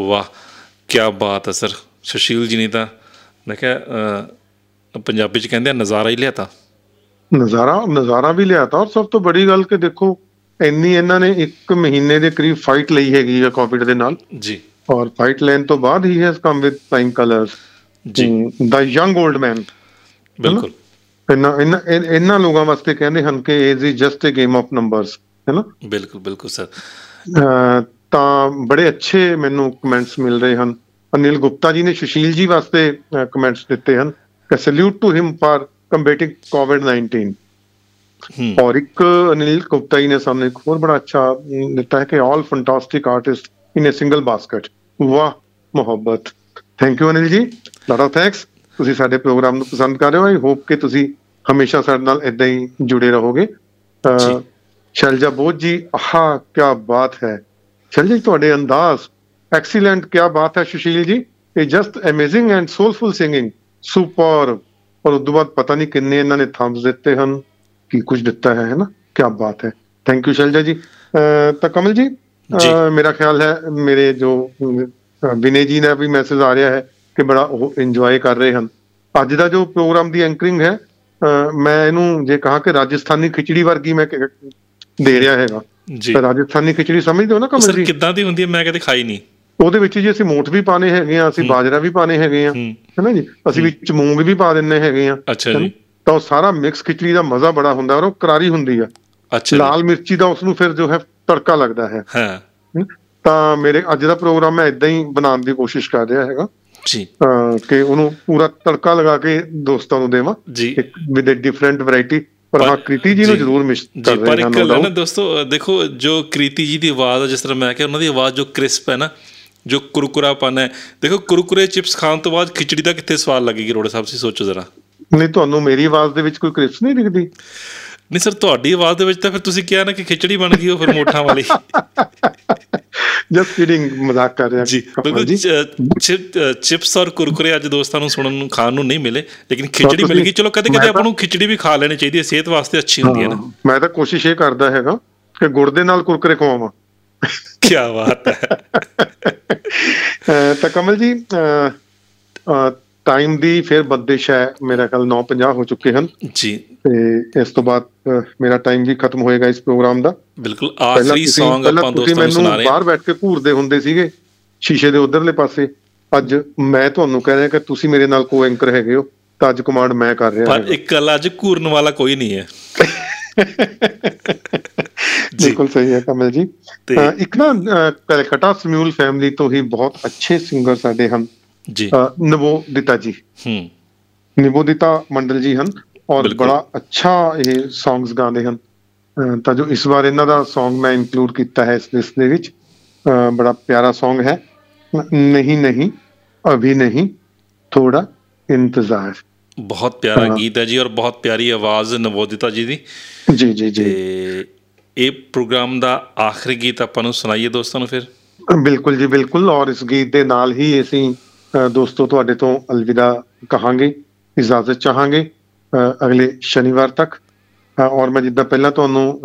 ਵਾਹ ਕੀ ਬਾਤ ਹੈ ਸਰ ਸੁਸ਼ੀਲ ਜੀ ਨੇ ਤਾਂ ਮੈਂ ਕਿਹਾ ਅਹ, ਪੰਜਾਬੀ ਚ ਕਹਿੰਦੇ ਆ ਨਜ਼ਾਰਾ ਹੀ ਲਿਆਤਾ
ਨਜ਼ਾਰਾ ਨਜ਼ਾਰਾ ਵੀ ਲਿਆਤਾ ਔਰ ਸਭ ਤੋਂ ਬੜੀ ਗੱਲ ਕਿ ਦੇਖੋ ਇੰਨੀ ਇਹਨਾਂ ਨੇ ਇੱਕ ਮਹੀਨੇ ਦੇ ਕਰੀਬ ਫਾਈਟ ਲਈ ਹੈਗੀ ਹੈ ਕੋਵਿਡ ਦੇ ਨਾਲ।
ਜੀ।
ਔਰ ਫਾਈਟ ਲੈਣ ਤੋਂ ਬਾਅਦ ਹੀ has come with flying colours
ਜੀ।
ਦਾ ਯੰਗ 올ਡ ਮੈਨ
ਬਿਲਕੁਲ।
ਇਹਨਾਂ ਇਹਨਾਂ ਲੋਕਾਂ ਵਾਸਤੇ ਕਹਿੰਦੇ ਹਨ ਕਿ age is just a game of numbers ਹੈ ਨਾ
ਬਿਲਕੁਲ ਬਿਲਕੁਲ ਸਰ।
ਤਾਂ ਬੜੇ ਅੱਛੇ ਮੈਨੂੰ ਕਮੈਂਟਸ ਮਿਲ ਰਹੇ ਹਨ। ਅਨਿਲ ਗੁਪਤਾ ਜੀ ਨੇ ਸੁਸ਼ੀਲ ਜੀ ਵਾਸਤੇ ਕਮੈਂਟਸ ਦਿੱਤੇ ਹਨ ਕਿ salute to him for combating ਕੋਵਿਡ-19
ਹੂੰ
और एक अनिल गुप्ता जी ने सामने एक और बड़ा अच्छा अम, देता है कि all fantastic artist in a single basket ਵਾਹ ਮੁਹੱਬਤ ਥੈਂਕ ਯੂ ਅਨਿਲ ਜੀ ਲਾਟ ਆਫ ਥੈਂਕਸ ਤੁਸੀਂ ਸਾਡੇ ਪ੍ਰੋਗਰਾਮ ਨੂੰ ਪਸੰਦ ਕਰ ਰਹੇ ਹੋ ਆਈ ਹੋਪ ਕਿ ਤੁਸੀਂ ਹਮੇਸ਼ਾ ਸਾਡੇ ਨਾਲ ਇਦਾਂ ਹੀ ਜੁੜੇ ਰਹੋਗੇ ਅਹ,
ਜੀ।
ਸ਼ੈਲਜਾ ਬੋਧ ਜੀ ਆਹਾ ਕੀ ਬਾਤ ਹੈ ਸ਼ੈਲਜਾ ਜੀ ਤੁਹਾਡੇ ਅੰਦਾਜ਼ ਐਕਸੀਲੈਂਟ ਕੀ ਬਾਤ ਹੈ ਸੁਸ਼ੀਲ ਜੀ ਇਹ just amazing and soulful singing super ਔਰ ਉਦੋਂ ਬਾਅਦ ਪਤਾ ਨਹੀਂ ਕਿੰਨੇ ਇਹਨਾਂ ਨੇ ਥੰਬਸ ਦਿੱਤੇ ਹਨ ਕੀ ਕੁਝ ਦਿੱਤਾ ਹੈ ਹੈ ਨਾ? ਕੀ ਬਾਤ ਹੈ। ਥੈਂਕ ਯੂ ਸ਼ੈਲਜਾ ਜੀ। ਤਾਂ ਕਮਲ ਜੀ। ਮੇਰਾ ਖਿਆਲ ਹੈ ਮੇਰੇ ਜੋ ਵਿਨੇ ਜੀ ਦਾ ਵੀ ਮੈਸੇਜ ਆ ਰਿਹਾ ਹੈ ਕਿ ਬੜਾ ਉਹ ਇੰਜੋਏ ਕਰ ਰਹੇ ਹਨ। ਅੱਜ ਦਾ ਜੋ ਪ੍ਰੋਗਰਾਮ ਦੀ ਐਂਕਰਿੰਗ ਹੈ ਮੈਂ ਇਹਨੂੰ ਜੇ ਕਹਾ ਕਿ ਰਾਜਸਥਾਨੀ ਖਿਚੜੀ ਵਰਗੀ ਮੈਂ ਦੇ ਰਿਹਾ ਹੈਗਾ।
ਜੀ।
ਰਾਜਸਥਾਨੀ ਖਿਚੜੀ ਸਮਝਦੇ ਹੋ ਨਾ ਕਮਲ
ਸਰ
ਜੀ?
ਕਿੱਦਾਂ ਦੀ ਹੁੰਦੀ ਹੈ? ਮੈਂ ਕਦੇ ਖਾਈ ਨਹੀਂ।
ਉਹਦੇ ਵਿੱਚ ਜੀ ਅਸੀਂ ਮੋਠ ਵੀ ਪਾਣੇ ਹੈਗੇ ਆ ਅਸੀਂ ਬਾਜਰਾ ਵੀ ਪਾਣੇ ਹੈਗੇ ਆ ਹੈਨਾ ਜੀ? ਅਸੀਂ ਵਿੱਚ ਮੂੰਗ ਵੀ ਪਾ ਦਿੰਨੇ ਹੈਗੇ ਆ
ਅੱਛਾ? ਜੀ।
ਤਾਂ ਉਹ ਸਾਰਾ ਮਿਕਸ ਖਿਚੜੀ ਦਾ ਮਜ਼ਾ ਬੜਾ ਹੁੰਦਾ ਔਰ ਉਹ ਕਰਾਰੀ ਹੁੰਦੀ ਆ।
ਅੱਛਾ
ਲਾਲ ਮਿਰਚੀ ਦਾ ਉਸ ਨੂੰ ਫਿਰ ਜੋ ਹੈ ਤੜਕਾ ਲੱਗਦਾ ਹੈ।
ਹਾਂ।
ਤਾਂ ਮੇਰੇ ਅੱਜ ਦਾ ਪ੍ਰੋਗਰਾਮ ਮੈਂ ਇਦਾਂ ਹੀ ਬਣਾਉਣ ਦੀ ਕੋਸ਼ਿਸ਼ ਕਰ ਰਿਹਾ ਹੈਗਾ।
ਜੀ।
ਕਿ ਉਹਨੂੰ ਪੂਰਾ ਤੜਕਾ ਲਗਾ ਕੇ ਦੋਸਤਾਂ ਨੂੰ ਦੇਵਾਂ।
ਜੀ।
ਇੱਕ ਵਿਦ ਡਿਫਰੈਂਟ ਵੈਰਾਈਟੀ ਪਰ ਹਾਂ
ਪਰ-
ਕ੍ਰਿਤੀ ਜੀ ਨੂੰ ਜ਼ਰੂਰ ਮਿਸ ਕਰ
ਪਰ
ਰਹੇ
ਇੱਕ ਹੈ ਨਾ
no doubt।
ਦੋਸਤੋ ਦੇਖੋ ਜੋ ਕ੍ਰੀਤੀ ਜੀ ਦੀ ਆਵਾਜ਼ ਹੈ ਜਿਸ ਤਰ੍ਹਾਂ ਮੈਂ ਕਿਹਾ ਉਹਨਾਂ ਦੀ ਆਵਾਜ਼ ਜੋ ਕ੍ਰਿਸਪ ਹੈ ਨਾ ਜੋ ਕੁਰਕੁਰਾਪਨ ਹੈ। ਦੇਖੋ ਕੁਰਕੁਰੇ ਚਿਪਸ ਖਾਣ ਤੋਂ ਬਾਅਦ ਖਿਚੜੀ ਦਾ ਕਿੱਥੇ ਸਵਾਦ ਲੱਗੇਗੀ? ਰੋੜੇ ਸਾਹਿਬ ਤੁਸੀਂ ਸੋਚੋ ਜ਼ਰਾ।
ਨਹੀਂ ਤੁਹਾਨੂੰ ਮੇਰੀ ਆਵਾਜ਼ ਦੇ ਵਿੱਚ ਕੋਈ ਕ੍ਰਿਸ ਨਹੀਂ ਦਿਖਦੀ?
ਨਹੀਂ ਸਰ ਤੁਹਾਡੀ ਆਵਾਜ਼ ਦੇ ਵਿੱਚ ਤਾਂ ਫਿਰ ਤੁਸੀਂ ਕਿਹਾ ਨਾ ਕਿ ਖਿਚੜੀ ਬਣ ਗਈ ਉਹ ਫਿਰ ਮੋਠਾਂ ਵਾਲੀ।
ਜਸਟ ਕਿਡਿੰਗ ਮਜ਼ਾਕ ਕਰ ਰਿਹਾ
ਜੀ ਚਿਪਸ ਔਰ ਕੁਰਕੁਰੇ ਅੱਜ ਦੋਸਤਾਂ ਨੂੰ ਸੁਣਨ ਨੂੰ ਖਾਣ ਨੂੰ ਨਹੀਂ ਮਿਲੇ ਲੇਕਿਨ ਖਿਚੜੀ ਮਿਲ ਗਈ। ਚਲੋ ਕਦੇ ਕਦੇ ਆਪਾਂ ਨੂੰ ਖਿਚੜੀ ਵੀ ਖਾ ਲੈਣੀ ਚਾਹੀਦੀ ਹੈ ਸਿਹਤ ਵਾਸਤੇ ਅੱਛੀ ਹੁੰਦੀ ਹੈ ਨਾ।
ਮੈਂ ਤਾਂ ਕੋਸ਼ਿਸ਼ ਇਹ ਕਰਦਾ ਹੈਗਾ ਕਿ ਗੁੜ ਦੇ ਨਾਲ ਕੁਰਕਰੇ ਖਵਾਵਾਂ।
ਕੀ ਬਾਤ ਹੈ।
ਤਾਂ ਕਮਲ ਜੀ ਟਾਈਮ ਦੀ ਫਿਰ ਬੰਦਿਸ਼ ਹੈ ਮੇਰਾ ਖਿਆਲ 9:50 ਹੋ ਚੁੱਕੇ ਹਨ।
ਜੀ।
ਤੇ ਇਸ ਤੋਂ ਬਾਅਦ ਮੇਰਾ ਟਾਈਮ ਵੀ ਖਤਮ ਹੋਏਗਾ ਇਸ ਪ੍ਰੋਗਰਾਮ ਦਾ।
ਬਿਲਕੁਲ ਆਖਰੀ Song ਆਪਾਂ ਦੋਸਤਾਂ ਨੂੰ ਸੁਣਾ ਰਹੇ ਹਾਂ।
ਬਾਹਰ ਬੈਠ ਕੇ ਘੂਰਦੇ ਹੁੰਦੇ ਸੀਗੇ ਸ਼ੀਸ਼ੇ ਦੇ ਉਧਰਲੇ ਪਾਸੇ। ਅੱਜ ਮੈਂ ਤੁਹਾਨੂੰ ਕਹਿ ਰਿਹਾ ਕਿ ਤੁਸੀਂ ਮੇਰੇ ਨਾਲ ਕੋ ਐਂਕਰ ਹੈਗੇ ਹੋ ਤਾਂ ਅੱਜ ਕਮਾਂਡ ਮੈਂ ਕਰ ਰਿਹਾ
ਪਰ
ਹੈਗਾ।
ਇੱਕ ਗੱਲ ਅੱਜ ਘੂਰਨ ਵਾਲਾ ਕੋਈ ਨਹੀਂ ਹੈ।
ਬਿਲਕੁਲ ਸਹੀ ਹੈ ਕਮਲ ਜੀ। ਇੱਕ ਨਾ ਕਲਕੱਤਾ ਸਮਿਊਲ ਫੈਮਿਲੀ ਤੋਂ ਹੀ ਬਹੁਤ ਅੱਛੇ ਸਿੰਗਰ ਸਾਡੇ ਹਨ।
ਜੀ।
ਅਹ, ਨਵੋਦਿਤਾ ਜੀ।
ਹੂੰ।
ਨਿਬੋਦਿਤਾ ਮੰਡਲ ਜੀ ਹਨ ਔਰ। ਬੜਾ ਅੱਛਾ ਇਹ ਸੌਂਗਸ ਗਾਉਂਦੇ ਹਨ। ਤਾਂ ਜੋ ਇਸ ਵਾਰ ਇਹਨਾਂ ਦਾ Song ਮੈਂ ਇਨਕਲੂਡ ਕੀਤਾ ਹੈ ਇਸ ਲਿਸਟ ਦੇ ਵਿੱਚ। ਬੜਾ ਪਿਆਰਾ Song ਹੈ। ਨਹੀਂ ਨਹੀਂ ਅਭੀ ਨਹੀਂ ਥੋੜਾ ਇੰਤਜ਼ਾਰ।
ਬਹੁਤ ਪਿਆਰਾ। ਗੀਤ ਹੈ ਜੀ ਔਰ ਬਹੁਤ ਪਿਆਰੀ ਆਵਾਜ਼ ਨਵੋਦਿਤਾ ਜੀ ਦੀ।
ਜੀ ਜੀ ਜੀ।
ਇਹ ਪ੍ਰੋਗਰਾਮ ਦਾ ਆਖਰੀ ਗੀਤ ਆਪਾਂ ਨੂੰ ਸੁਣਾਈਏ ਦੋਸਤਾਂ ਨੂੰ ਫਿਰ?
ਬਿਲਕੁਲ ਜੀ ਬਿਲਕੁਲ। ਔਰ ਇਸ ਗੀਤ ਦੇ ਨਾਲ ਹੀ ਅਸੀਂ ਦੋਸਤੋ ਤੁਹਾਡੇ ਤੋਂ ਅਲਵਿਦਾ ਕਹਾਂਗੇ ਇਜਾਜ਼ਤ ਚਾਹਾਂਗੇ ਅਗਲੇ ਸ਼ਨੀਵਾਰ ਤੱਕ। ਔਰ ਮੈਂ ਜਿੱਦਾਂ ਪਹਿਲਾਂ ਤੁਹਾਨੂੰ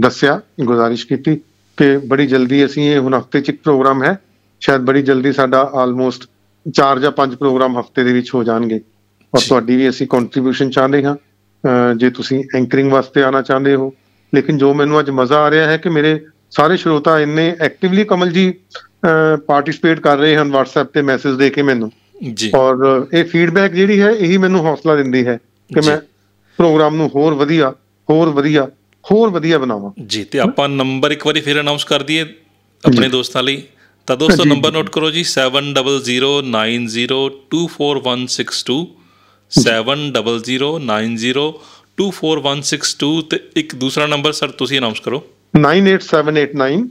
ਦੱਸਿਆ ਗੁਜ਼ਾਰਿਸ਼ ਕੀਤੀ ਕਿ ਬੜੀ ਜਲਦੀ ਅਸੀਂ ਇਹ ਹੁਣ ਹਫ਼ਤੇ ਚ ਇੱਕ ਪ੍ਰੋਗਰਾਮ ਹੈ। ਸ਼ਾਇਦ ਬੜੀ ਜਲਦੀ ਸਾਡਾ ਆਲਮੋਸਟ 4 ਜਾਂ 5 ਪ੍ਰੋਗਰਾਮ ਹਫ਼ਤੇ ਦੇ ਵਿੱਚ ਹੋ ਜਾਣਗੇ। ਔਰ। ਤੁਹਾਡੀ ਵੀ ਅਸੀਂ ਕੰਟਰੀਬਿਊਸ਼ਨ ਚਾਹੁੰਦੇ ਹਾਂ। ਜੇ ਤੁਸੀਂ ਐਂਕਰਿੰਗ ਵਾਸਤੇ ਆਣਾ ਚਾਹੁੰਦੇ ਹੋ। ਲੇਕਿਨ ਜੋ ਮੈਨੂੰ ਅੱਜ ਮਜ਼ਾ ਆ ਰਿਹਾ ਹੈ ਕਿ ਮੇਰੇ ਸਾਰੇ ਸ਼ਰੋਤਾ ਇੰਨੇ ਐਕਟਿਵਲੀ ਕਮਲ ਜੀ ਪਾਰਟਿਸਿਪੇਟ ਕਰ ਰਹੇ ਹਨ WhatsApp ਤੇ ਮੈਸੇਜ ਦੇ ਕੇ ਮੈਨੂੰ।
ਜੀ।
ਔਰ ਇਹ ਫੀਡਬੈਕ ਜਿਹੜੀ ਹੈ ਇਹੀ ਮੈਨੂੰ ਹੌਸਲਾ ਦਿੰਦੀ ਹੈ ਕਿ। ਮੈਂ ਪ੍ਰੋਗਰਾਮ ਨੂੰ ਹੋਰ ਵਧੀਆ ਹੋਰ ਵਧੀਆ ਹੋਰ ਵਧੀਆ ਬਣਾਵਾਂ।
ਜੀ ਤੇ ਆਪਾਂ ਨੰਬਰ ਇੱਕ ਵਾਰੀ ਫਿਰ ਅਨਾਉਂਸ ਕਰ ਦਈਏ ਆਪਣੇ ਦੋਸਤਾਂ ਲਈ। ਤਾਂ ਦੋਸਤੋ ਨੰਬਰ। ਨੋਟ ਕਰੋ ਜੀ 7009024162 7009024162 ਤੇ ਇੱਕ ਦੂਸਰਾ ਨੰਬਰ ਸਰ ਤੁਸੀਂ ਅਨਾਉਂਸ ਕਰੋ।
98789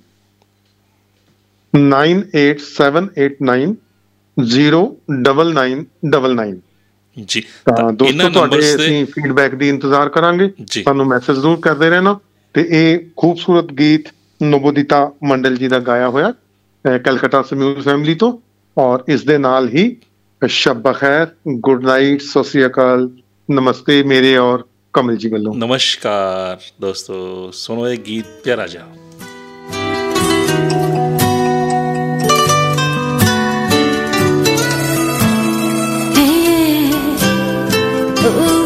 98789 09999
ਜੀ
ਤਾਂ ਦੋਸਤੋ
ਇਹਨਾਂ
ਤੁਹਾਡੇ ਅਸੀਂ ਫੀਡਬੈਕ ਦੀ ਇੰਤਜ਼ਾਰ ਕਰਾਂਗੇ। ਸਾਨੂੰ ਮੈਸੇਜ ਜ਼ਰੂਰ ਕਰਦੇ ਰਹਿਣਾ ਤੇ ਇਹ ਖੂਬਸੂਰਤ ਗੀਤ ਨਵੋਦਿਤਾ ਮੰਡਲ ਜੀ ਦਾ ਗਾਇਆ ਹੋਇਆ ਕਲਕੱਤਾ ਸਮਿਊਲ ਫੈਮਿਲੀ ਤੋਂ ਔਰ ਇਸ ਦੇ ਨਾਲ ਹੀ ਸ਼ਬ ਬਖੈਰ ਗੁੱਡ ਨਾਈਟ ਸਤਿ ਸ਼੍ਰੀ ਅਕਾਲ ਨਮਸਤੇ ਮੇਰੇ ਔਰ ਕਮਲ ਜੀ ਵੱਲੋਂ।
ਨਮਸਕਾਰ ਦੋਸਤੋ ਸੁਣੋ ਇਹ ਗੀਤ ਪਿਆਰਾ ਜਿਹਾ। Ooh.